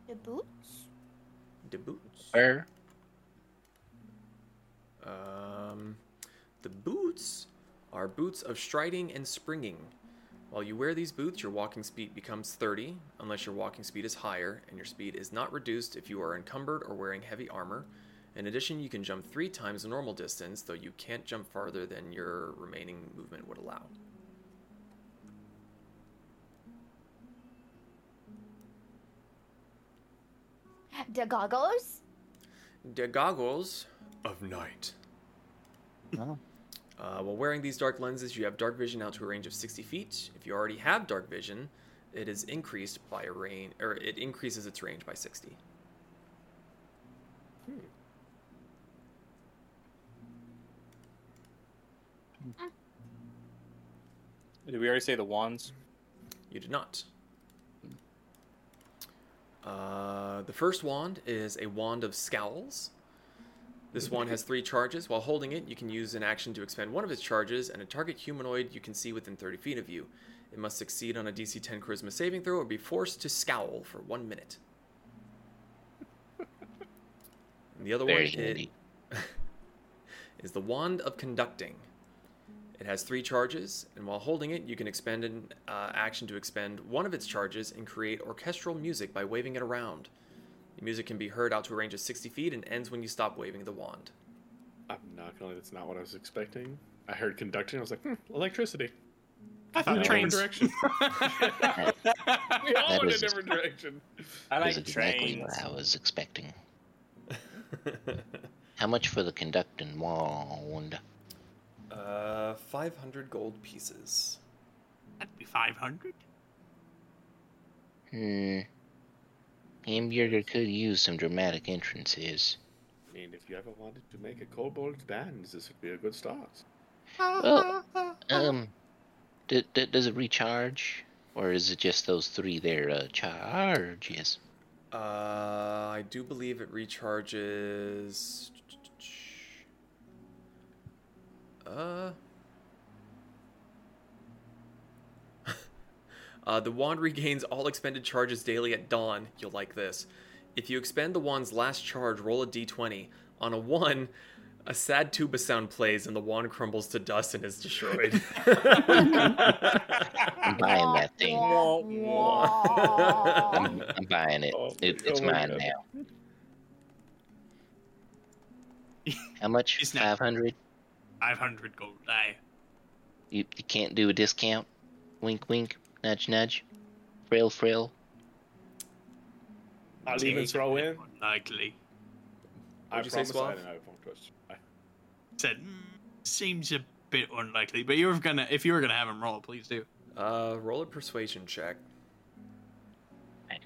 C: the boots?
A: The boots.
E: Fur.
A: Um, the boots are boots of striding and springing. While you wear these boots, your walking speed becomes 30, unless your walking speed is higher, and your speed is not reduced if you are encumbered or wearing heavy armor. In addition, you can jump three times the normal distance, though you can't jump farther than your remaining movement would allow.
C: The goggles?
A: The goggles of night.
E: Oh.
A: Uh, while wearing these dark lenses, you have dark vision out to a range of 60 feet. If you already have dark vision, it is increased by a range, or it increases its range by 60.
B: Did we already say the wands?
A: You did not. Uh, the first wand is a wand of scowls. This wand has three charges. While holding it, you can use an action to expend one of its charges, and a target humanoid you can see within 30 feet of you. It must succeed on a DC 10 Charisma saving throw or be forced to scowl for one minute. And the other
E: Very
A: one is, [LAUGHS] is the Wand of Conducting. It has three charges, and while holding it, you can expend an uh, action to expend one of its charges and create orchestral music by waving it around. The music can be heard out to a range of 60 feet and ends when you stop waving the wand.
R: I'm not gonna lie, that's not what I was expecting. I heard conducting, I was like, hmm, electricity.
J: I thought
R: In a different direction. [LAUGHS] we all
E: That
R: went a different direction.
B: I
E: That's
B: like
E: exactly
B: trains.
E: what I was expecting. How much for the conducting wand?
A: uh, 500 gold pieces.
J: That'd be 500.
E: Hmm. Hamburger could use some dramatic entrances.
M: I mean, if you ever wanted to make a kobold band, this would be a good start.
E: Well, um, d- d- does it recharge, or is it just those three there uh, charges?
A: Uh, I do believe it recharges. Uh. Uh, the wand regains all expended charges daily at dawn. You'll like this. If you expend the wand's last charge, roll a d20. On a 1, a sad tuba sound plays and the wand crumbles to dust and is destroyed. [LAUGHS]
E: I'm buying that thing. I'm, I'm buying it.
M: Oh,
E: it
M: oh
E: it's
M: my
E: mine
M: God.
E: now. How much?
J: It's not-
E: Five hundred.
J: 500 gold. Aye.
E: You you can't do a discount. Wink, wink. Nudge, nudge. Frill, frill.
M: I'll even throw in.
J: Unlikely.
M: I
A: What'd you say,
M: promise I,
A: Suave?
M: I won't trust you. I-
J: Said, "Mm, seems a bit unlikely, but you were gonna, if you were gonna have him roll, please do.
A: uh, roll a persuasion check.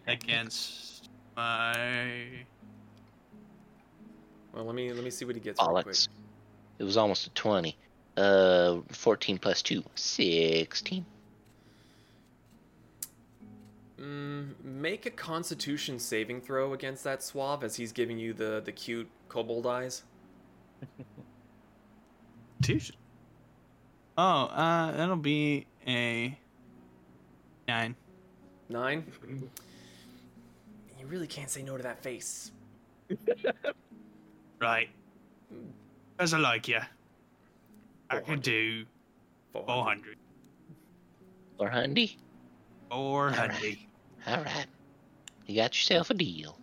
J: Against my.
A: Well, let me let me see what he gets. Real quick.
E: Bollocks. It was almost a twenty. Uh, fourteen plus two. Sixteen.
A: Mm, make a Constitution saving throw against that suave as he's giving you the the cute kobold eyes. [LAUGHS]
J: Two. Oh, uh, that'll be a nine.
A: Nine. [LAUGHS] You really can't say no to that face. [LAUGHS]
J: Right. As I like you, I can do 400.
E: Or hundy.
J: 400.
E: All right. You got yourself a deal.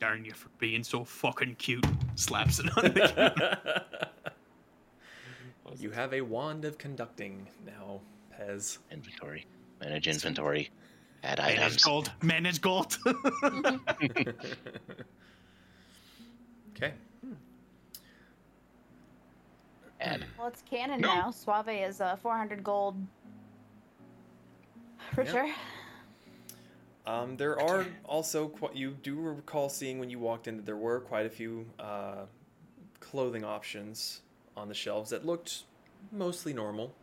J: Darn you for being so fucking cute. Slaps it on the [LAUGHS]
A: You have a wand of conducting now, Pez.
E: Inventory. Manage inventory. Add
J: Manage
E: items.
J: gold. Manage gold. [LAUGHS]
A: Okay.
E: Add.
C: Well, it's canon
K: No.
C: now. Suave is uh, 400 gold. Richer.
A: Um, there are also qu- you do recall seeing when you walked in that there were quite a few uh, clothing options on the shelves that looked mostly normal.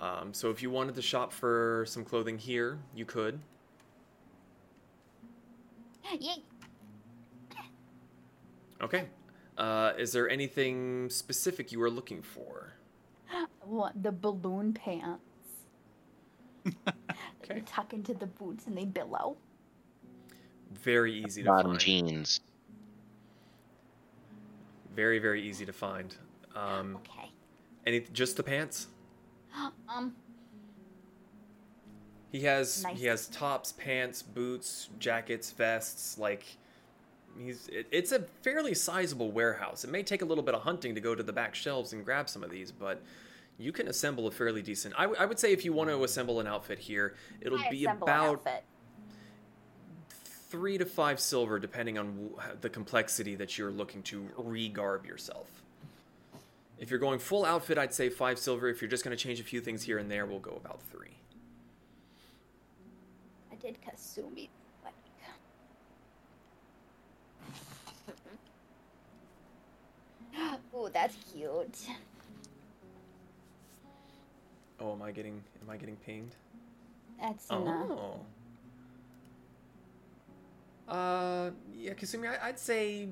A: Um, so if you wanted to shop for some clothing here, you could.
C: Yay.
A: Okay. Uh, is there anything specific you were looking for?
C: I want the balloon pants. [LAUGHS]
A: Okay.
C: They tuck into the boots and they billow.
A: Very easy to
E: Bottom
A: find.
E: jeans.
A: Very very easy to find. Um,
C: Okay.
A: any just the pants? [GASPS]
C: Um,
A: He has
C: Nice.
A: he has tops, pants, boots, jackets, vests. Like he's it, it's a fairly sizable warehouse. It may take a little bit of hunting to go to the back shelves and grab some of these, but you can assemble a fairly decent. I, w- I would say if you want to assemble an outfit here, it'll
C: I
A: be about three to five silver, depending on w- the complexity that you're looking to regarb yourself. If you're going full outfit, I'd say five silver. If you're just going to change a few things here and there, we'll go about three.
C: I did Kasumi. [LAUGHS] Ooh, that's cute.
A: Oh, am I getting am I getting pinged?
C: That's enough.
A: Oh. Uh, yeah, Kasumi, I, I'd say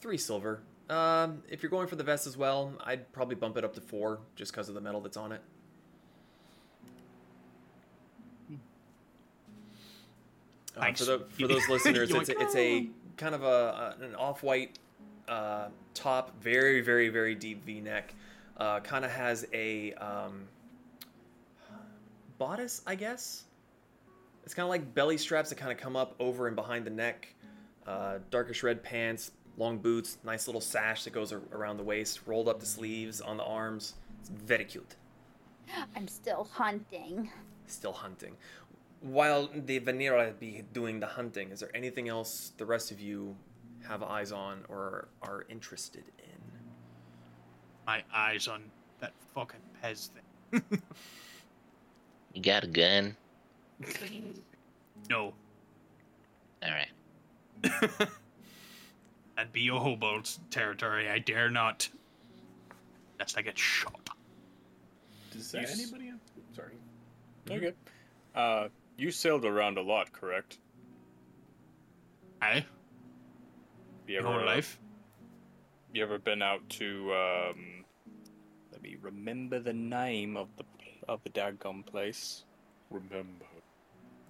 A: three silver. Um, if you're going for the vest as well, I'd probably bump it up to four, just because of the metal that's on it. Uh,
J: Thanks.
A: for, the, [LAUGHS] for those listeners, it's a, it's a kind of a, a an off-white uh, top, very very very deep V-neck. Uh, kind of has a um, bodice, I guess. It's kind of like belly straps that kind of come up over and behind the neck. Uh, darkish red pants, long boots, nice little sash that goes ar- around the waist, rolled up the sleeves on the arms. It's very cute.
C: I'm still hunting.
A: Still hunting. While the Vanira be doing the hunting, is there anything else the rest of you have eyes on or are interested in?
J: My eyes on that fucking Pez thing.
E: You got a gun?
J: No.
E: All right. [LAUGHS]
J: That'd be your hobo's territory. I dare not. Lest I get shot.
M: Does
B: You s-
M: anybody? Have... Sorry.
B: Okay. Uh, you sailed around a lot, correct?
J: I.
B: You
J: Your whole life.
B: You ever been out to? Um, let me remember the name of the of the daggum place.
M: Remember.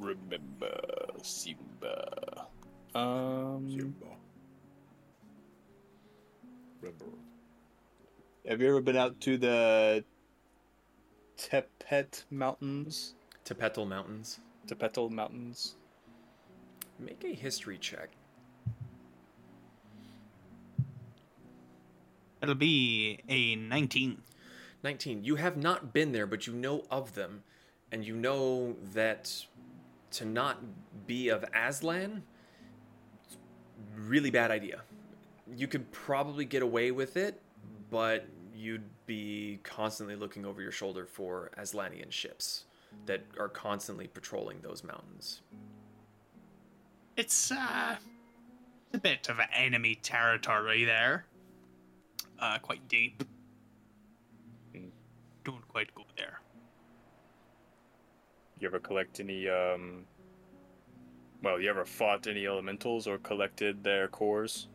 B: Remember Simba. Um,
M: Simba. Remember.
B: have you ever been out to the Tepet Mountains?
A: Tepetle Mountains.
B: Tepetel Mountains.
A: Make a history check.
J: It'll be a 19.
A: 19. You have not been there, but you know of them. And you know that to not be of Aslan, really bad idea. You could probably get away with it, but you'd be constantly looking over your shoulder for Aslanian ships that are constantly patrolling those mountains.
J: It's uh, a bit of enemy territory there. Uh, quite deep. Don't quite go there.
B: You ever collect any? Um, well, you ever fought any elementals or collected their cores?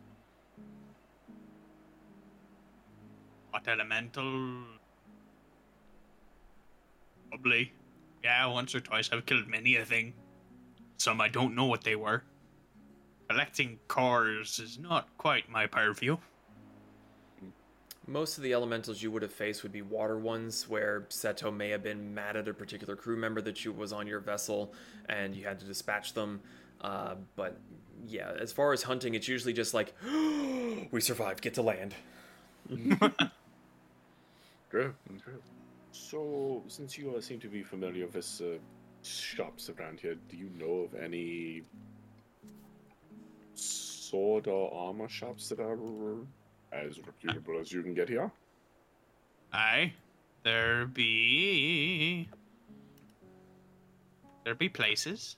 J: What elemental? Probably. Yeah, once or twice I've killed many a thing. Some I don't know what they were. Collecting cores is not quite my purview.
A: Most of the elementals you would have faced would be water ones, where Seto may have been mad at a particular crew member that you was on your vessel, and you had to dispatch them. Uh, but yeah, as far as hunting, it's usually just like, [GASPS] we survived, get to land. [LAUGHS]
M: True. True. So, since you all seem to be familiar with uh, shops around here, do you know of any sword or armor shops that are as reputable as you can get here?
J: Aye. There be. There be places.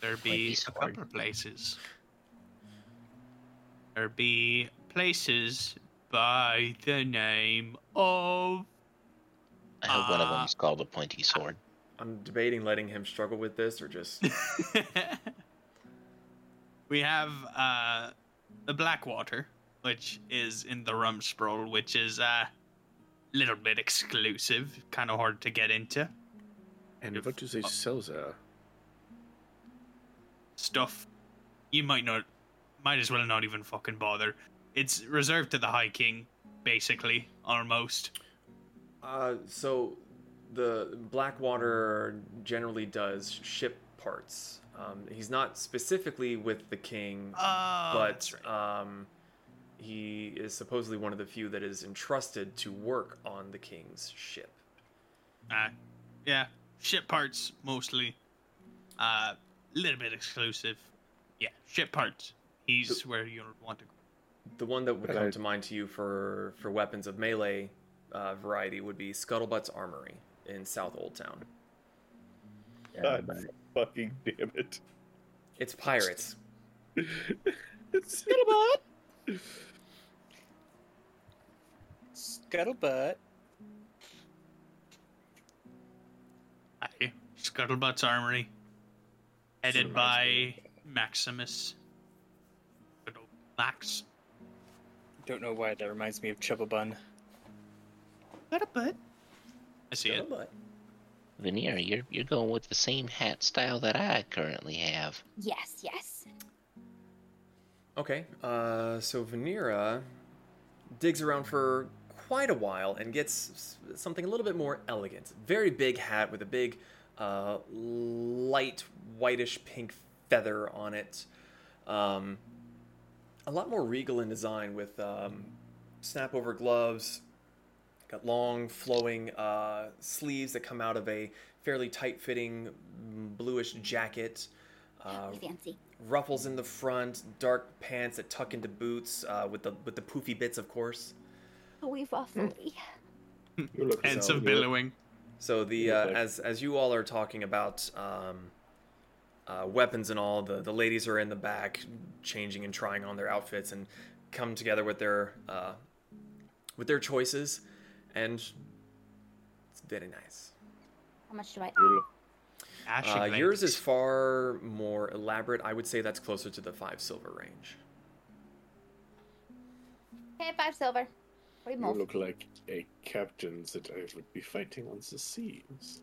J: There be
E: be
J: a couple of places. There be places by the name of.
E: I hope one of
J: them
E: is called a pointy sword.
A: I'm debating letting him struggle with this or just. [LAUGHS]
J: we have uh, the Blackwater, which is in the Rum Rumsproul, which is a uh, little bit exclusive, kind of hard to get into.
M: And
J: If-
M: what do they sell there?
J: Stuff you might not, might as well not even fucking bother. It's reserved to the High King, basically, almost.
A: Uh, so the Blackwater generally does ship parts. Um, he's not specifically with the king,
J: Oh,
A: but
J: right.
A: um, he is supposedly one of the few that is entrusted to work on the king's ship.
J: Uh, yeah, ship parts mostly. A uh, little bit exclusive. Yeah, ship parts. He's where you want to go.
A: The one that would come to mind to you for for weapons of melee uh, variety would be Scuttlebutt's Armory in South Old Town.
M: God fucking damn it.
A: It's pirates. [LAUGHS]
M: Scuttlebutt!
B: Scuttlebutt.
J: Aye, Scuttlebutt's Armory. Headed by Maximus. Good old Max.
B: Don't know why that reminds me of Chubbabun.
J: Scuttlebutt. I see it.
A: Scuttlebutt.
E: Veneer, you're you're going with the same hat style that I currently have.
C: Yes, yes.
A: Okay, uh, so Venera digs around for quite a while and gets something a little bit more elegant. Very big hat with a big, uh, light whitish pink feather on it. Um, a lot more regal in design with um, snap over gloves. Got long flowing uh, sleeves that come out of a fairly tight fitting bluish jacket. Uh,
C: Fancy.
A: ruffles in the front, dark pants that tuck into boots uh, with the with the poofy bits, of course.
C: We ruffly. [LAUGHS]
M: You look
J: Hence
M: so
J: of billowing.
A: So the uh, as as you all are talking about um, uh, weapons and all. The the ladies are in the back, changing and trying on their outfits and come together with their uh, with their choices, and it's very nice.
C: How much do I?
A: Uh, yours is far more elaborate. I would say that's closer to the five silver range.
C: Okay, five silver. We
D: You look like a captain that I would be fighting on the seas.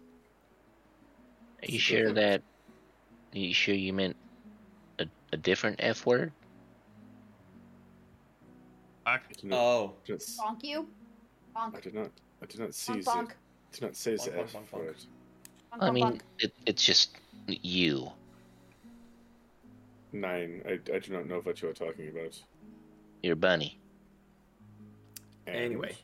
E: Are you sure that? Are you sure you meant a, a different F word?
D: I did not,
A: Oh,
D: just, not s-
C: Bonk you.
D: I did not. I did not see
C: Bonk
D: the.
C: bonk.
D: Did not say the
A: Bonk, bonk,
D: F
A: bonk, bonk.
D: word.
C: Bonk,
E: I mean, it, it's just you.
D: Nine. I, I do not know what you are talking about.
E: Your bunny.
D: And
A: Anyway.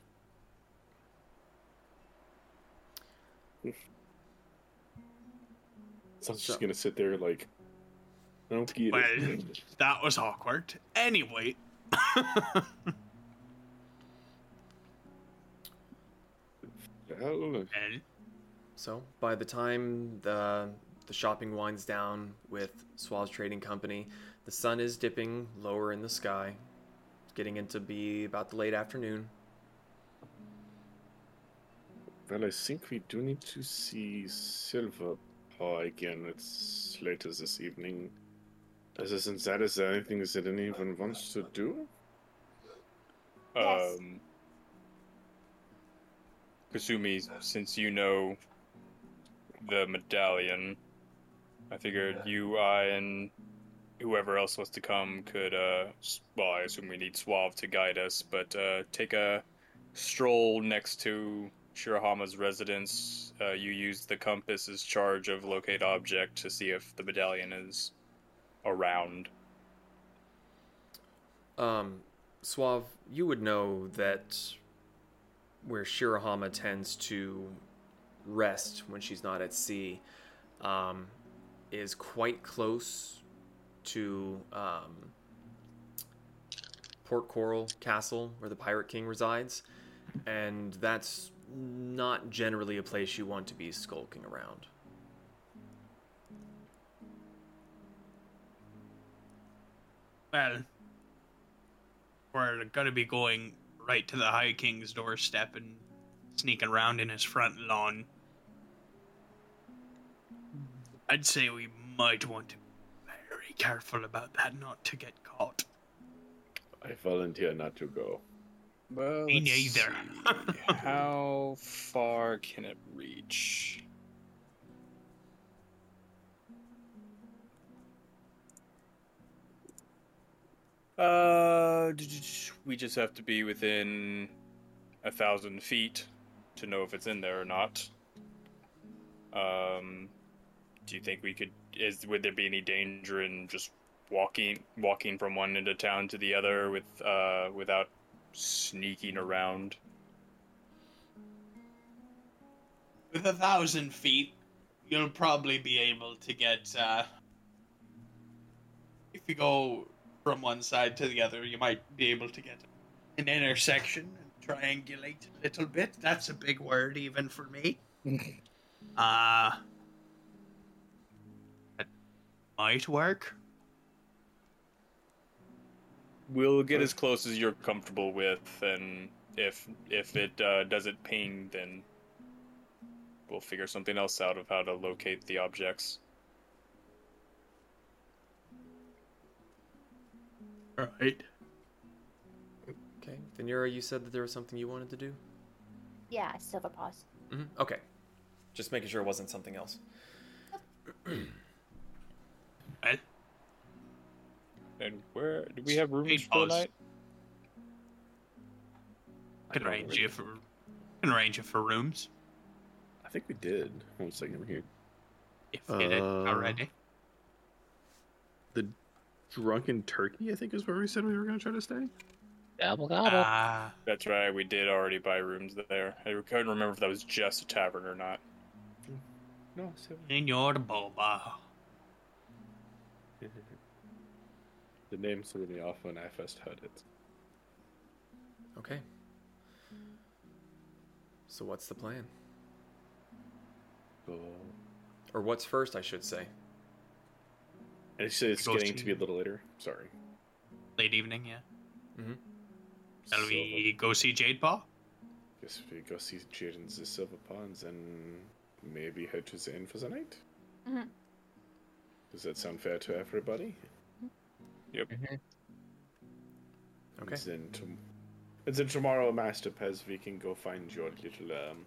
D: So I'm just
A: So-
D: gonna sit there like. I don't get
J: Well,
D: it.
J: that was awkward. Anyway.
D: Hell,
A: So by the time the the shopping winds down with Suave's Trading Company, the sun is dipping lower in the sky. It's getting into be about the late afternoon.
D: Well, I think we do need to see Silver Paw again. It's later this evening. Other than that, is there anything that anyone wants to do?
C: Yes.
B: Um, Kasumi, since you know the medallion, I figured you, I, and whoever else wants to come could, uh, well, I assume we need Suave to guide us, but uh, take a stroll next to Shirahama's residence. Uh, you use the compass as charge of locate object to see if the medallion is around.
A: Um, Suave, you would know that where Shirahama tends to rest when she's not at sea um, is quite close to um, Port Coral Castle, where the Pirate King resides, and that's not generally a place you want to be skulking around.
J: well, we're gonna be going right to the High King's doorstep and sneaking around in his front lawn. I'd say we might want to careful about that not to get caught.
D: I volunteer not to go.
B: Well,
J: Me neither.
B: How far can it reach? Uh, we just have to be within a thousand feet to know if it's in there or not. Um, do you think we could? Is would there be any danger in just walking walking from one end of town to the other with uh without sneaking around?
J: With a thousand feet, you'll probably be able to get. Uh, if you go from one side to the other, you might be able to get an intersection and triangulate a little bit. That's a big word, even for me. [LAUGHS] uh, that might work.
B: We'll get as close as you're comfortable with, and if if it uh, doesn't ping, then we'll figure something else out of how to locate the objects.
J: Right.
A: Okay, Venera, you said that there was something you wanted to do.
C: Yeah, I still silver paws.
A: hmm Okay, just making sure it wasn't something else. [CLEARS THROAT]
J: Well,
B: And where do we have rooms for the
J: balls.
B: night?
J: I can arrange you for can arrange you for rooms
D: I think we did. One second here.
J: if you did
D: Uh,
J: already.
D: The Drunken Turkey, I think, is where we said we were going to try to stay.
E: Gobble gobble.
J: Ah,
B: That's right, we did already buy rooms there. I couldn't remember if that was just a tavern or not.
D: No, seven.
J: Senor Boba.
D: The name threw me off when I first heard it.
A: Okay. So what's the plan?
D: So,
A: Or what's first, I should say.
D: And said it's getting
J: to-
D: to be a little later. Sorry.
J: Late evening, yeah.
A: Mhm.
J: Shall we go see Jade Paw?
D: Guess we go see Jade and the Silver Ponds and maybe head to the inn for the night.
C: Mhm.
D: Does that sound fair to everybody?
B: Yep.
A: Okay.
D: And then, tom- and then tomorrow, Master Pez, we can go find your little um,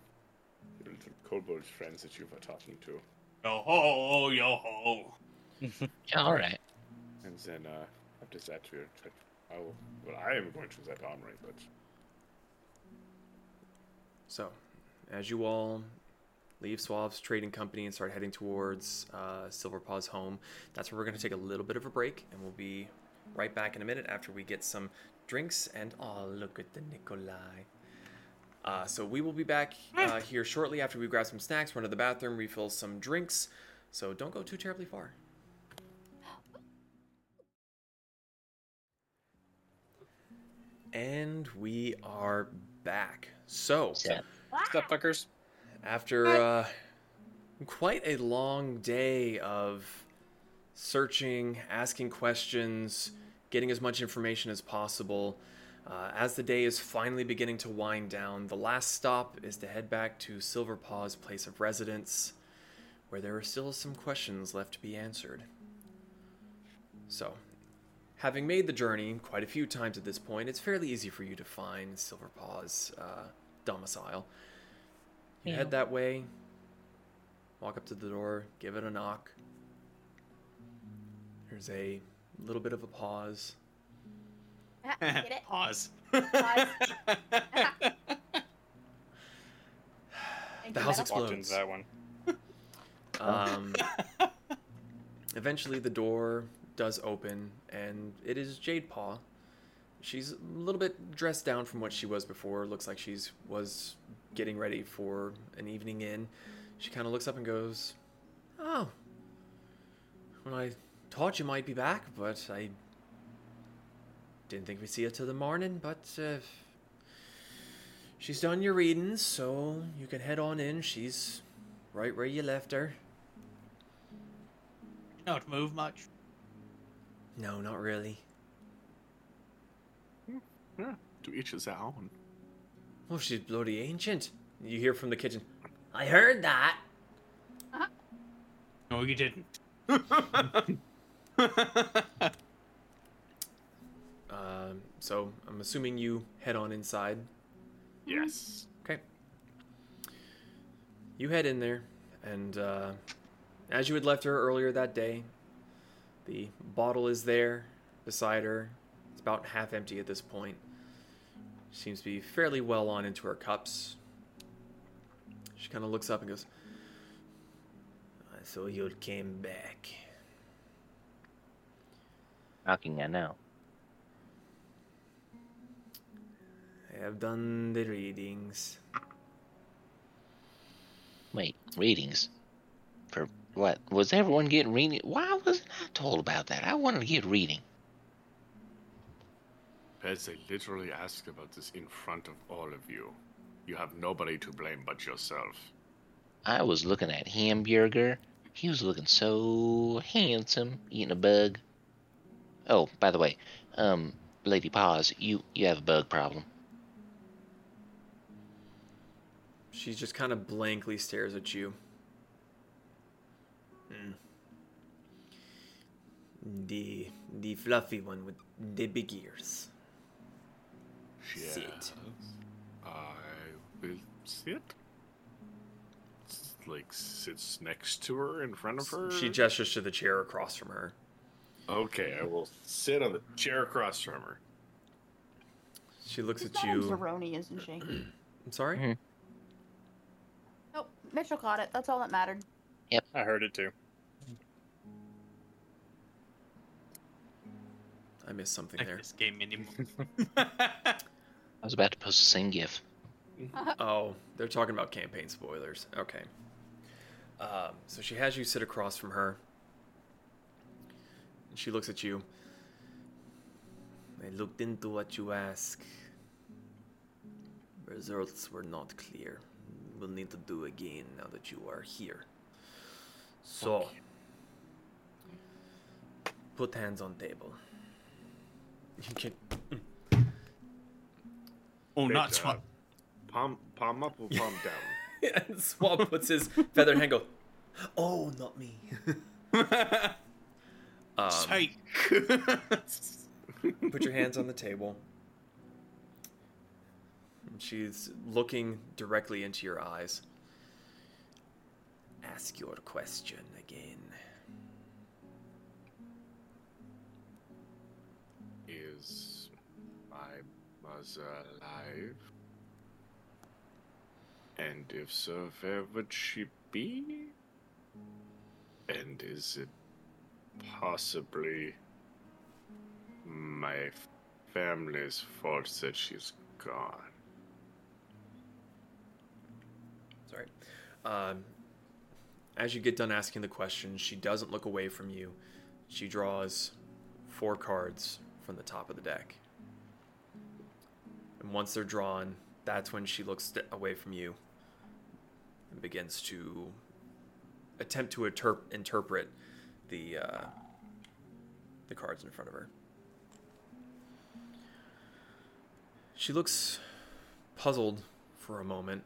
D: your little kobold friends that you were talking to,
J: Yo ho, yo ho.
E: Yeah, [LAUGHS] all right.
D: and then uh, after that, we're. I will, well, I am going to that armory, but
A: So, as you all leave Suave's trading company and start heading towards uh, Silver Paw's home, that's where we're going to take a little bit of a break, and we'll be right back in a minute after we get some drinks and oh, look at the Nikolai. Uh, so we will be back uh, here shortly after we grab some snacks, run to the bathroom, refill some drinks. So don't go too terribly far. And we are back. So,
E: Set.
B: Step fuckers.
A: After uh, quite a long day of searching, asking questions, getting as much information as possible, uh, as the day is finally beginning to wind down, the last stop is to head back to Silver Paw's place of residence, where there are still some questions left to be answered. So, having made the journey quite a few times at this point, it's fairly easy for you to find Silver Paw's uh, domicile. You
E: Yeah.
A: head that way, walk up to the door, give it a knock. There's a little bit of a pause.
C: Ah, Get it? [LAUGHS]
J: Pause.
C: Pause. [LAUGHS]
A: The house
C: Meadow.
B: Walked
A: explodes.
B: that one.
A: Um, [LAUGHS] eventually, the door does open, and it is Jade Paw. She's a little bit dressed down from what she was before. Looks like she's was getting ready for an evening in. She kind of looks up and goes, "Oh, well, I thought you might be back, but I didn't think we'd see you till the morning. But uh, she's done your readings, so you can head on in. She's right where you left her."
J: Don't move much.
A: No, not really.
D: yeah, to each his own.
A: Oh, she's bloody ancient. You hear from the kitchen.
S: I heard that.
J: No, you didn't. [LAUGHS]
A: Um, so I'm assuming you head on inside.
D: Yes.
A: Okay. You head in there, and uh, as you had left her earlier that day, the bottle is there beside her. It's about half empty at this point. Seems to be fairly well on into her cups. She kind of looks up and goes,
S: I saw you came back.
E: Knocking I know.
S: I have done the readings.
E: Wait, readings? For what? Was everyone getting reading? Why wasn't I told about that? I wanted to get reading.
D: Pez, they literally asked about this in front of all of you. You have nobody to blame but yourself.
E: I was looking at Hamburger. He was looking so handsome, eating a bug. Oh, by the way, um, Lady Paws, you you have a bug problem.
A: she just kind of blankly stares at you.
S: The the fluffy one with the big ears.
D: Yes.
S: Sit.
D: I will sit. Like sits next to her in front of her.
A: She gestures to the chair across from her.
D: Okay, I will sit on the chair across from her.
A: She looks
C: She's
A: at
C: not in
A: you.
C: Zeroni, isn't she? [CLEARS THROAT]
A: I'm sorry?
E: Mhm.
C: Nope. Mitchell caught it. That's all that mattered.
B: Yep, I heard it too.
A: I missed something
J: Like
A: there.
J: this game anymore.
E: I was about to post the same gif. [LAUGHS]
A: Oh, they're talking about campaign spoilers. Okay. Um, so she has you sit across from her. And she looks at you.
S: I looked into what you ask. Results were not clear. We'll need to do again now that you are here. So,
A: Put hands on table. You can.
J: Oh,
D: Wait,
J: not swap.
D: Palm, palm up or palm down? [LAUGHS]
A: and Swab puts his feathered hand. Go. Oh, not me. [LAUGHS] um,
J: Psych. [LAUGHS]
A: Put your hands on the table. She's looking directly into your eyes. Ask your question again.
D: Is my mother alive? And if so, where would she be? And is it possibly my family's fault that she's gone?
A: Sorry. Um, as you get done asking the question, she doesn't look away from you. She draws four cards from the top of the deck. And once they're drawn, that's when she looks away from you and begins to attempt to interp- interpret the uh, the cards in front of her. She looks puzzled for a moment.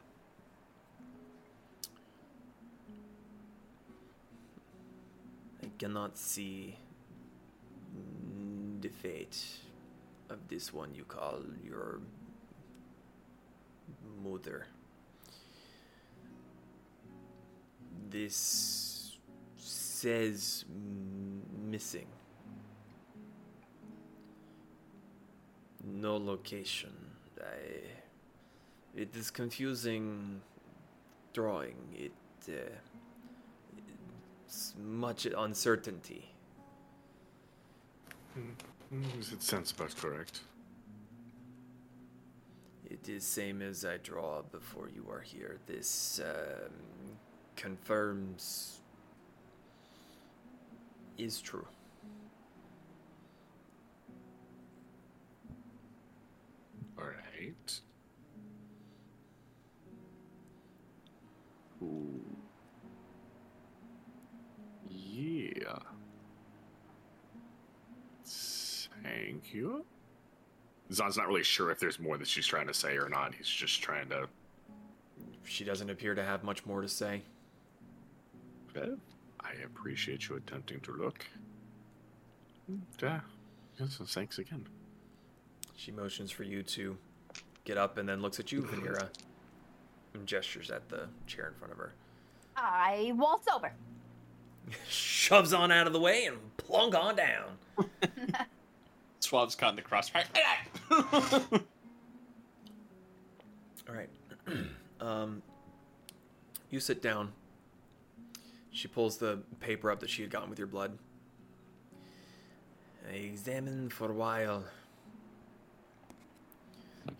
A: I cannot see the fate of this one you call your mother. This says missing. No location. I. It is confusing drawing. It. Uh, it's much uncertainty.
D: Mm, It sounds about correct.
A: It is same as I draw before you are here. This um, confirms is true.
D: Alright. Ooh. Yeah. Thank you. Zon's not really sure if there's more that she's trying to say or not. He's just trying to.
A: She doesn't appear to have much more to say.
D: Well, I appreciate you attempting to look. Yeah. Uh, yes, so thanks again.
A: She motions for you to get up and then looks at you, Vanera, and gestures at the chair in front of her.
C: I waltz over. [LAUGHS]
A: Shoves on out of the way and plunk on down. [LAUGHS]
J: Swab's caught in the crossfire. [LAUGHS]
A: All right. [CLEARS THROAT] um, you sit down. She pulls the paper up that she had gotten with your blood. I examined for a while.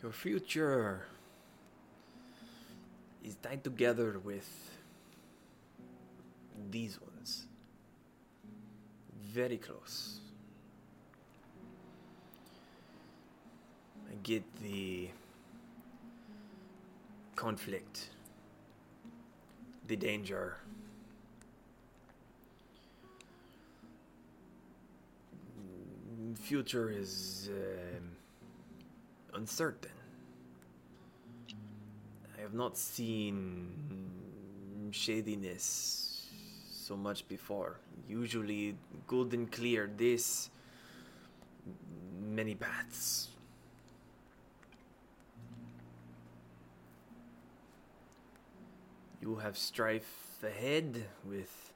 A: Your future is tied together with these ones. Very close. Get the conflict, the danger. Future is um uncertain. I have not seen shadiness so much before. Usually good and clear. This many paths. You have strife ahead with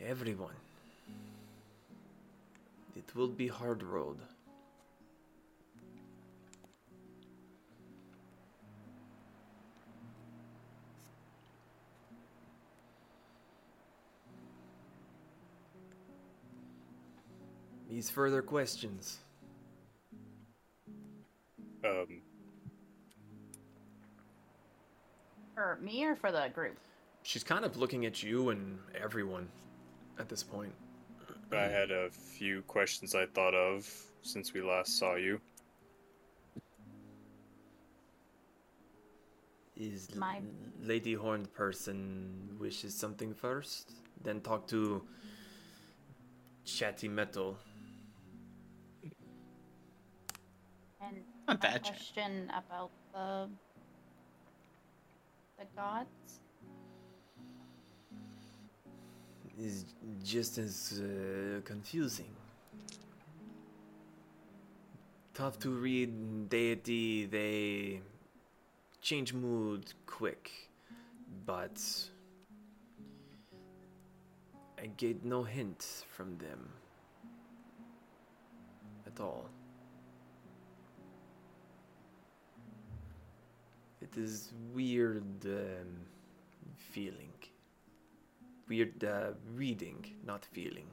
A: everyone. It will be hard road. These further questions.
B: Um,
C: For me or for the group?
A: She's kind of looking at you and everyone at this point.
B: I had a few questions I thought of since we last saw you.
A: Is
C: My-
A: Lady Horned Person wishes something first? Then talk to chatty metal.
C: And
J: Not
C: a
J: that
C: question about the the gods.
A: is just as uh, confusing. Tough to read deity, they change mood quick, but I get no hint from them at all. It is weird um, feeling weird uh, reading, not feeling.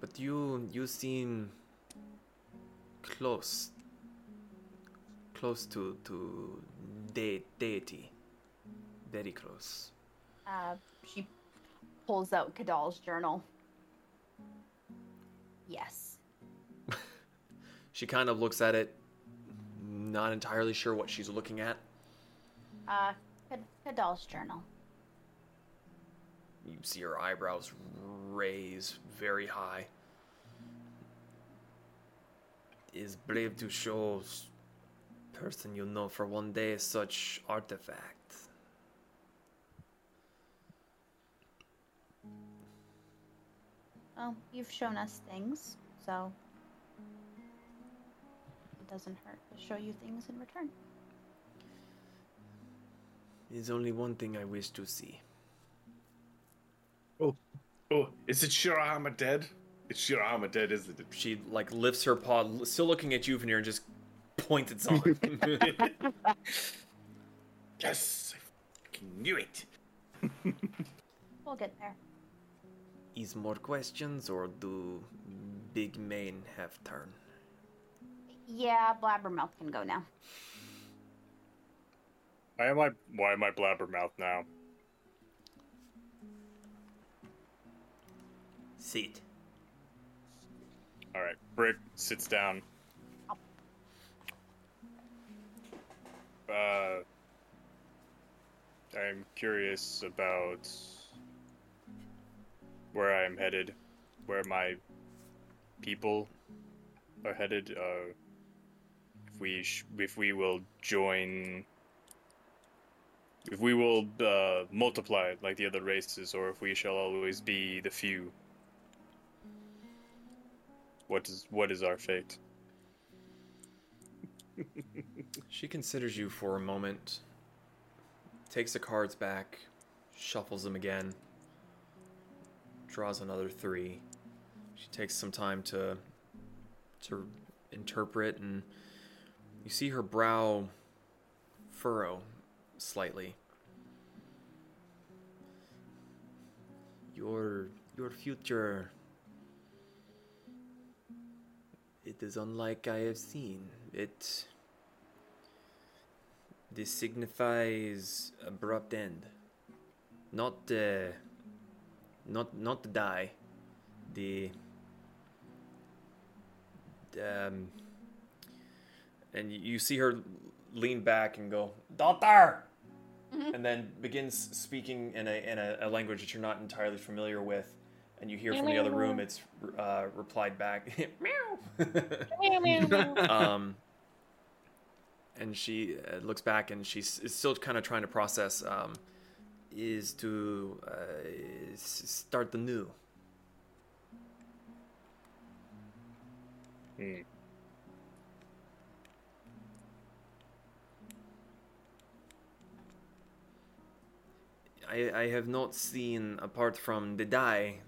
A: But you you seem close close to to de- deity. Very close.
C: Uh, she pulls out Kadal's journal. Yes. [LAUGHS]
A: She kind of looks at it, not entirely sure what she's looking at.
C: Uh, Kadal's journal.
A: You see her eyebrows raise very high. Is brave to show person you know for one day such artifact.
C: Well, you've shown us things, so it doesn't hurt to show you things in return.
A: There's only one thing I wish to see.
M: Oh, oh, is it Shirahama dead? It's Shirahama dead, isn't it?
A: She like lifts her paw, still looking at you, Veneer, and just points at someone. [LAUGHS] [LAUGHS]
M: Yes, I fucking knew it. [LAUGHS]
C: We'll get there.
A: Is more questions or do Big Main have turn?
C: Yeah, Blabbermouth can go now.
B: Why am I? Why am I blabbermouth now?
A: Sit.
B: All right. Brick sits down. Uh, I'm curious about where I am headed, where my people are headed. Uh, if we sh- if we will join, if we will uh, multiply like the other races, or if we shall always be the few. What is what is our fate? [LAUGHS]
A: She considers you for a moment, takes the cards back, shuffles them again, draws another three. She takes some time to to interpret and you see her brow furrow slightly. Your your future it is unlike I have seen. It this signifies abrupt end. Not uh, not not the die. The um and you see her lean back and go, "Daughter!" and then begins speaking in a in a, a language that you're not entirely familiar with. And you hear from the other room, it's uh, replied back, [LAUGHS] meow. [LAUGHS] um, and she uh, looks back and she's is still kind of trying to process um, is to uh, s- start the new.
B: Hmm.
A: I, I have not seen, apart from the die,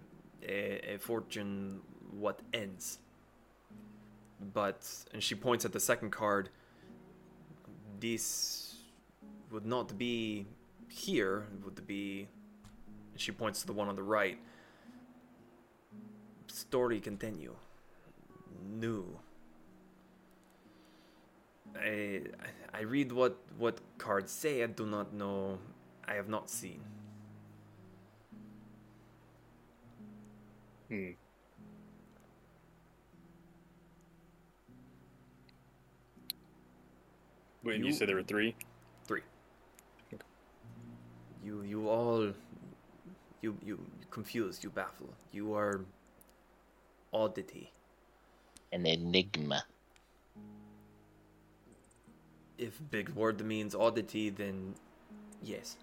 A: a, a fortune what ends. But, and she points at the second card, this would not be here, it would be, she points to the one on the right. Story continue. New. I, I read what, what cards say, I do not know I have not seen.
B: Hmm. Wait, you,
A: You-
B: said there were three?
A: Three. You you all you you confuse, you baffle. You are oddity.
E: An enigma.
A: If big word means oddity, then yes.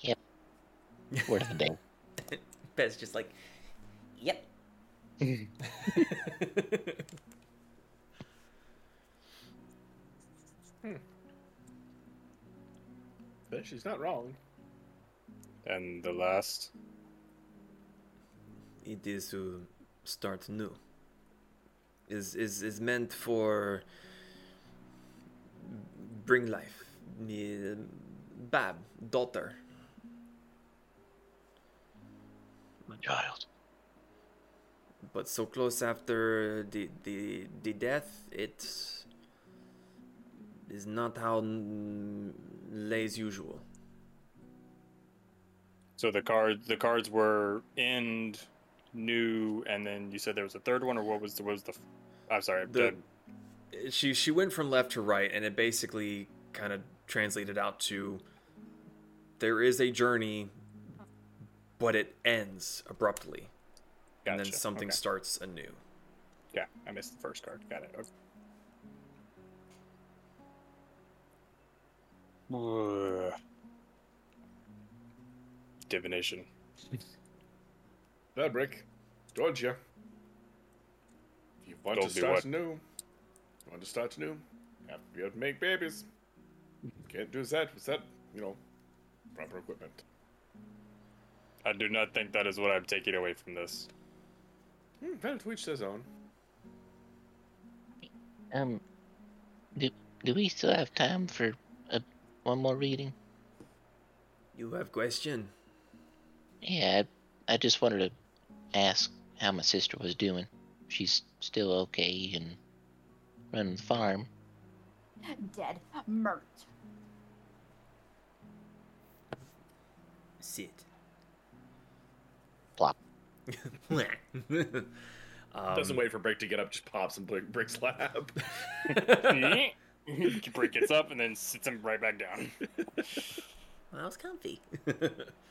E: Yep. Word of the day. [LAUGHS]
N: Pez just like, yep. [LAUGHS] Hmm.
M: But she's not wrong.
B: And the last.
A: it is to start new. Is is is meant for bring life. Me- Bab, daughter.
K: My child.
A: But so close after the the the death, it is not how n- lays usual.
B: So the card, the cards were end, new, and then you said there was a third one, or what was the what was the? I'm sorry.
A: The-
B: the-
A: She she went from left to right, and it basically kind of translated out to there is a journey, but it ends abruptly, and then something
B: okay.
A: starts anew.
B: yeah, I missed the first card. Got it. Okay. Ugh. Divination.
M: Fabric, told you. If you want
B: Told
M: to start
B: what?
M: new, you want to start new, you have to be able to make babies. You Can't do that without, you know, proper equipment.
B: I do not think that is what I'm taking away from this.
M: Hmm, well, to each his own.
E: Um, do do we still have time for a, one more reading?
A: You have question?
E: Yeah, I, I just wanted to ask how my sister was doing. She's still okay and running the farm.
C: Dead. Mert.
A: Sit.
E: Plop. [LAUGHS]
A: um,
M: Doesn't wait for Brick to get up, just pops in Brick, Brick's lap. [LAUGHS]
B: Brick gets up and then sits him right back down.
A: Well, that was comfy. [LAUGHS]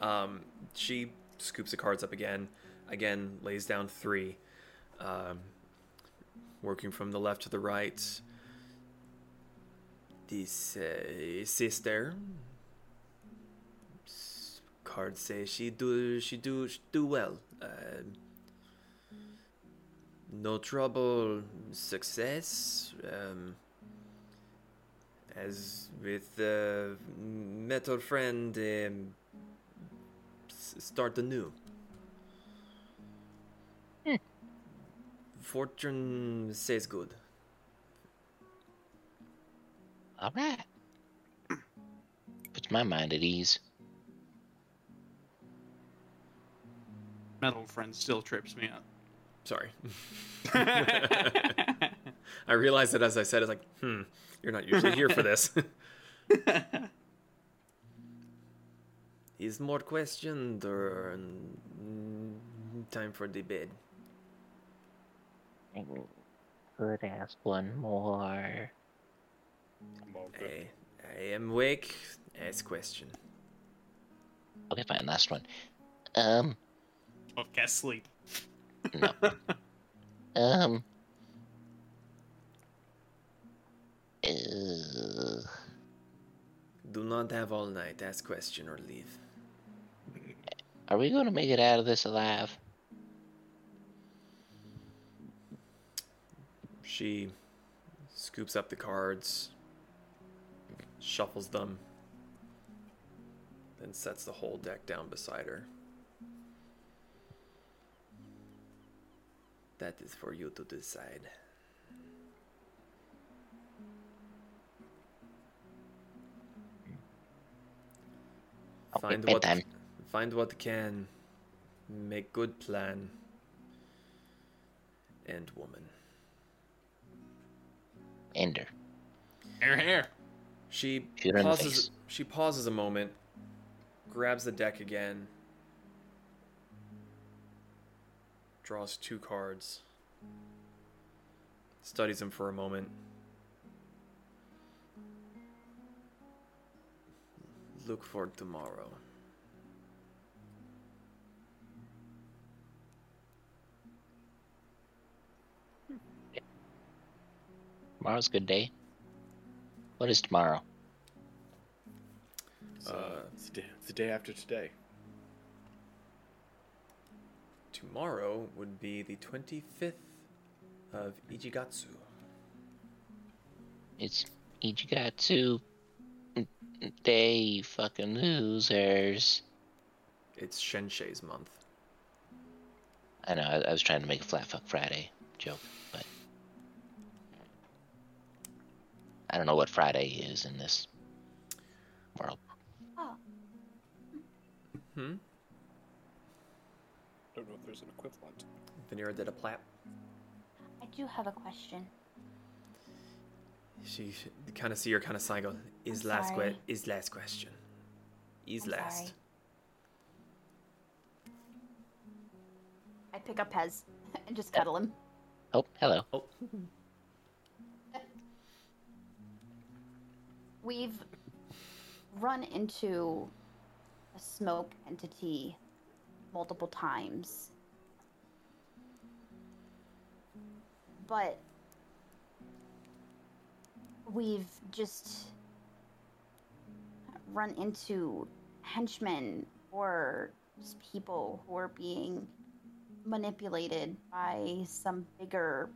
A: um, she scoops the cards up again. Again, lays down three. Um, working from the left to the right. This uh, sister. S- Cards say she do she do she do well. Uh, no trouble, success. Um, as with uh, metal friend um, start anew fortune says good
E: All right. Puts my mind at ease.
J: Metal friend still trips me up.
A: sorry [LAUGHS] [LAUGHS] i realized that as i said it's like hmm you're not usually here for this [LAUGHS] is more questioned or time for the bed
E: Could ask one more.
B: I'm all.
A: I, I am awake ask question
E: Okay, fine. Last one. Um,
J: Oh, cast sleep.
E: no. [LAUGHS] um. Uh,
A: do not have all night ask question or leave
E: are we going to make it out of this alive?
A: She scoops up the cards, shuffles them, then sets the whole deck down beside her. That is for you to decide.
E: Oh, okay,
A: Find what. Find what can make good plan and woman.
E: Ender.
J: Hair, hair.
A: She
E: Shoot her
A: pauses. She pauses a moment, grabs the deck again, draws two cards, studies them for a moment, look for tomorrow.
E: Tomorrow's a good day. What is tomorrow?
M: So,
A: Uh,
M: it's, the day, it's the day after today.
A: Tomorrow would be the 25th of Ichigatsu.
E: It's Ichigatsu Day, fucking losers.
A: It's Shenshei's month.
E: I know, I, I was trying to make a Flat Fuck Friday joke, but. I don't know what Friday is in this world.
C: Oh,
A: Hmm?
B: Don't know if there's an equivalent.
A: Vanera did a plap.
C: I do have a question.
A: She kind of see her kind of sigh. Go is
C: I'm
A: last que-
C: sorry.
A: is last question. Is
C: I'm
A: last.
C: sorry. I pick up Pez [LAUGHS] and just cuddle him.
E: Oh, hello.
A: Oh,
C: We've run into a smoke entity multiple times. But we've just run into henchmen or people who are being manipulated by some bigger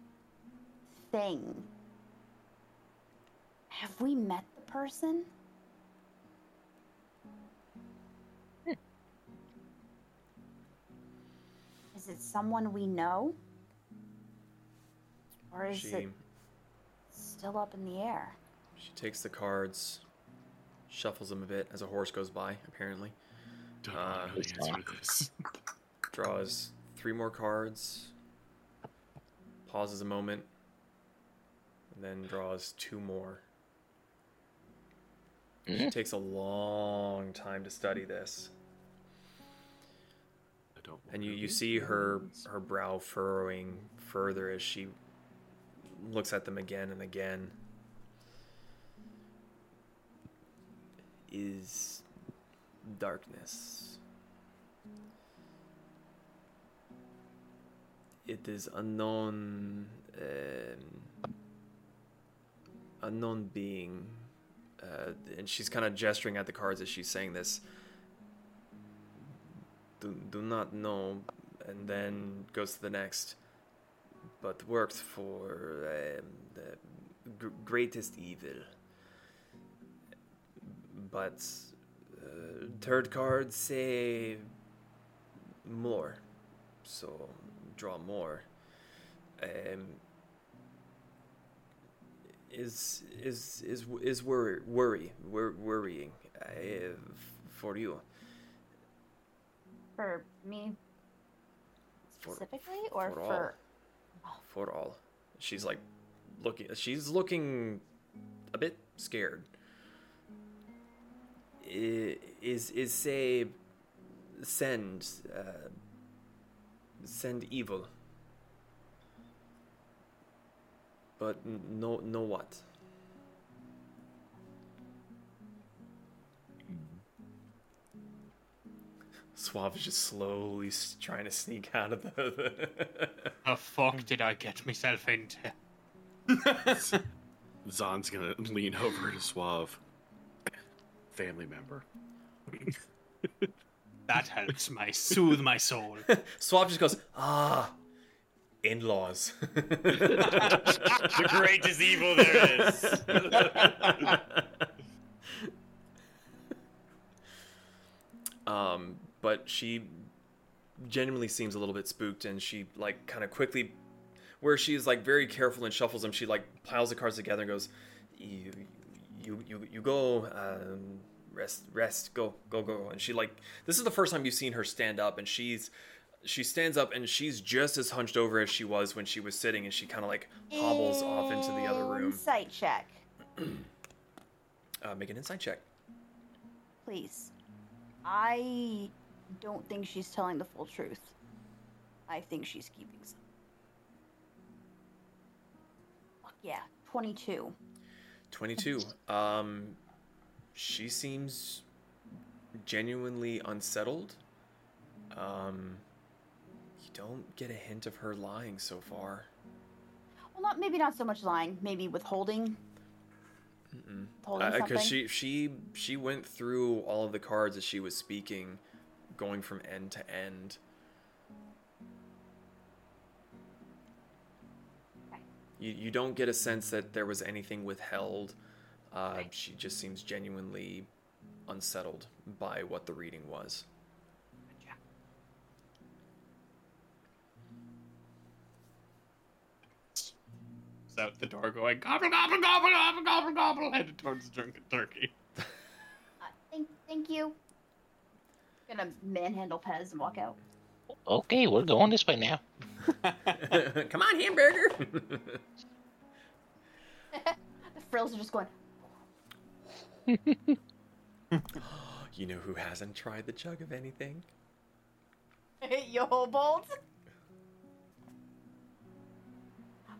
C: thing. Have we met the person? Is it someone we know? Or is
A: she
C: it still up in the air?
A: she takes the cards, shuffles them a bit as a horse goes by. Apparently,
D: Don't
A: Uh,
D: answer this. [LAUGHS]
A: draws three more cards, pauses a moment, and then draws two more. She
E: Mm.
A: takes a long time to study this.
D: I don't
A: And you, you see her her brow furrowing further as she looks at them again and again. Is darkness. It is unknown um, unknown being uh, and she's kind of gesturing at the cards as she's saying this. Do, do not know and then goes to the next. But worked for um, the gr- greatest evil. But uh, third card say more. So draw more. Um, is is is is worry worry wor- worrying uh, for you
C: For me
A: For-
C: specifically, or
A: for
C: for. all.
A: for all. She's like looking. She's looking a bit scared. Is is say send uh, send evil, but no no what. [LAUGHS] Suave is just slowly trying to sneak out of the. [LAUGHS]
J: The fuck did I get myself into? [LAUGHS]
D: Zon's gonna lean over to Suave. Family member.
J: That helps my soothe my soul.
A: Suave just goes, ah, in laws. [LAUGHS]
B: the greatest evil there is.
A: um, but she genuinely seems a little bit spooked, and she like kind of quickly, where she's like very careful and shuffles them. She like piles the cards together and goes, "You, you, you, you go." Um, rest rest go go go and she like this is the first time you've seen her stand up and she's she stands up and she's just as hunched over as she was when she was sitting and she kind of like hobbles off into the other room
C: Insight check, [CLEARS THROAT]
A: uh, make an insight check
C: please. I don't think she's telling the full truth. I think she's keeping some. Fuck yeah, 22.
A: 22 [LAUGHS] um she seems genuinely unsettled. Um, don't get a hint of her lying so far.
C: Well, not maybe not so much lying, maybe withholding.
A: Because she she she went through all of the cards as she was speaking, going from end to end. You you don't get a sense that there was anything withheld. Uh,
C: Okay.
A: She just seems genuinely unsettled by what the reading was.
B: Is out the door going gobble gobble gobble gobble gobble gobble headed towards the drunken turkey.
C: Uh, thank, thank you. Gonna manhandle Pez and walk out.
E: Okay, we're going this way now. [LAUGHS]
A: Come on, hamburger. [LAUGHS]
C: The frills are just going. [LAUGHS] [GASPS]
A: you know who hasn't tried the chug of anything?
C: Yo, Bolt.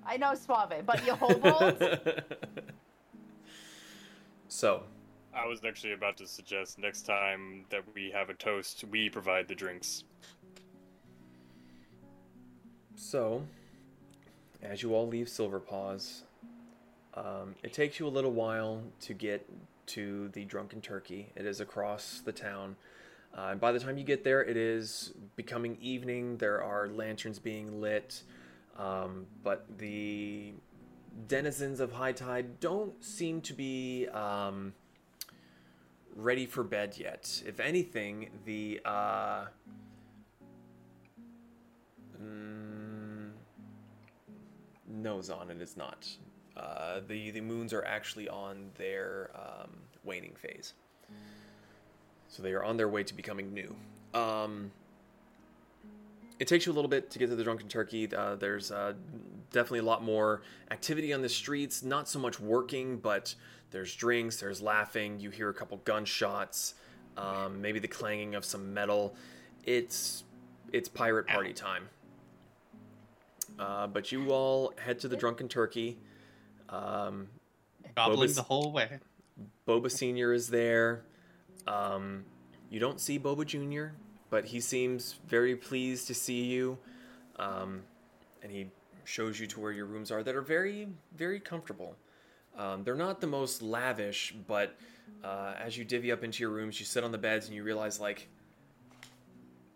C: I know Suave, but Yo, Bolt. [LAUGHS]
A: so,
B: I was actually about to suggest next time that we have a toast, we provide the drinks.
A: So, as you all leave Silver Paws, um, it takes you a little while to get to the Drunken Turkey. It is across the town. Uh, and by the time you get there, it is becoming evening. There are lanterns being lit. Um, but the denizens of High Tide don't seem to be um, ready for bed yet. If anything, the. Uh, Mm, nose on it is not. Uh, the the moons are actually on their um, waning phase, so they are on their way to becoming new. Um, it takes you a little bit to get to the drunken turkey. Uh, there's uh, definitely a lot more activity on the streets. Not so much working, but there's drinks, there's laughing. You hear a couple gunshots, um, maybe the clanging of some metal. It's it's pirate party time. Uh, but you all head to the drunken turkey. Um,
J: Gobbling
A: Boba's-
J: the whole way.
A: Boba Senior is there. Um, you don't see Boba Junior, but he seems very pleased to see you, um, and he shows you to where your rooms are that are very, very comfortable. Um, they're not the most lavish, but uh, as you divvy up into your rooms, you sit on the beds and you realize like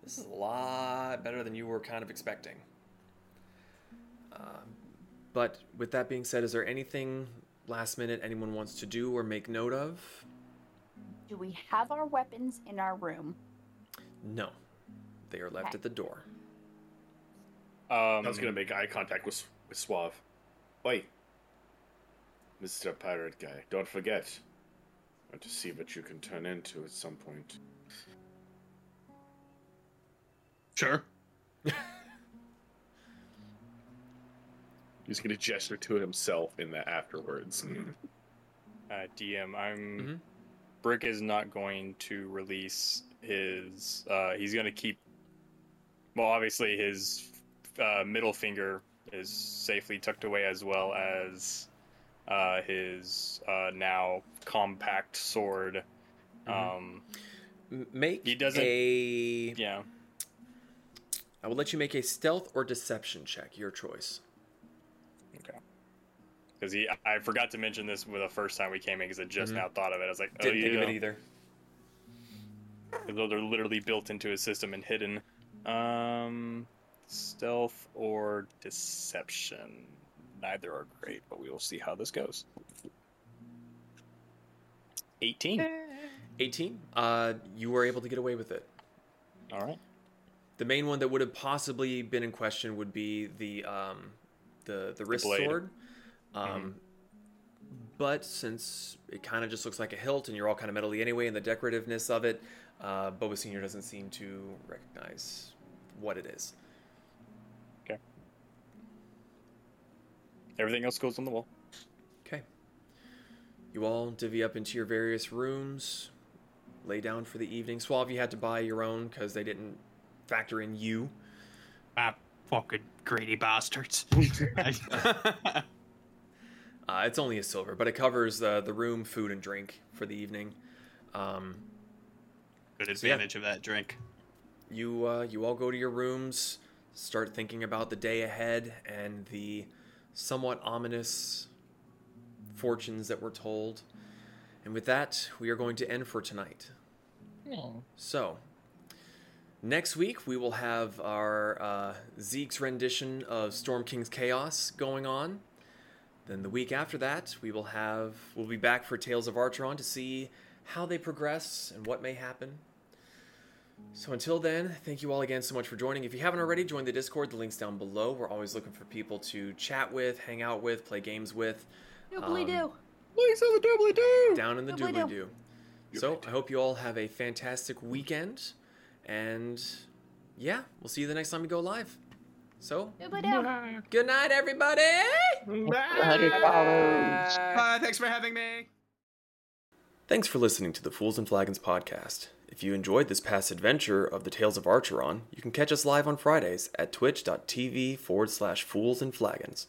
A: this is a lot better than you were kind of expecting. Um, but with that being said, is there anything last minute anyone wants to do or make note of?
C: Do we have our weapons in our room?
A: No. They are left
C: Okay.
A: at the door.
B: Um,
M: I was gonna make eye contact with with Suave. Wait, Mister Pirate Guy, don't forget. I want to see what you can turn into at some point.
J: Sure. [LAUGHS]
M: He's gonna gesture to himself in the afterwards.
B: uh, DM, I'm.
A: Mhm.
B: Brick is not going to release his. Uh, he's going to keep. Well, obviously, his uh, middle finger is safely tucked away, as well as uh, his uh, now compact sword.
A: Mhm.
B: Um,
A: Make
B: He doesn't-
A: a.
B: yeah.
A: I will let you make a stealth or deception check, your choice.
B: Okay. Because he, I forgot to mention this with the first time we came in because I just
A: Mhm.
B: now thought of it. I was like, oh
A: Didn't think of it either.
B: Though they're literally built into his system and hidden. Um, stealth or deception. Neither are great, but we will see how this goes. 18.
A: 18. Uh, you were able to get away with it.
B: All right.
A: The main one that would have possibly been in question would be the um, the the wrist sword.
B: blade. Mm-hmm.
A: sword. Um, But since it kind of just looks like a hilt, and you're all kind of metally anyway, and the decorativeness of it, uh, Boba Senior doesn't seem to recognize what it is. Okay.
B: Everything else goes on the wall.
A: Okay. You all divvy up into your various rooms, lay down for the evening. Suave, you had to buy your own because they didn't factor in you.
J: Ah, fucking greedy bastards. [LAUGHS] [LAUGHS]
A: Uh, it's only a silver, but it covers uh, the room, food, and drink for the evening. Um,
J: Good
A: So, yeah.
J: advantage of that drink.
A: you uh, you all go to your rooms, start thinking about the day ahead and the somewhat ominous fortunes that were told. And with that, we are going to end for tonight. So, next week we will have our uh, Zeke's rendition of Storm King's Chaos going on. Then the week after that, we will have we'll be back for Tales of Archeron to see how they progress and what may happen. So until then, thank you all again so much for joining. If you haven't already, join the Discord. The link's down below. We're always looking for people to chat with, hang out with, play games with.
C: Doobly
A: Um,
C: doo.
D: Links on the doubly do.
A: Down in the
C: Doobly
A: doobly
C: doo.
A: doo. So I hope you all have a fantastic weekend, and yeah, we'll see you the next time we go live. So
C: Doobly doo.
A: good night, everybody.
E: Hundred dollars.
J: Bye. Thanks for having me.
A: Thanks for listening to the Fools and Flagons podcast. If you enjoyed this past adventure of the Tales of Archeron, you can catch us live on Fridays at twitch.tv forward slash fools and flagons.